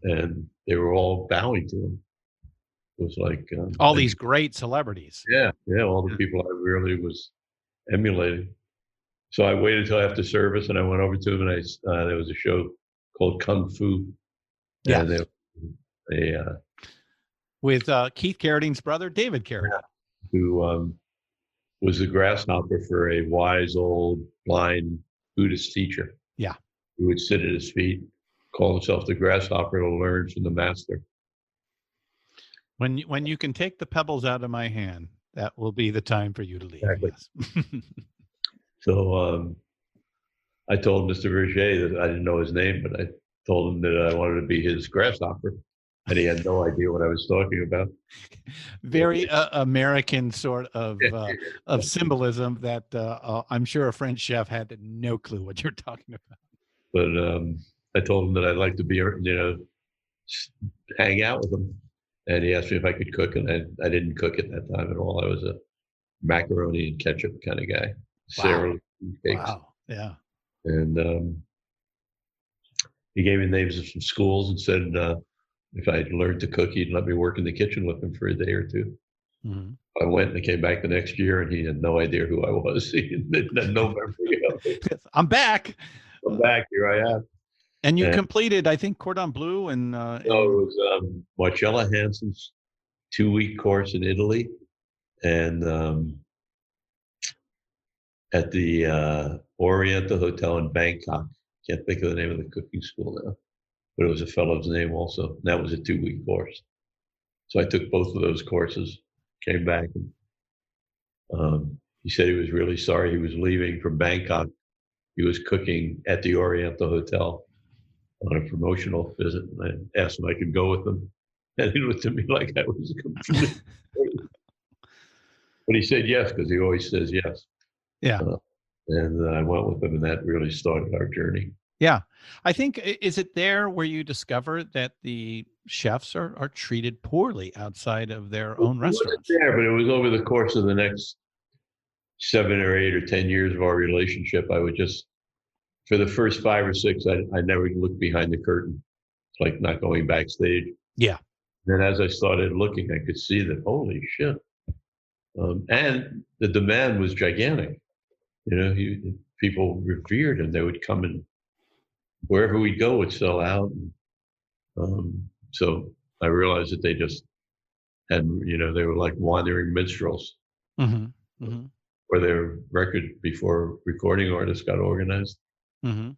D: and they were all bowing to him. It was like um,
G: All these great celebrities.
D: yeah, yeah, all the people I really was emulating. So I waited till after service, and I went over to him, and I uh, there was a show called Kung Fu. Yeah. they, they uh,
G: With uh, Keith Carradine's brother, David Carradine.
D: who um, was a grasshopper for a wise old blind Buddhist teacher.
G: Yeah.
D: Who would sit at his feet, call himself the grasshopper to learn from the master.
G: When you, when you can take the pebbles out of my hand, that will be the time for you to leave.
D: Exactly.
G: Yes.
D: So um, I told Mr. Vergé that I didn't know his name, but I told him that I wanted to be his grasshopper. And he had no idea what I was talking about.
G: Very uh, American sort of uh, of symbolism that uh, uh, I'm sure a French chef had no clue what you're talking about.
D: But um, I told him that I'd like to be, you know, hang out with him. And he asked me if I could cook, and I, I didn't cook at that time at all. I was a macaroni and ketchup kind of guy. Sarah cakes.
G: Wow. Yeah.
D: And um, he gave me names of some schools and said uh, if I'd learned to cook, he'd let me work in the kitchen with him for a day or two.
G: Mhm.
D: I went and I came back the next year, and he had no idea who I was. He had no memory of.
G: I'm back.
D: I'm back. Here I am.
G: And you
D: Yeah.
G: completed, I think, Cordon Bleu and uh,
D: No, it was um, Marcella Hazan's two week course in Italy, and um, at the uh, Oriental Hotel in Bangkok. Can't think of the name of the cooking school now, but it was a fellow's name also. And that was a two week course. So I took both of those courses, came back, and um, he said he was really sorry he was leaving from Bangkok. He was cooking at the Oriental Hotel on a promotional visit, and I asked him if I could go with him, and he looked at me like I was complete. but he said yes because he always says yes.
G: Yeah.
D: Uh, and uh, I went with him, and that really started our journey.
G: Yeah. I think is it there where you discover that the chefs are, are treated poorly outside of their own restaurants?
D: there, but it was over the course of the next seven or eight or ten years of our relationship. I would just, for the first five or six, I, I never looked behind the curtain. It's like not going backstage.
G: Yeah.
D: Then as I started looking, I could see that holy shit, um, and the demand was gigantic. You know, he, people revered him. They would come and wherever we'd go would sell out. Um, so I realized that they just had, you know, they were like wandering minstrels,
G: hmm hmm
D: where their record before recording artists got organized.
G: hmm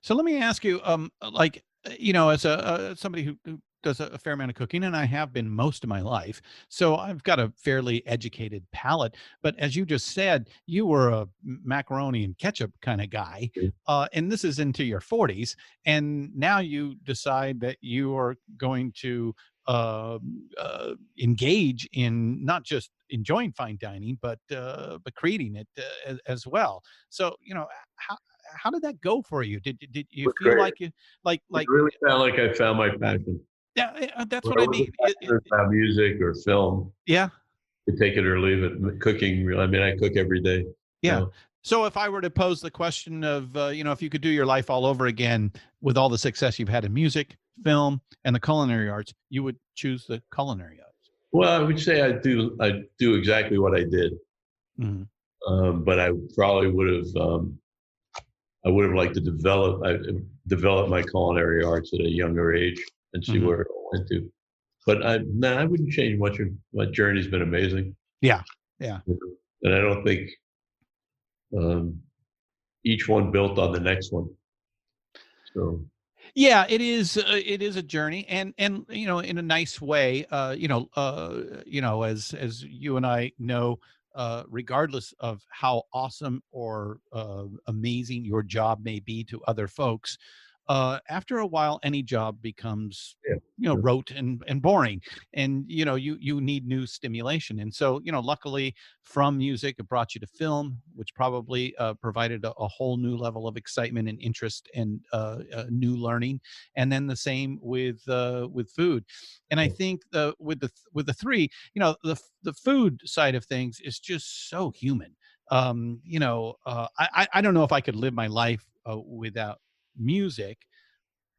G: So let me ask you, um, like, you know, as a uh, somebody who, who does a, fair amount of cooking, and I have been most of my life, so I've got a fairly educated palate. But as you just said, you were a macaroni and ketchup kind of guy, uh, and this is into your 40s, and now you decide that you are going to uh, uh, engage in not just enjoying fine dining, but uh, but creating it uh, as, as well. So you know, how how did that go for you? Did did you feel
D: great.
G: like you like like
D: it really felt like I found my passion.
G: Yeah? That's what I mean. It- it-
D: about music or film,
G: yeah.
D: you take it or leave it. Cooking, I mean, I cook every day.
G: Yeah.
D: know.
G: So if I were to pose the question of, uh, you know, if you could do your life all over again with all the success you've had in music, film, and the culinary arts, you would choose the culinary arts.
D: Well, I would say I do. I do exactly what I did,
G: Mhm.
D: um, but I probably would have. Um, I would have liked to develop. I develop my culinary arts at a younger age and see
G: Mhm.
D: where it went to. But I, no, I wouldn't change much. of- My journey's been amazing.
G: Yeah, yeah.
D: And I don't think um, each one built on the next one. So
G: Yeah, it is. Uh, it is a journey, and and you know, in a nice way. Uh, you know, uh, you know, as as you and I know, uh, regardless of how awesome or uh, amazing your job may be to other folks, uh, after a while, any job becomes
D: Yeah.
G: you know rote and and boring, and you know you you need new stimulation. And so you know, luckily, from music, it brought you to film, which probably uh, provided a, a whole new level of excitement and interest and uh, uh, new learning. And then the same with uh, with food. And I think the with the with the three, you know, the the food side of things is just so human. Um, you know, uh, I I I don't know if I could live my life uh, without music.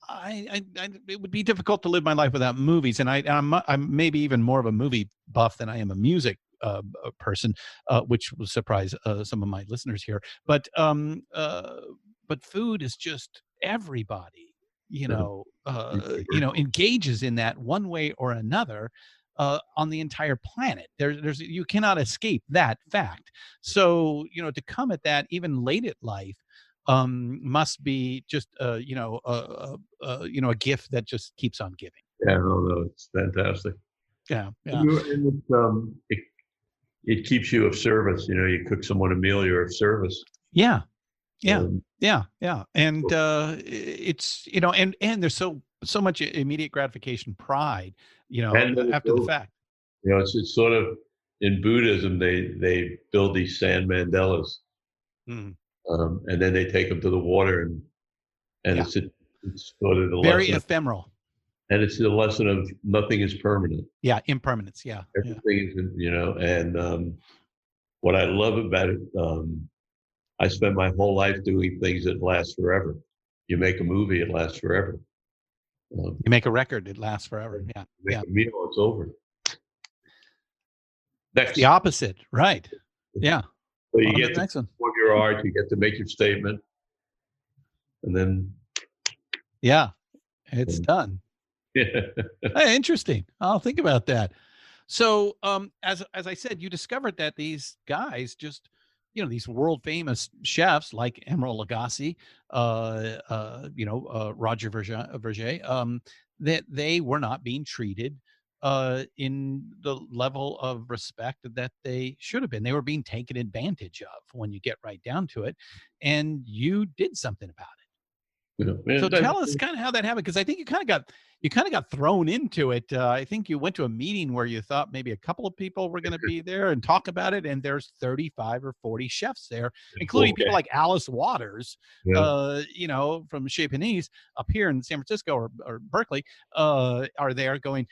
G: I, I, I it would be difficult to live my life without movies, and I I'm I'm maybe even more of a movie buff than I am a music uh, uh, person, uh, which will surprise uh, some of my listeners here. But um uh, but food is just everybody, you know, uh, you know, engages in that one way or another. Uh, on the entire planet, there's there's you cannot escape that fact. So you know to come at that even late at life um must be just uh you know uh, uh, uh you know a gift that just keeps on giving
D: Yeah, no, no, it's fantastic.
G: yeah yeah
D: And it's, um, it, it keeps you of service. You know, you cook someone a meal, you're of service.
G: yeah yeah
D: Um,
G: yeah yeah and uh it's you know and and there's so so much immediate gratification pride you know after the fact
D: you know, it's it's sort of in Buddhism they they build these sand mandalas,
G: Mm.
D: Um, and then they take them to the water and and
G: Yeah.
D: it's a, it's sort of the
G: very
D: lesson,
G: ephemeral
D: and it's the lesson of nothing is permanent.
G: yeah impermanence yeah, yeah.
D: Everything is, you know, and um, what I love about it, um, I spent my whole life doing things that last forever. You make a movie, it lasts forever. Um,
G: you make a record it lasts forever yeah yeah
D: meal, it's over. Next,
G: the opposite right yeah
D: so you
G: On
D: get to perform your art, you get to make your statement, and then
G: yeah it's
D: Mm.
G: done
D: yeah,
G: Hey, interesting. I'll think about that. So, um, as as I said, you discovered that these guys just, you know, these world famous chefs like Emeril Lagasse, uh, uh, you know, uh, Roger Vergé, Vergé, um, that they were not being treated uh, in the level of respect that they should have been. They were being taken advantage of when you get right down to it, and you did something about it.
D: you know.
G: So tell us kind of how that happened, because I think you kind of got you kind of got thrown into it. Uh, I think you went to a meeting where you thought maybe a couple of people were going to be there and talk about it, and there's 35 or 40 chefs there, including people like Alice Waters,
D: Yeah.
G: uh, you know, from Chez Panisse up here in San Francisco or, or Berkeley, uh, are there going,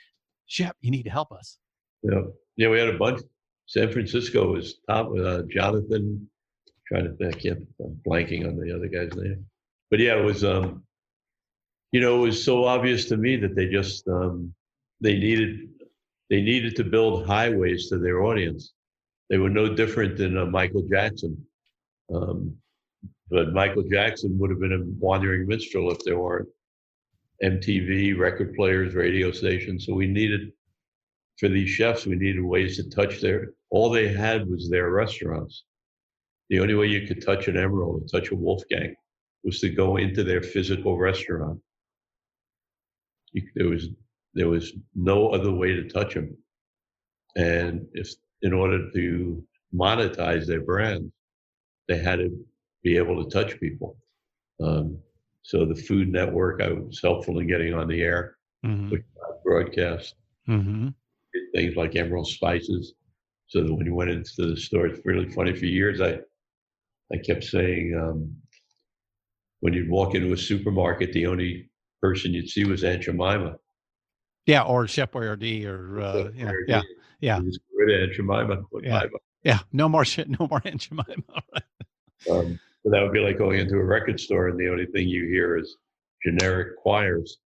G: Shep, you need to help us.
D: Yeah, yeah, we had a bunch. San Francisco was top. Uh, Jonathan, trying to think, yeah, I'm blanking on the other guy's name. But yeah, it was. Um, you know, it was so obvious to me that they just um, they needed they needed to build highways to their audience. They were no different than uh, Michael Jackson. Um, but Michael Jackson would have been a wandering minstrel if there weren't MTV, record players, radio stations. So we needed for these chefs, we needed ways to touch their. All they had was their restaurants. The only way you could touch an Emeril, touch a Wolfgang, was to go into their physical restaurant. You, there was there was no other way to touch them, and if in order to monetize their brand, they had to be able to touch people. Um, so the Food Network, I was helpful in getting on the air,
G: Mm-hmm.
D: which I broadcast
G: Mm-hmm.
D: things like Emeril Spices. So that when you went into the store, it's really funny. For years, I I kept saying um, when you'd walk into a supermarket, the only person you'd see was Aunt Jemima.
G: Yeah, or Chef Boyardee, or uh, yeah,
D: Where
G: yeah, yeah.
D: just Aunt Jemima.
G: Yeah. yeah. No more shit. No more Aunt Jemima.
D: Um, so that would be like going into a record store, and the only thing you hear is generic choirs.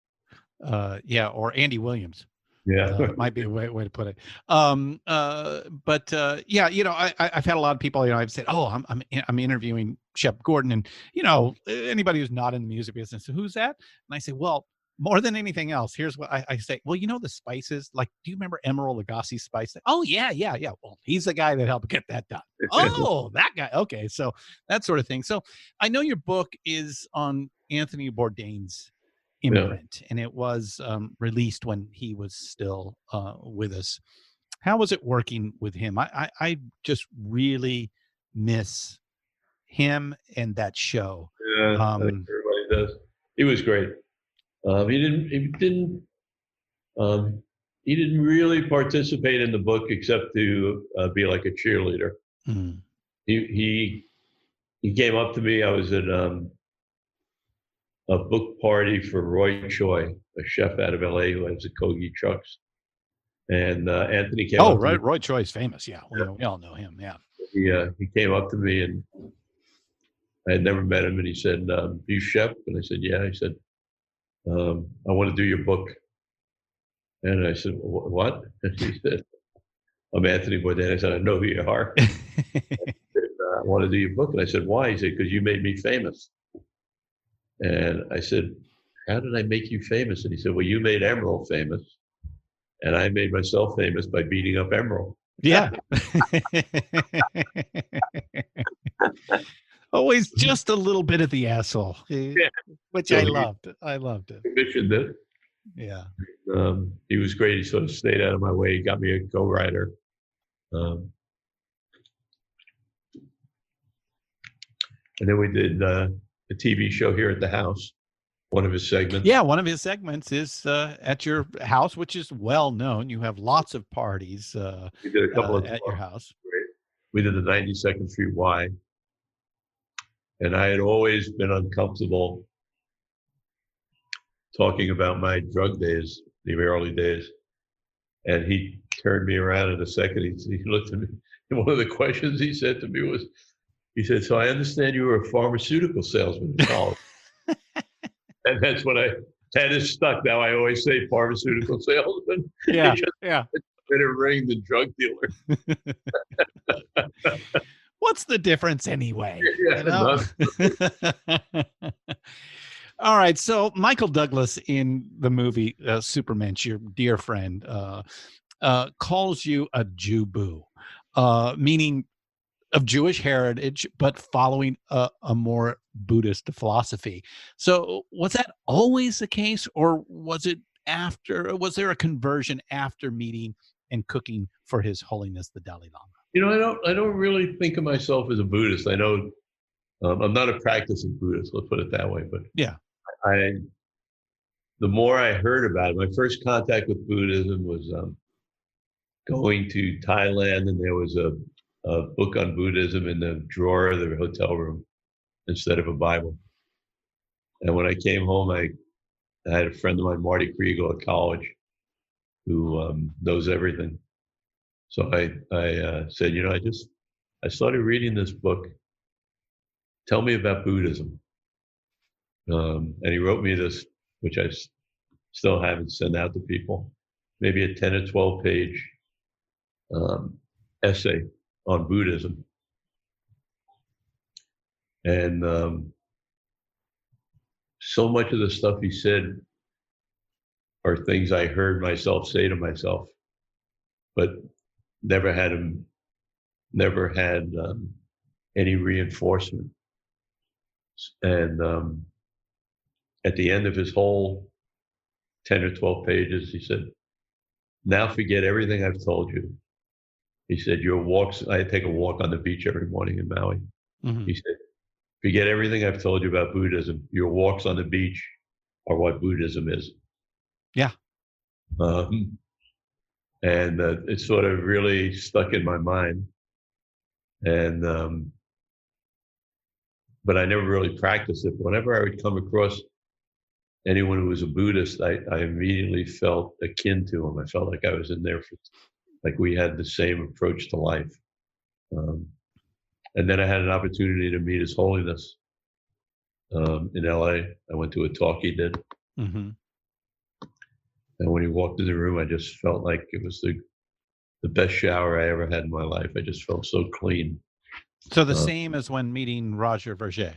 G: uh, yeah, or Andy Williams.
D: Yeah,
G: uh, might be a way, way to put it. Um, uh, but uh, yeah, you know, I, I- I've had a lot of people. You know, I've said, "Oh, I'm I'm I'm interviewing Shep Gordon," and you know, anybody who's not in the music business, who's that? And I say, well, more than anything else, here's what I, I say. Well, you know, the spices. Like, do you remember Emeril Lagasse spice? Oh yeah, yeah, yeah. Well, he's the guy that helped get that done. Oh, that guy. Okay, so that sort of thing. So I know your book is on Anthony Bourdain's imprint, and it was um, released when he was still uh, with us. How was it working with him? I, I, I just really miss him and that show.
D: Yeah,
G: Um,
D: everybody does. He was great. Um, he didn't. He didn't. Um, he didn't really participate in the book except to uh, be like a cheerleader.
G: Mm.
D: He he he came up to me. I was at um, a book party for Roy Choi, a Shep out of LA who has the Kogi Trucks, and uh, Anthony came.
G: Oh, right. Roy is famous. Yeah. We, we all know him. Yeah.
D: he uh, he came up to me and I had never met him, and he said, um, "You chef?" And I said, "Yeah." He said, um, "I want to do your book." And I said, "What?" And he said, "I'm Anthony Bourdain." I said, "I know who you are." Uh, I want to do your book, and I said, "Why?" He said, "Because you made me famous." And I said, "How did I make you famous?" And he said, "Well, you made Emeril famous, and I made myself famous by beating up Emeril."
G: yeah. Always just a little bit of the asshole, eh, which
D: So
G: I
D: he-
G: loved. I loved it.
D: Commissioned it.
G: Yeah.
D: Um, he was great. He sort of stayed out of my way. He got me a co-writer. Um, and then we did uh, a TV show here at the house. One of his segments.
G: Yeah, one of his segments is uh, at your house, which is well known. You have lots of parties uh,
D: we did a couple
G: uh,
D: of
G: at your house.
D: we did the 92nd Street Y. And I had always been uncomfortable talking about my drug days, the early days. And he turned me around in a second. He, he looked at me. And one of the questions he said to me was, he said, So I understand you were a pharmaceutical salesman in college. and that's when I that is stuck. Now I always say pharmaceutical salesman.
G: Yeah,
D: just
G: yeah.
D: better ring the drug dealer.
G: What's the difference anyway?
D: Yeah,
G: you know? All right. So Michael Douglas in the movie uh, Supermensch, your dear friend, uh, uh, calls you a Jew uh, meaning of Jewish heritage, but following a, a more Buddhist philosophy. So was that always the case, or was it after? Was there a conversion after meeting and cooking for His Holiness the Dalai Lama?
D: You know, I don't. I don't really think of myself as a Buddhist. I know um, I'm not a practicing Buddhist. Let's put it that way. But
G: Yeah.
D: I. The more I heard about it, my first contact with Buddhism was um, going to Thailand, and there was a, a book on Buddhism in the drawer of the hotel room instead of a Bible. And when I came home, I, I had a friend of mine, Marty Kriegel at college, who um, knows everything. So I, I uh, said, you know, I just, I started reading this book. Tell me about Buddhism. Um, and he wrote me this, which I still haven't sent out to people, maybe a 10 or 12 page um, essay on Buddhism. And um, so much of the stuff he said are things I heard myself say to myself, but never had him, never had um, any reinforcement. And um, at the end of his whole 10 or 12 pages, he said, Now forget everything I've told you. He said, Your walks, I take a walk on the beach every morning in Maui.
G: Mhm.
D: He said, Forget everything I've told you about Buddhism. Your walks on the beach are what Buddhism is.
G: Yeah.
D: Um, and uh, it sort of really stuck in my mind. And, um, but I never really practiced it. Whenever I would come across anyone who was a Buddhist, I, I immediately felt akin to him. I felt like I was in there for, like we had the same approach to life. Um, and then I had an opportunity to meet His Holiness um, in LA. I went to a talk he did.
G: Mhm.
D: And when he walked in the room, I just felt like it was the the best shower I ever had in my life. I just felt so clean.
G: So the
D: Uh,
G: same as when meeting Roger Vergé.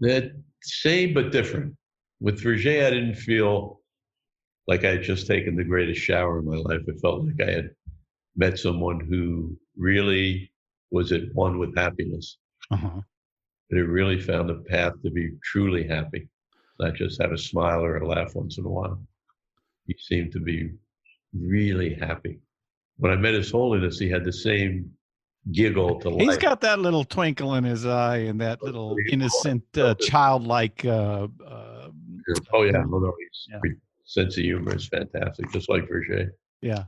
D: That same but different. With Vergé, I didn't feel like I had just taken the greatest shower in my life. It felt like I had met someone who really was at one with happiness.
G: Uh-huh.
D: But it really found a path to be truly happy, not just have a smile or a laugh once in a while. He seemed to be really happy when I met His Holiness, he had the same giggle to life.
G: He's got that little twinkle in his eye and that little innocent, uh, childlike. Uh, uh,
D: oh yeah, no, no,
G: Yeah.
D: sense of humor is fantastic, just like Vergé.
G: yeah,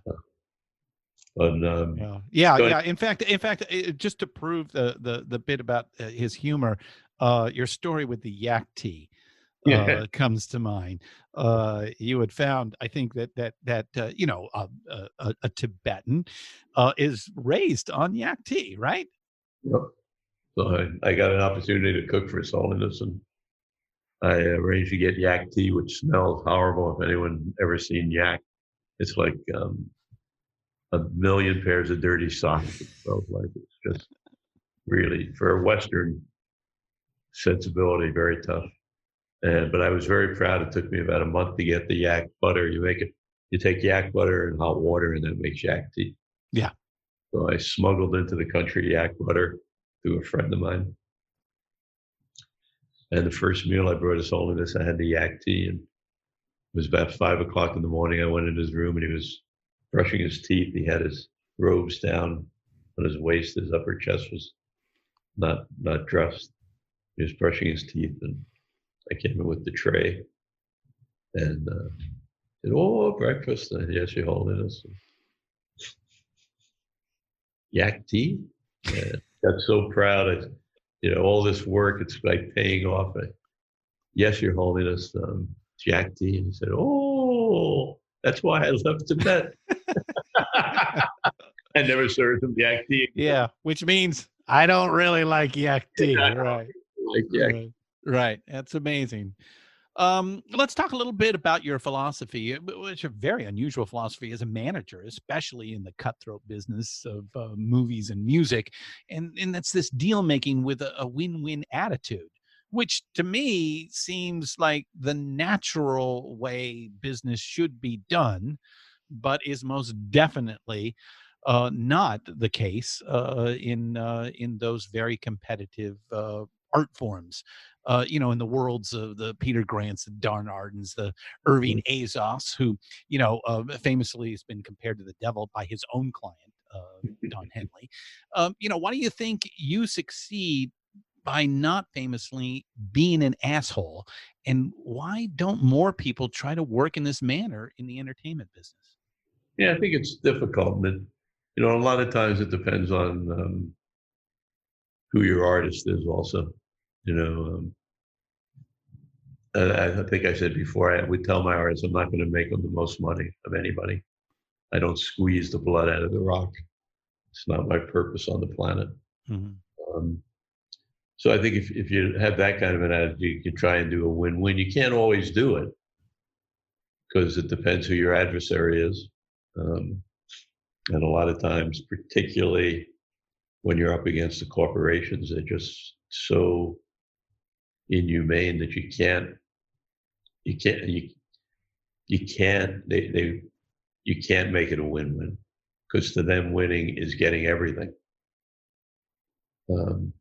D: But um,
G: yeah, yeah, yeah. In fact, in fact, uh, just to prove the the the bit about uh, his humor, uh, your story with the yak tea.
D: Yeah.
G: Uh, comes to mind. Uh, you had found, I think that that that uh, you know uh, uh, a, a Tibetan uh, is raised on yak tea, right?
D: Yep. So I, I got an opportunity to cook for His Holiness, and I arranged to get yak tea, which smells horrible. If anyone ever seen yak, it's like um, a million pairs of dirty socks. It smells like it's just really for a Western sensibility, very tough. And but I was very proud. It took me about a month to get the yak butter. You make it, you take yak butter and hot water, and that makes yak tea.
G: Yeah.
D: So I smuggled into the country yak butter through a friend of mine. And the first meal I brought His Holiness, I had the yak tea, and it was about five o'clock in the morning. I went in his room, and he was brushing his teeth. He had his robes down on his waist. His upper chest was not not dressed. He was brushing his teeth, and I came in with the tray, and uh, said, "Oh, breakfast." And yes, Your Holiness. Yak tea. Yeah, got so proud. I, you know, all this work, it's like paying off. I, yes, Your Holiness. Um, yak tea, and he said, "Oh, that's why I left Tibet." I never served him yak tea.
G: Yeah, which means I don't really like yak tea,
D: Yeah,
G: right?
D: Like yak
G: Right. Right. That's amazing. Um, let's talk a little bit about your philosophy, uh, which is a very unusual philosophy as a manager, especially in the cutthroat business of uh, movies and music. And, and that's this deal making with a, a win win attitude, which to me seems like the natural way business should be done, but is most definitely uh, not the case uh, in uh, in those very competitive uh, art forms. Uh, you know, in the worlds of the Peter Grants, the Don Ardens, the Irving Azoffs, who you know uh, famously has been compared to the devil by his own client, uh, Don Henley. Um, you know, why do you think you succeed by not famously being an asshole? And why don't more people try to work in this manner in the entertainment business?
D: Yeah, I think it's difficult. And, it- you know, a lot of times it depends on um, who your artist is, also. You know, um, I, I think I said before, I would tell my artists I'm not going to make them the most money of anybody. I don't squeeze the blood out of the rock. It's not my purpose on the planet. Um, so I think if, if you have that kind of an attitude, you can try and do a win-win. You can't always do it because it depends who your adversary is. Um, and a lot of times, particularly when you're up against the corporations, they're just so inhumane that you can't, you can't, you, you can't, they, they, you can't make it a win-win because to them winning is getting everything. Um,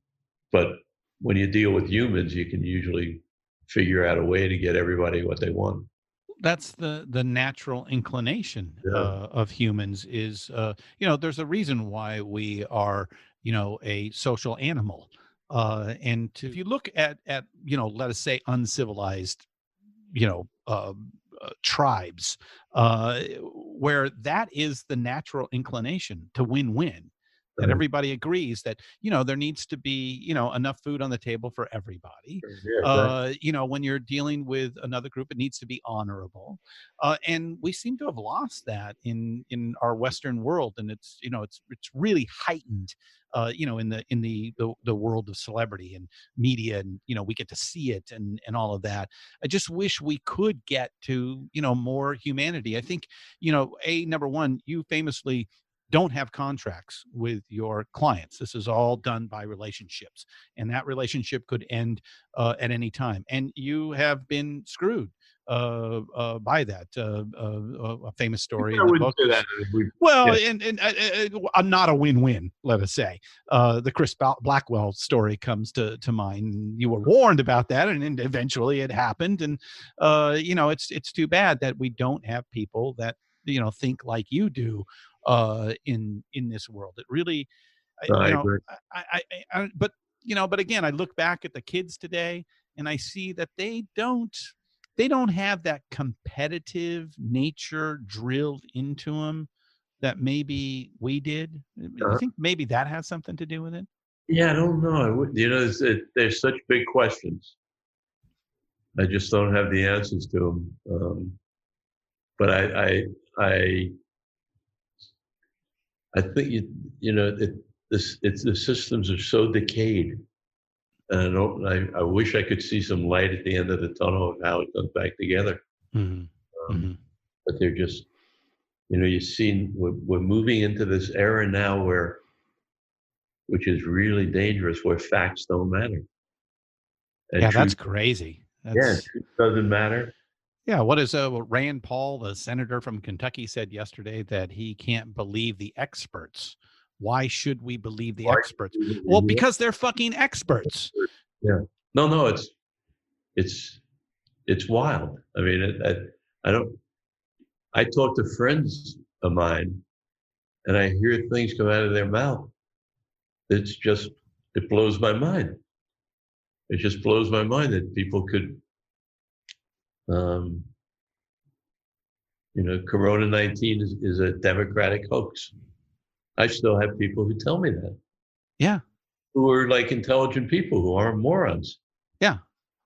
D: but when you deal with humans, you can usually figure out a way to get everybody what they want.
G: that's the the natural inclination
D: Yeah.
G: uh, of humans is uh, you know there's a reason why we are you know a social animal uh, and to, if you look at at you know let us say uncivilized you know uh, uh, tribes uh, where that is the natural inclination to win-win that everybody agrees that you know there needs to be you know enough food on the table for everybody
D: Yeah,
G: uh, you know, when you're dealing with another group, it needs to be honorable, uh, and we seem to have lost that in in our Western world, and it's you know it's it's really heightened, uh, you know, in the in the, the the world of celebrity and media, and you know we get to see it and and all of that. I just wish we could get to you know more humanity. I think you know, a number one, you famously don't have contracts with your clients. This is all done by relationships, and that relationship could end uh, at any time. And you have been screwed uh, uh, by that. Uh, uh, a famous story
D: I
G: in the book.
D: say that. We-
G: Well,
D: Yeah.
G: and and uh, uh, not a win-win. Let us say uh, the Chris Blackwell story comes to to mind. You were warned about that, and then eventually it happened. And uh, you know, it's it's too bad that we don't have people that you know think like you do uh, in in this world. It really, I-
D: I
G: you know. I, I, but you know, but again, I look back at the kids today, and I see that they don't they don't have that competitive nature drilled into them that maybe we did. I
D: Uh-huh.
G: think maybe that has something to do with it.
D: Yeah, I don't know. You know, it's, it, there's such big questions. I just don't have the answers to them. Um, but I, I, I, I think you, you know, it, this, it's the systems are so decayed, and I don't. I, I wish I could see some light at the end of the tunnel of how it comes back together.
G: Mhm.
D: Um, But they're just, you know, you've seen we're, we're moving into this era now where, which is really dangerous, where facts don't matter. And
G: yeah, that's crazy. That's,
D: yeah, truth doesn't matter.
G: Yeah, what is uh, what Rand Paul, the senator from Kentucky, said yesterday that he can't believe the experts. Why should we believe the
D: Why
G: experts? Well,
D: the
G: because they're fucking experts.
D: Yeah. No, no, it's it's it's wild. I mean, it, I, I don't. I talk to friends of mine, and I hear things come out of their mouth. It's just it blows my mind. It just blows my mind that people could, um, you know, Corona nineteen is, is a democratic hoax. I still have people who tell me that.
G: Yeah.
D: Who are like intelligent people who aren't morons.
G: Yeah.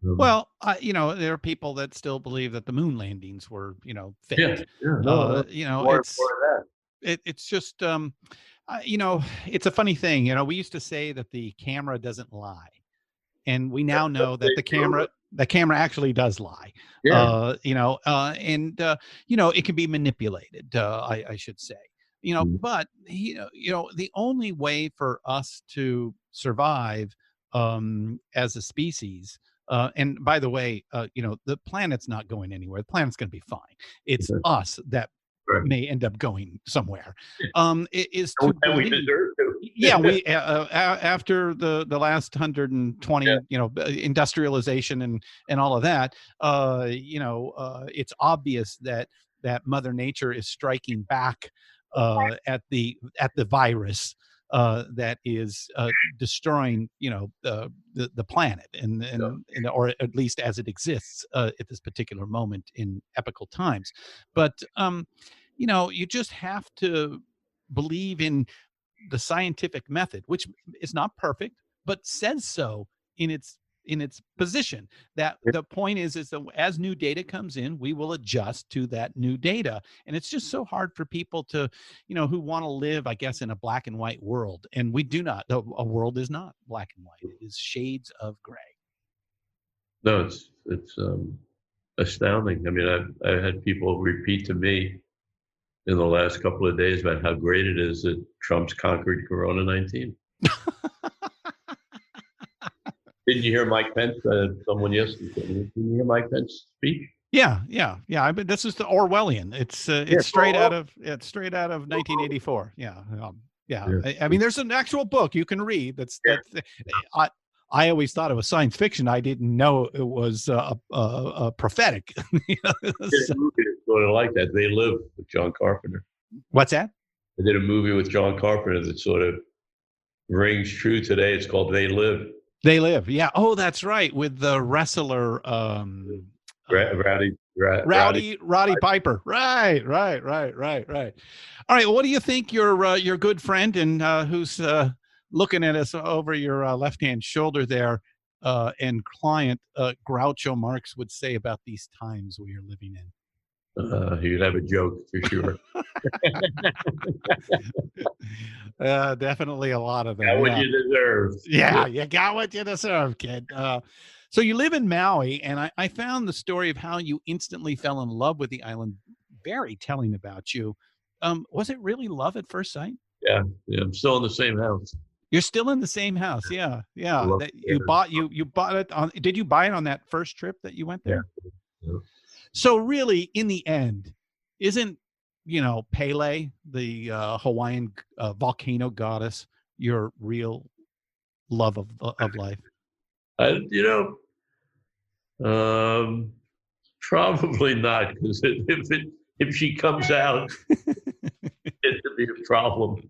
D: Um,
G: Well, I, you know, there are people that still believe that the moon landings were, you know, fake.
D: Yeah, yeah, no,
G: Uh, you know,
D: more-
G: it's
D: more
G: it, it's just um uh, you know it's a funny thing you know we used to say that the camera doesn't lie and we now know that the camera the camera actually does lie
D: Yeah.
G: uh you know uh and uh you know it can be manipulated uh i, I should say you know
D: Mhm.
G: but you know you know the only way for us to survive um as a species uh, and by the way, uh, you know the planet's not going anywhere. The planet's going to be fine. It's
D: Okay.
G: us that
D: Right.
G: may end up going somewhere. Um, is to
D: And we deserve to.
G: yeah we uh, after the the last 120
D: Yeah.
G: you know industrialization and and all of that uh you know uh it's obvious that that mother nature is striking back uh at the at the virus uh that is uh destroying you know the the, the planet and and, and or at least as it exists uh, at this particular moment in epical times. But um you know you just have to believe in the scientific method which is not perfect but says so in its in its position that the point is is that as new data comes in we will adjust to that new data and it's just so hard for people to you know who want to live i guess in a black and white world and we do not a world is not black and white it is shades of gray
D: No, it's it's um, astounding. I mean, I've I've had people repeat to me in the last couple of days about how great it is that Trump's conquered Corona nineteen. Didn't you hear Mike Pence? Uh, someone yesterday. Didn't you hear Mike Pence speak?
G: yeah yeah yeah i mean this is the orwellian it's uh, it's
D: Yeah,
G: straight out of it's straight out of 1984 yeah um, yeah. I, I mean there's an actual book you can read that's that's i I always thought it was science fiction. I didn't know it was uh, uh, uh, prophetic. You know, so-
D: a movie that's sort of like that. They live with John Carpenter.
G: what's that?
D: They did a movie with John Carpenter that sort of rings true today. It's called They Live.
G: They live. Yeah. Oh, that's right. With the wrestler, um,
D: Ra- Rowdy, Ra-
G: Rowdy Roddy Piper. Right, right, right, right, right. All right. What do you think your uh, your good friend and uh, who's uh, looking at us over your uh, left hand shoulder there uh, and client uh, Groucho Marx would say about these times we are living in?
D: Uh, you'd have a joke for sure.
G: Uh, definitely a lot of them.
D: Got what
G: yeah.
D: you deserve.
G: yeah, you got what you deserve, kid. Uh, so you live in Maui, and I, I found the story of how you instantly fell in love with the island very telling about you. Um, was it really love at first sight?
D: Yeah, yeah. I'm still in the same house.
G: You're still in the same house, yeah, yeah. That you bought you you bought it on. Did you buy it on that first trip that you went there?
D: Yeah.
G: So really, in the end, isn't you know Pele, the uh, Hawaiian uh, volcano goddess, your real love of of life?
D: I, you know, um, probably not because if it if she comes out, it, be a problem.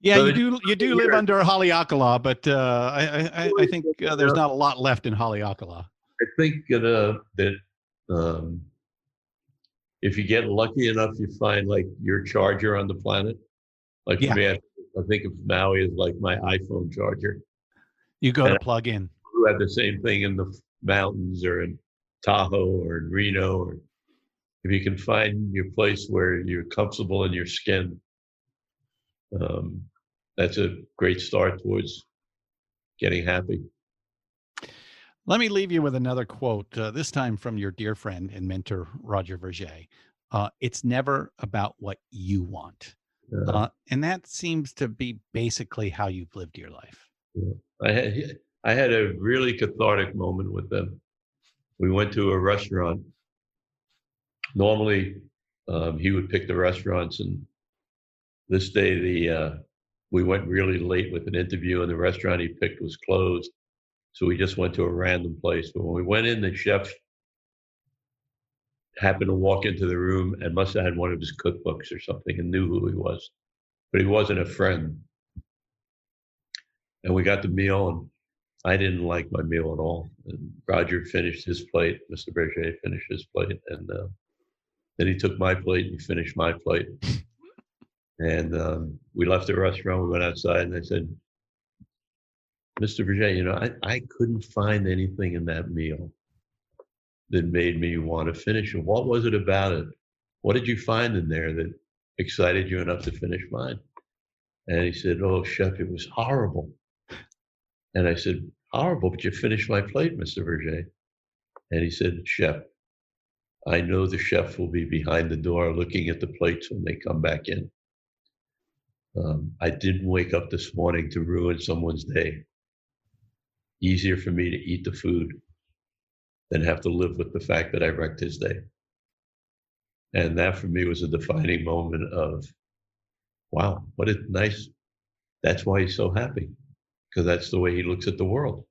H: Yeah, you do. You do live under Haleakala, but uh, I, I, I- I think uh, there's not a lot left in Haleakala.
D: I think uh, that um, if you get lucky enough, you find like your charger on the planet. Like
H: Yeah.
D: me, I, I think of Maui as like my iPhone charger.
H: You go to plug in.
D: Who had the same thing in the mountains or in Tahoe or in Reno, or if you can find your place where you're comfortable in your skin, um, that's a great start towards getting happy.
H: Let me leave you with another quote, uh, this time from your dear friend and mentor, Roger Vergé. Uh, it's never about what you want.
D: Uh,
H: Uh, and that seems to be basically how you've lived your life.
D: I had I had a really cathartic moment with them. We went to a restaurant. Normally, um, he would pick the restaurants, and this day the uh, we went really late with an interview, and the restaurant he picked was closed. So we just went to a random place. But when we went in, the chef happened to walk into the room and must have had one of his cookbooks or something and knew who he was, but he wasn't a friend and we got the meal and I didn't like my meal at all. And Roger finished his plate, Mr. Vergé finished his plate, and uh, then he took my plate and he finished my plate. And um, we left the restaurant. We went outside, and I said, "Mr. Vergé, you know, I, I couldn't find anything in that meal that made me want to finish it. What was it about it? What did you find in there that excited you enough to finish mine?" And he said, "Oh, chef, it was horrible." And I said, horrible, but you finished my plate, Mr. Vergé. And he said, chef, I know the chef will be behind the door looking at the plates when they come back in. Um, I didn't wake up this morning to ruin someone's day. Easier for me to eat the food than have to live with the fact that I wrecked his day. And that for me was a defining moment of, wow, what a nice, that's why he's so happy because that's the way he looks at the world.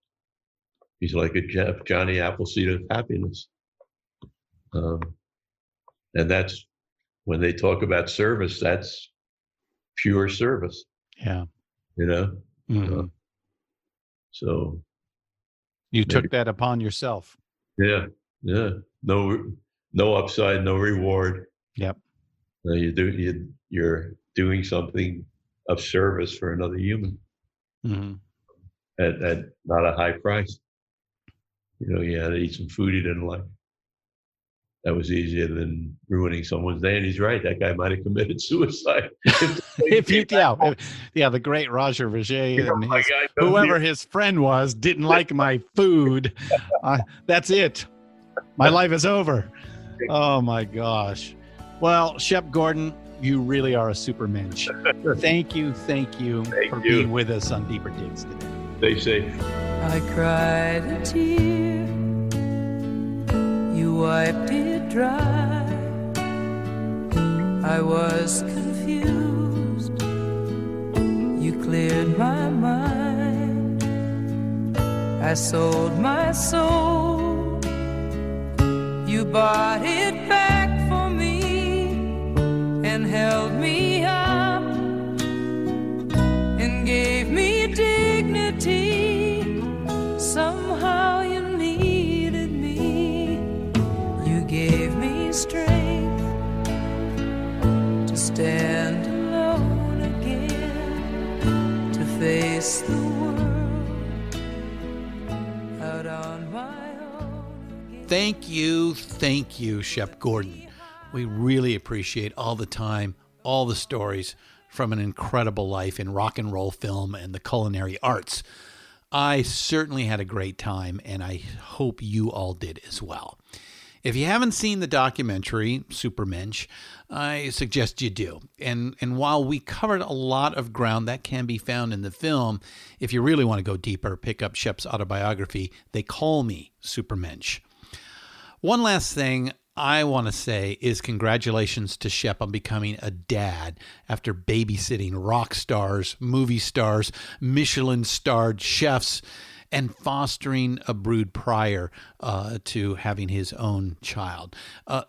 D: He's like a Jeff, Johnny Appleseed of happiness. Um, and that's when they talk about service, that's pure service,
H: Yeah.
D: you know?
H: Mhm.
D: So,
H: you took that upon yourself.
D: yeah, yeah. No, no upside, no reward.
H: Yep.
D: You do, you, you're doing something of service for another human.
H: Mhm.
D: at, at not a high price. You know, you had to eat some food he didn't like. That was easier than ruining someone's day. And he's right. That guy might have committed suicide.
H: if you, yeah, if- yeah, the great Roger Vergé
D: Oh
H: and his-
D: God,
H: whoever
D: be-
H: his friend was didn't like my food. Uh, that's it. My life is over. Oh my gosh. Well, Shep Gordon, you really are a super mensch. Thank you, thank you
D: Thank
H: for
D: you.
H: being with us on Deeper Digs today.
D: Stay safe.
I: I cried a tear, you wiped it dry. I was confused, you cleared my mind. I sold my soul, you bought it back for me and held me up and gave strength to stand alone again, to face the world out on my own.
G: Thank you, thank you, Shep Gordon. We really appreciate all the time, all the stories from an incredible life in rock and roll film and the culinary arts. I certainly had a great time, and I hope you all did as well. If you haven't seen the documentary Supermensch, I suggest you do. And and while we covered a lot of ground that can be found in the film, if you really want to go deeper, pick up Shep's autobiography, They Call Me Supermensch. One last thing I want to say is congratulations to Shep on becoming a dad after babysitting rock stars, movie stars, Michelin starred chefs, and fostering a brood prior uh, to having his own child. Uh,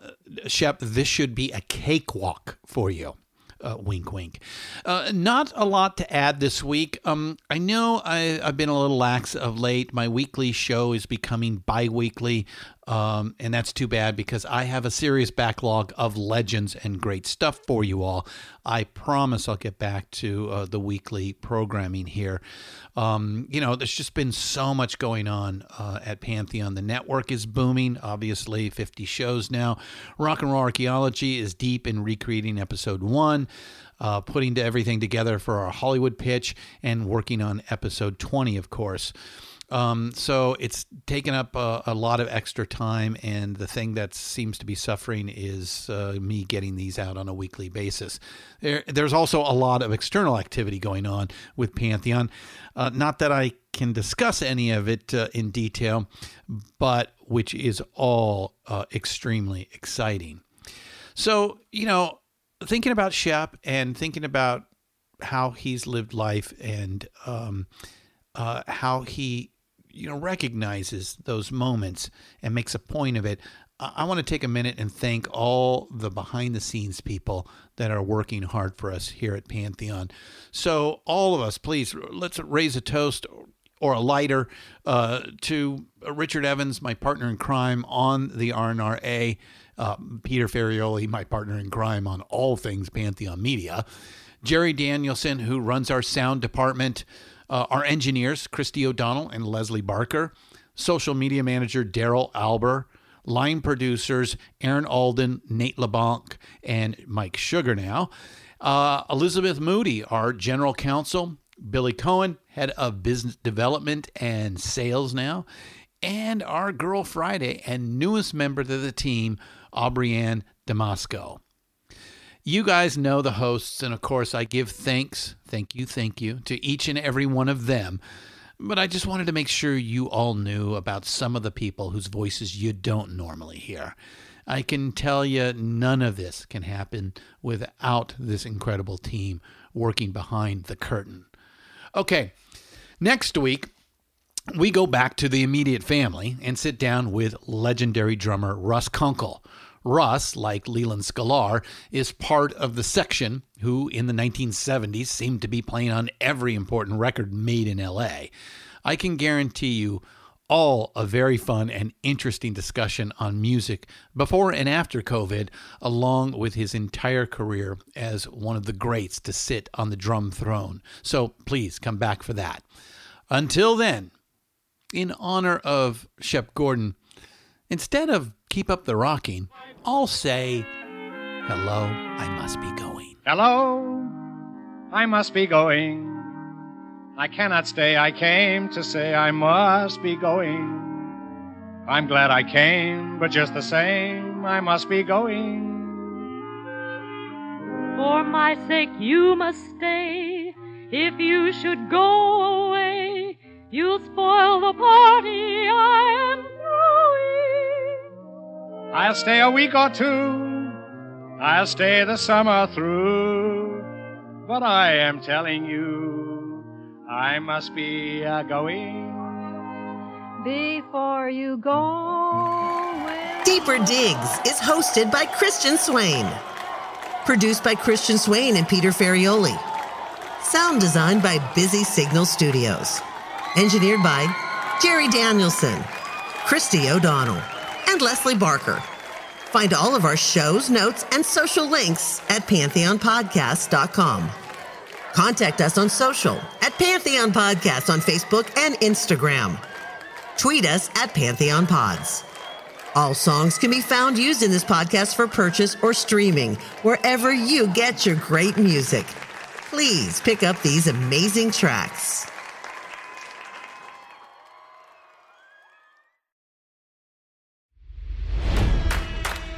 G: Shep, this should be a cakewalk for you. Uh, wink, wink. Uh, not a lot to add this week. Um, I know I, I've been a little lax of late. My weekly show is becoming bi weekly. Um, and that's too bad because I have a serious backlog of legends and great stuff for you all. I promise I'll get back to uh, the weekly programming here. Um, you know, there's just been so much going on uh, at Pantheon. The network is booming, obviously, 50 shows now. Rock and Roll Archaeology is deep in recreating episode one. Uh, putting everything together for our Hollywood pitch and working on episode 20, of course. Um, so it's taken up a, a, lot of extra time, and the thing that seems to be suffering is uh, me getting these out on a weekly basis. There, there's also a lot of external activity going on with Pantheon. Uh, not that I can discuss any of it uh, in detail, but which is all uh, extremely exciting. So, you know, thinking about Shep and thinking about how he's lived life and um, uh, how he you know recognizes those moments and makes a point of it i want to take a minute and thank all the behind the scenes people that are working hard for us here at pantheon. So all of us please let's raise a toast or a lighter uh, to richard evans my partner in crime on the rnra uh, peter ferrioli my partner in crime on all things pantheon media jerry danielson who runs our sound department uh, our engineers, Christy O'Donnell and Leslie Barker, social media manager Daryl Alber, line producers Aaron Alden, Nate LeBlanc, and Mike Sugar now. Uh, Elizabeth Moody, our general counsel, Billy Cohen, head of business development and sales now, and our girl Friday and newest member to the team, Aubrey Ann Damasco. You guys know the hosts, and of course, I give thanks, thank you, thank you to each and every one of them. But I just wanted to make sure you all knew about some of the people whose voices you don't normally hear. I can tell you none of this can happen without this incredible team working behind the curtain. Okay, next week, we go back to the immediate family and sit down with legendary drummer Russ Kunkel. Russ, like Leland Sklar, is part of the section who, in the 1970s, seemed to be playing on every important record made in LA. I can guarantee you all a very fun and interesting discussion on music before and after COVID, along with his entire career as one of the greats to sit on the drum throne. So please come back for that. Until then, in honor of Shep Gordon, instead of keep up the rocking, I'll say, hello, I must be going.
J: Hello, I must be going. I cannot stay. I came to say I must be going. I'm glad I came, but just the same, I must be going.
K: For my sake, you must stay. If you should go away, you'll spoil the party I am
J: I'll stay a week or two. I'll stay the summer through. But I am telling you, I must be a going.
K: Before you go.
B: Deeper Digs is hosted by Christian Swain. Produced by Christian Swain and Peter Ferrioli. Sound designed by Busy Signal Studios. Engineered by Jerry Danielson, Christy O'Donnell and Leslie Barker. Find all of our shows, notes, and social links at pantheonpodcast.com. Contact us on social at Pantheon Podcast on Facebook and Instagram. Tweet us at Pantheon Pods. All songs can be found used in this podcast for purchase or streaming wherever you get your great music. Please pick up these amazing tracks.